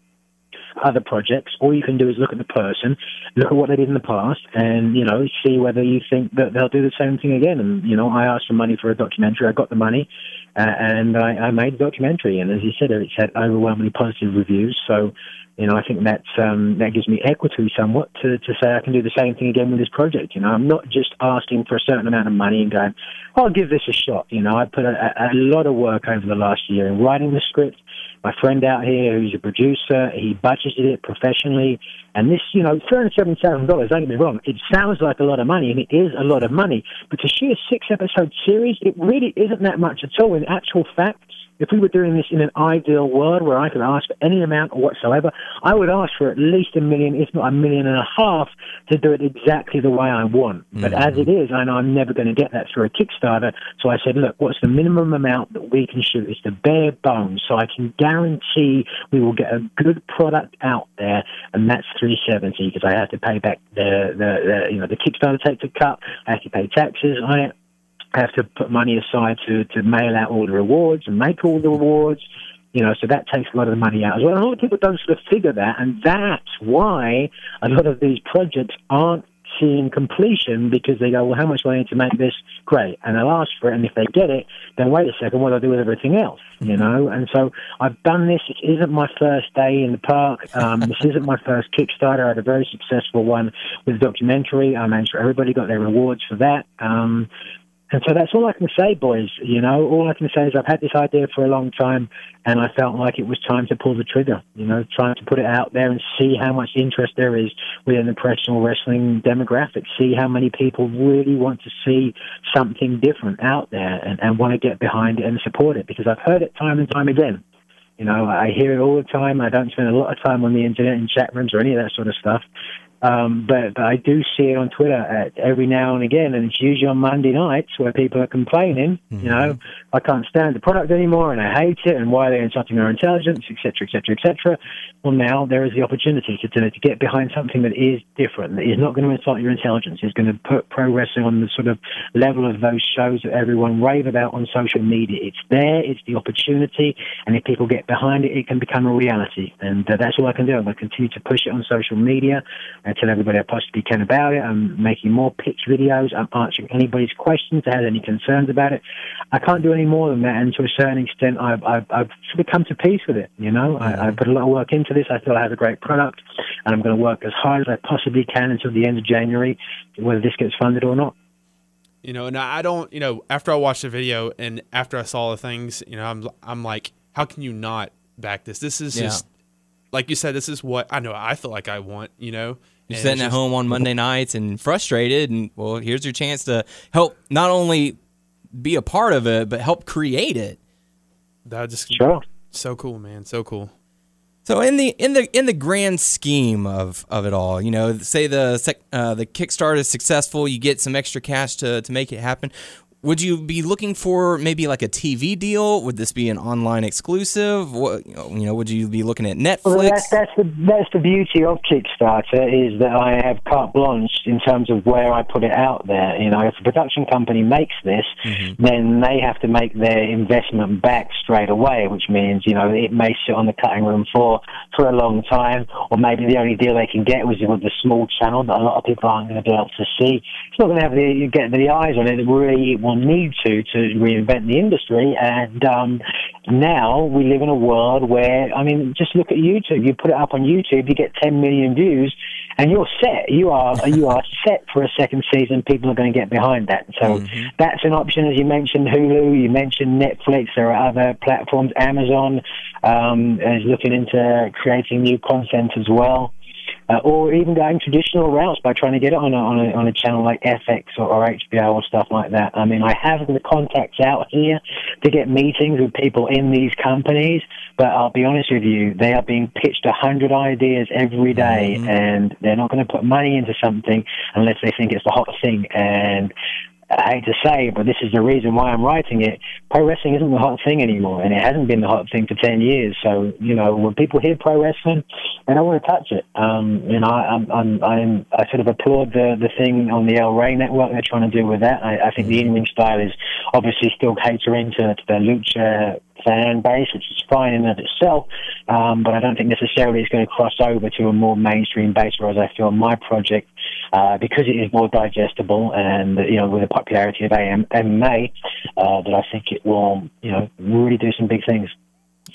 other projects. All you can do is look at the person, look at what they did in the past, and you know see whether you think that they'll do the same thing again. And you know, I asked for money for a documentary. I got the money, uh, and I, I made a documentary. And as you said, it's had overwhelmingly positive reviews. So you know, I think that's um, that gives me equity somewhat to, to say I can do the same thing again with this project. You know, I'm not just asking for a certain amount of money and going, I'll give this a shot. You know, I put a, a lot of work over the last year in writing the script, my friend out here who's a producer, he budgeted it professionally. And this, you know, $307,000, don't get me wrong, it sounds like a lot of money, and it is a lot of money. But to shoot a six episode series, it really isn't that much at all. In actual fact, if we were doing this in an ideal world where I could ask for any amount whatsoever, I would ask for at least a million, if not a million and a half, to do it exactly the way I want. Mm-hmm. But as it is, I know I'm never going to get that through a Kickstarter. So I said, look, what's the minimum amount that we can shoot? It's the bare bones. So I can guarantee we will get a good product out there, and that's 370 because I have to pay back the, the, the you know the Kickstarter takes a cut. I have to pay taxes on it have to put money aside to, to mail out all the rewards and make all the rewards. You know, so that takes a lot of the money out as well. And a lot of people don't sort of figure that, and that's why a lot of these projects aren't seeing completion because they go, well, how much do I need to make this? Great. And they'll ask for it, and if they get it, then wait a second, what do I do with everything else? You mm-hmm. know? And so I've done this. It isn't my first day in the park. Um, this isn't my first Kickstarter. I had a very successful one with a documentary. I made sure everybody got their rewards for that. Um, and so that's all I can say, boys. You know, all I can say is I've had this idea for a long time, and I felt like it was time to pull the trigger. You know, trying to put it out there and see how much interest there is within the professional wrestling demographic. See how many people really want to see something different out there and, and want to get behind it and support it. Because I've heard it time and time again. You know, I hear it all the time. I don't spend a lot of time on the internet in chat rooms or any of that sort of stuff. Um, but, but I do see it on Twitter at, every now and again, and it's usually on Monday nights where people are complaining. Mm-hmm. You know, I can't stand the product anymore, and I hate it, and why are they're insulting our intelligence, etc., etc., etc. Well, now there is the opportunity to, to, to get behind something that is different, that is not going to insult your intelligence, is going to put pro wrestling on the sort of level of those shows that everyone rave about on social media. It's there, it's the opportunity, and if people get behind it, it can become a reality. And uh, that's all I can do. I'm going to continue to push it on social media and tell everybody I possibly can about it. I'm making more pitch videos. I'm answering anybody's questions that has any concerns about it. I can't do any more than that. And to a certain extent, I've, I've, I've sort of come to peace with it. You know, mm-hmm. I, I put a lot of work into this. I feel I have a great product, and I'm going to work as hard as I possibly can until the end of January, whether this gets funded or not. You know, and I don't, you know, after I watched the video and after I saw the things, you know, I'm, I'm like, how can you not back this? This is yeah. just, like you said, this is what I know I feel like I want, you know? You're sitting at home on Monday nights and frustrated, and well, here's your chance to help not only be a part of it, but help create it. That just sure. so cool, man, so cool. So in the in the in the grand scheme of, of it all, you know, say the uh, the Kickstarter is successful, you get some extra cash to to make it happen. Would you be looking for maybe like a TV deal? Would this be an online exclusive? What you know, would you be looking at Netflix? Well, that's, that's the that's the beauty of Kickstarter is that I have carte blanche in terms of where I put it out there. You know, if a production company makes this, mm-hmm. then they have to make their investment back straight away, which means you know it may sit on the cutting room floor for a long time, or maybe the only deal they can get was with the small channel that a lot of people aren't going to be able to see. It's not going to have the get the eyes on it. It really need to to reinvent the industry. And um, now we live in a world where I mean, just look at YouTube. You put it up on YouTube, you get 10 million views, and you're set. You are you are set for a second season. People are going to get behind that. So that's an option. As you mentioned, Hulu. You mentioned Netflix. There are other platforms. Amazon um, is looking into creating new content as well uh, or even going traditional routes by trying to get it on a, on a, on a channel like FX or, or HBO or stuff like that. I mean, I have the contacts out here to get meetings with people in these companies, but I'll be honest with you, they are being pitched a hundred ideas every day, and they're not going to put money into something unless they think it's the hot thing. And I hate to say, but this is the reason why I'm writing it. Pro wrestling isn't the hot thing anymore, and it hasn't been the hot thing for ten years. So you know, when people hear pro wrestling, they don't want to touch it. Um, you know, I, I'm, I'm, I'm, I sort of applaud the the thing on the El Rey network they're trying to do with that. I, I think the in-ring style is obviously still catering to, to the lucha fan base, which is fine in and of itself. Um, but I don't think necessarily it's going to cross over to a more mainstream base. Whereas I feel my project, uh, because it is more digestible and you know with the popularity of AM, MMA, uh, that I think it will you know really do some big things.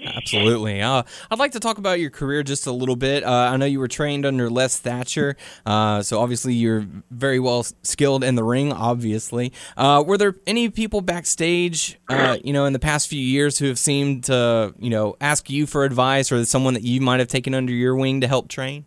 Absolutely. Uh, I'd like to talk about your career just a little bit. Uh, I know you were trained under Les Thatcher, uh, so obviously you're very well skilled in the ring. Obviously, uh, were there any people backstage, uh, you know, in the past few years who have seemed to, you know, ask you for advice, or someone that you might have taken under your wing to help train?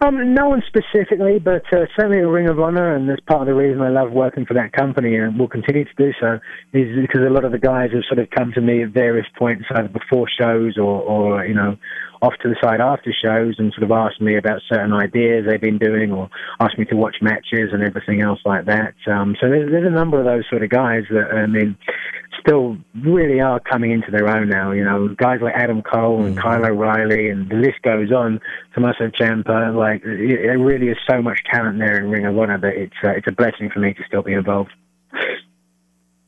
Um, no one specifically, but uh, certainly a Ring of Honor, and that's part of the reason I love working for that company and will continue to do so, is because a lot of the guys have sort of come to me at various points, either before shows or, or you know, off to the side after shows and sort of asked me about certain ideas they've been doing or asked me to watch matches and everything else like that. Um, so there's, there's a number of those sort of guys that, I mean, still really are coming into their own now. You know, guys like Adam Cole and Kyle O'Reilly, and the list goes on. Tommaso Ciampa, like it, it really is so much talent there in Ring of Honor that it's uh, it's a blessing for me to still be involved.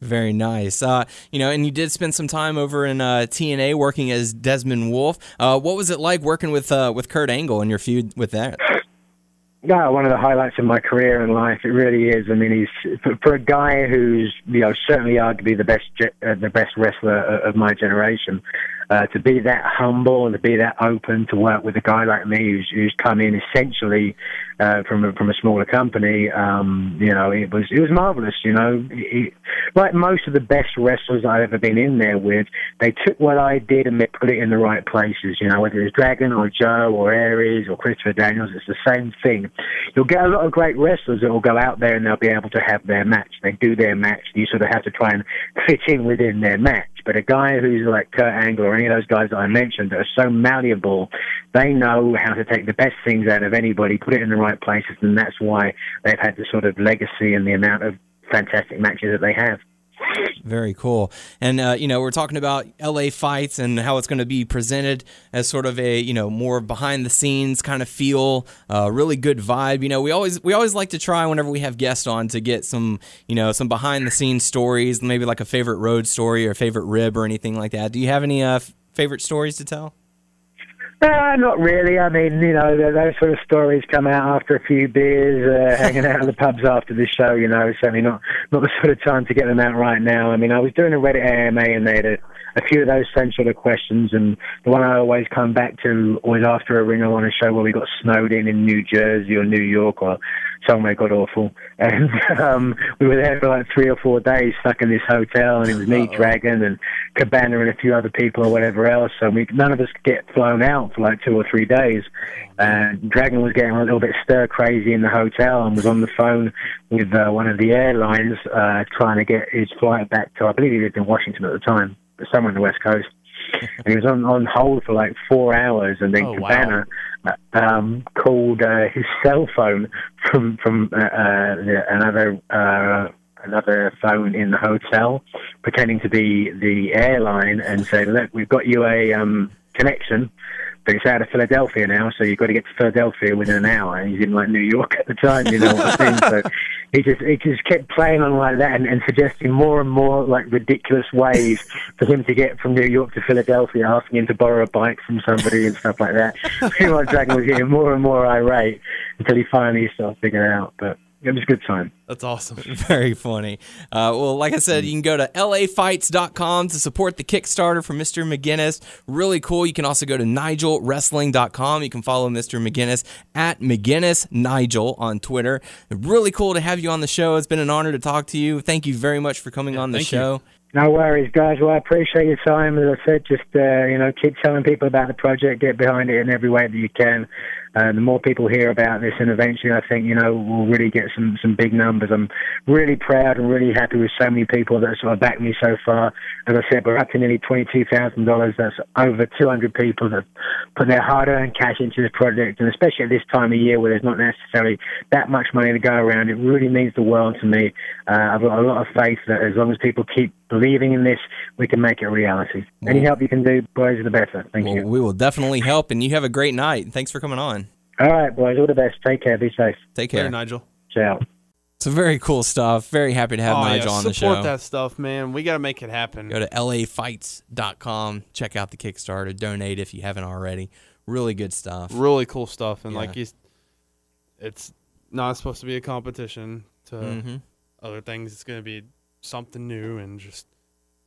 Very nice. Uh, you know, and you did spend some time over in uh, TNA working as Desmond Wolf. Uh, what was it like working with uh, with Kurt Angle and your feud with that? Yeah, one of the highlights of my career and life. It really is. I mean, he's for, a guy who's you know certainly arguably the best uh, the best wrestler of, of my generation. Uh, to be that humble and to be that open to work with a guy like me who's, who's come in essentially uh, from a, from a smaller company, um, you know, it was it was marvelous. You know, he, like most of the best wrestlers I've ever been in there with, they took what I did and they put it in the right places. You know, whether it's Dragon or Joe or Aries or Christopher Daniels, it's the same thing. You'll get a lot of great wrestlers that will go out there and they'll be able to have their match. They do their match. You sort of have to try and fit in within their match. But a guy who's like Kurt Angle or any of those guys that I mentioned that are so malleable, they know how to take the best things out of anybody, put it in the right places, and that's why they've had the sort of legacy and the amount of fantastic matches that they have. Very cool. And uh, you know, we're talking about LA fights and how it's going to be presented as sort of a you know more behind the scenes kind of feel, uh, really good vibe. You know, we always we always like to try whenever we have guests on to get some you know some behind the scenes stories, maybe like a favorite road story or favorite rib or anything like that. Do you have any uh, favorite stories to tell? Uh, not really. I mean, you know, those sort of stories come out after a few beers, uh, hanging out at the pubs after the show. You know, certainly not not the sort of time to get them out right now. I mean, I was doing a Reddit AMA and they had a, a few of those same sort of questions, and the one I always come back to was after a Ring of Honor show where we got snowed in in New Jersey or New York or somewhere got awful, and um, we were there for like three or four days stuck in this hotel, and it was me, Dragon, and Cabana, and a few other people or whatever else. So we none of us could get flown out for like two or three days. And Dragon was getting a little bit stir crazy in the hotel and was on the phone with uh, one of the airlines uh, trying to get his flight back to I believe he lived in Washington at the time, but somewhere on the west coast. And he was on, on hold for like four hours, and then Oh. Cabana uh, um, called uh, his cell phone from from uh, uh, another uh, another phone in the hotel, pretending to be the airline, and say, "Look, we've got you a um, connection." But it's out of Philadelphia now, so you've got to get to Philadelphia within an hour. And he's in like New York at the time, you know what I mean? So he just he just kept playing on like that and, and suggesting more and more like ridiculous ways for him to get from New York to Philadelphia, asking him to borrow a bike from somebody and stuff like that. Pretty much Dragon was getting more and more irate until he finally started figuring out. But it was a good time. That's awesome. Very funny. Uh, well, like I said, you can go to lafights.com to support the Kickstarter for Mr. McGuinness. Really cool. You can also go to nigelwrestling.com. You can follow Mr. McGuinness at McGuinness Nigel on Twitter. Really cool to have you on the show. It's been an honor to talk to you. Thank you very much for coming on the thank you. show. No worries, guys. Well, I appreciate your time. As I said, just uh, you know, keep telling people about the project. Get behind it in every way that you can. Uh, the more people hear about this, and eventually, I think you know we'll really get some some big numbers. I'm really proud and really happy with so many people that have sort of backed me so far. As I said, we're up to nearly twenty two thousand dollars. That's over two hundred people that put their hard-earned cash into this project, and especially at this time of year where there's not necessarily that much money to go around, it really means the world to me. Uh, I've got a lot of faith that as long as people keep believing in this, we can make it a reality. Any help you can do, boys, the better. Thank Well, you. we will definitely help, and you have a great night. Thanks for coming on. All right, boys, all the best. Take care. Be safe. Take Later, care. Nigel. Ciao. So very cool stuff. Very happy to have oh, Nigel yeah. on the show. Support that stuff, man. We got to make it happen. Go to lafights.com. Check out the Kickstarter. Donate if you haven't already. Really good stuff. Really cool stuff, and Yeah. like he's, it's not supposed to be a competition to hmm other things. It's gonna be something new and just,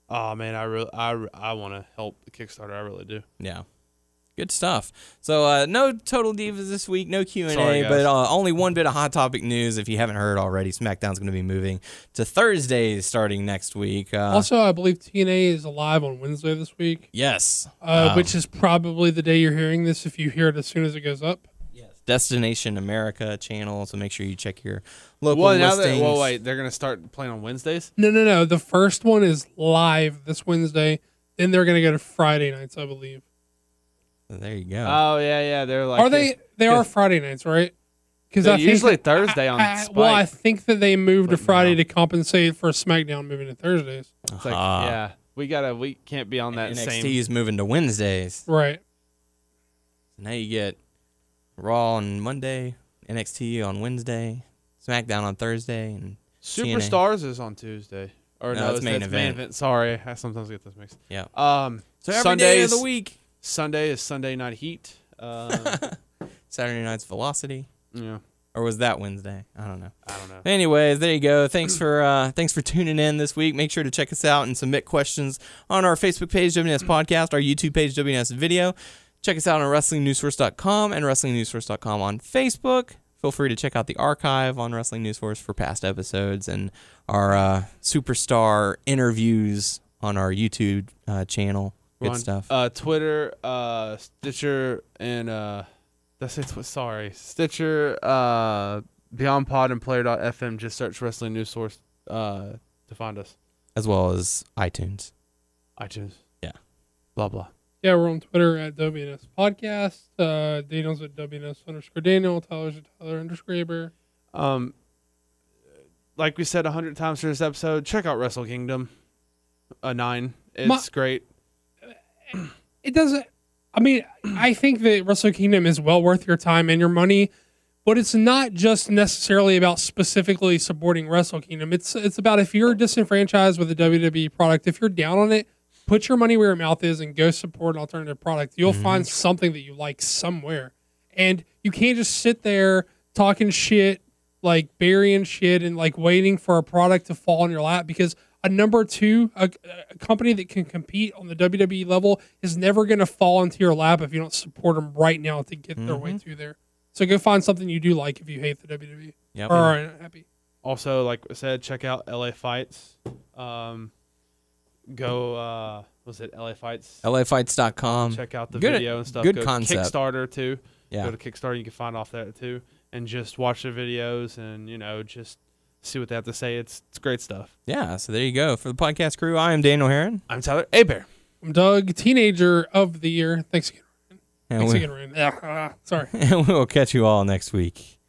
oh man, I really, I, I want to help the Kickstarter. I really do. Yeah. Good stuff. So uh, no total divas this week, no Q and A, guys. but uh, only one bit of hot topic news. If you haven't heard already, SmackDown's going to be moving to Thursdays starting next week. Uh, Also, I believe TNA is live on Wednesday this week, yes, uh, Um, which is probably the day you're hearing this if you hear it as soon as it goes up. Yes, Destination America channel. So make sure you check your local Well, now that, well, wait, they're gonna start playing on Wednesdays. No, no, no. The first one is live this Wednesday. Then they're going to go to Friday nights, I believe. There you go. Oh yeah, yeah. They're like, are they? They are. Friday nights, right? Because I think usually Thursday on I- I- Well, I think that they moved to But Friday no. to compensate for SmackDown moving to Thursdays. It's like, Ah. yeah, we gotta, we can't be on that NXT same. is moving to Wednesdays. Right. Now you get Raw on Monday, NXT on Wednesday, SmackDown on Thursday, and TNA. Superstars is on Tuesday. Or No, no, it's it's main that's event. Sorry, I sometimes get this mixed. yeah. Um, So every day Sundays of the week, Sunday is Sunday Night Heat. Um, Saturday night's Velocity, yeah, or was that Wednesday? I don't know. I don't know. Anyways, there you go. Thanks for uh, thanks for tuning in this week. Make sure to check us out and submit questions on our Facebook page, WNS Podcast, our YouTube page, WNS Video. Check us out on WrestlingNewsSource.com and WrestlingNewsSource.com on Facebook. Feel free to check out the archive on Wrestling News Source for past episodes and our uh, superstar interviews on our YouTube uh, channel. We're Good on, stuff. Uh, Twitter, uh, Stitcher, and uh, that's it. Tw- sorry, Stitcher, uh, Beyond Pod, and Player.fm. Just search Wrestling News Source uh, to find us. as well as iTunes. iTunes. Yeah. Blah blah. Yeah, we're on Twitter at WNS Podcast. Uh, Daniel's at WNS underscore Daniel. Tyler's at Tyler underscore Aber. Um, like we said a hundred times for this episode, check out Wrestle Kingdom. A nine. It's My- great. It doesn't. I mean, I think that Wrestle Kingdom is well worth your time and your money, but it's not just necessarily about specifically supporting Wrestle Kingdom. It's it's about if you're disenfranchised with a WWE product, if you're down on it, put your money where your mouth is and go support an alternative product. You'll mm-hmm. find something that you like somewhere, and you can't just sit there talking shit, like burying shit, and like waiting for a product to fall in your lap because a number two, a, a company that can compete on the WWE level is never going to fall into your lap if you don't support them right now to get their way through there. So go find something you do like if you hate the WWE Yep. or are unhappy. Also, like I said, check out LA Fights. Um, go. Uh, was it LA Fights? LAFights.com. check out the good- video and stuff. good Go to concept. Kickstarter too. Yeah. Go to Kickstarter. You can find off that too, and just watch the videos and you know just see what they have to say. It's it's great stuff. Yeah, so there you go. For the podcast crew, I am Daniel Heron. I'm Tyler Abear. I'm Doug, teenager of the year. Thanks again. And Thanks we, again, Ryan. Yeah, ah, sorry. and we will catch you all next week.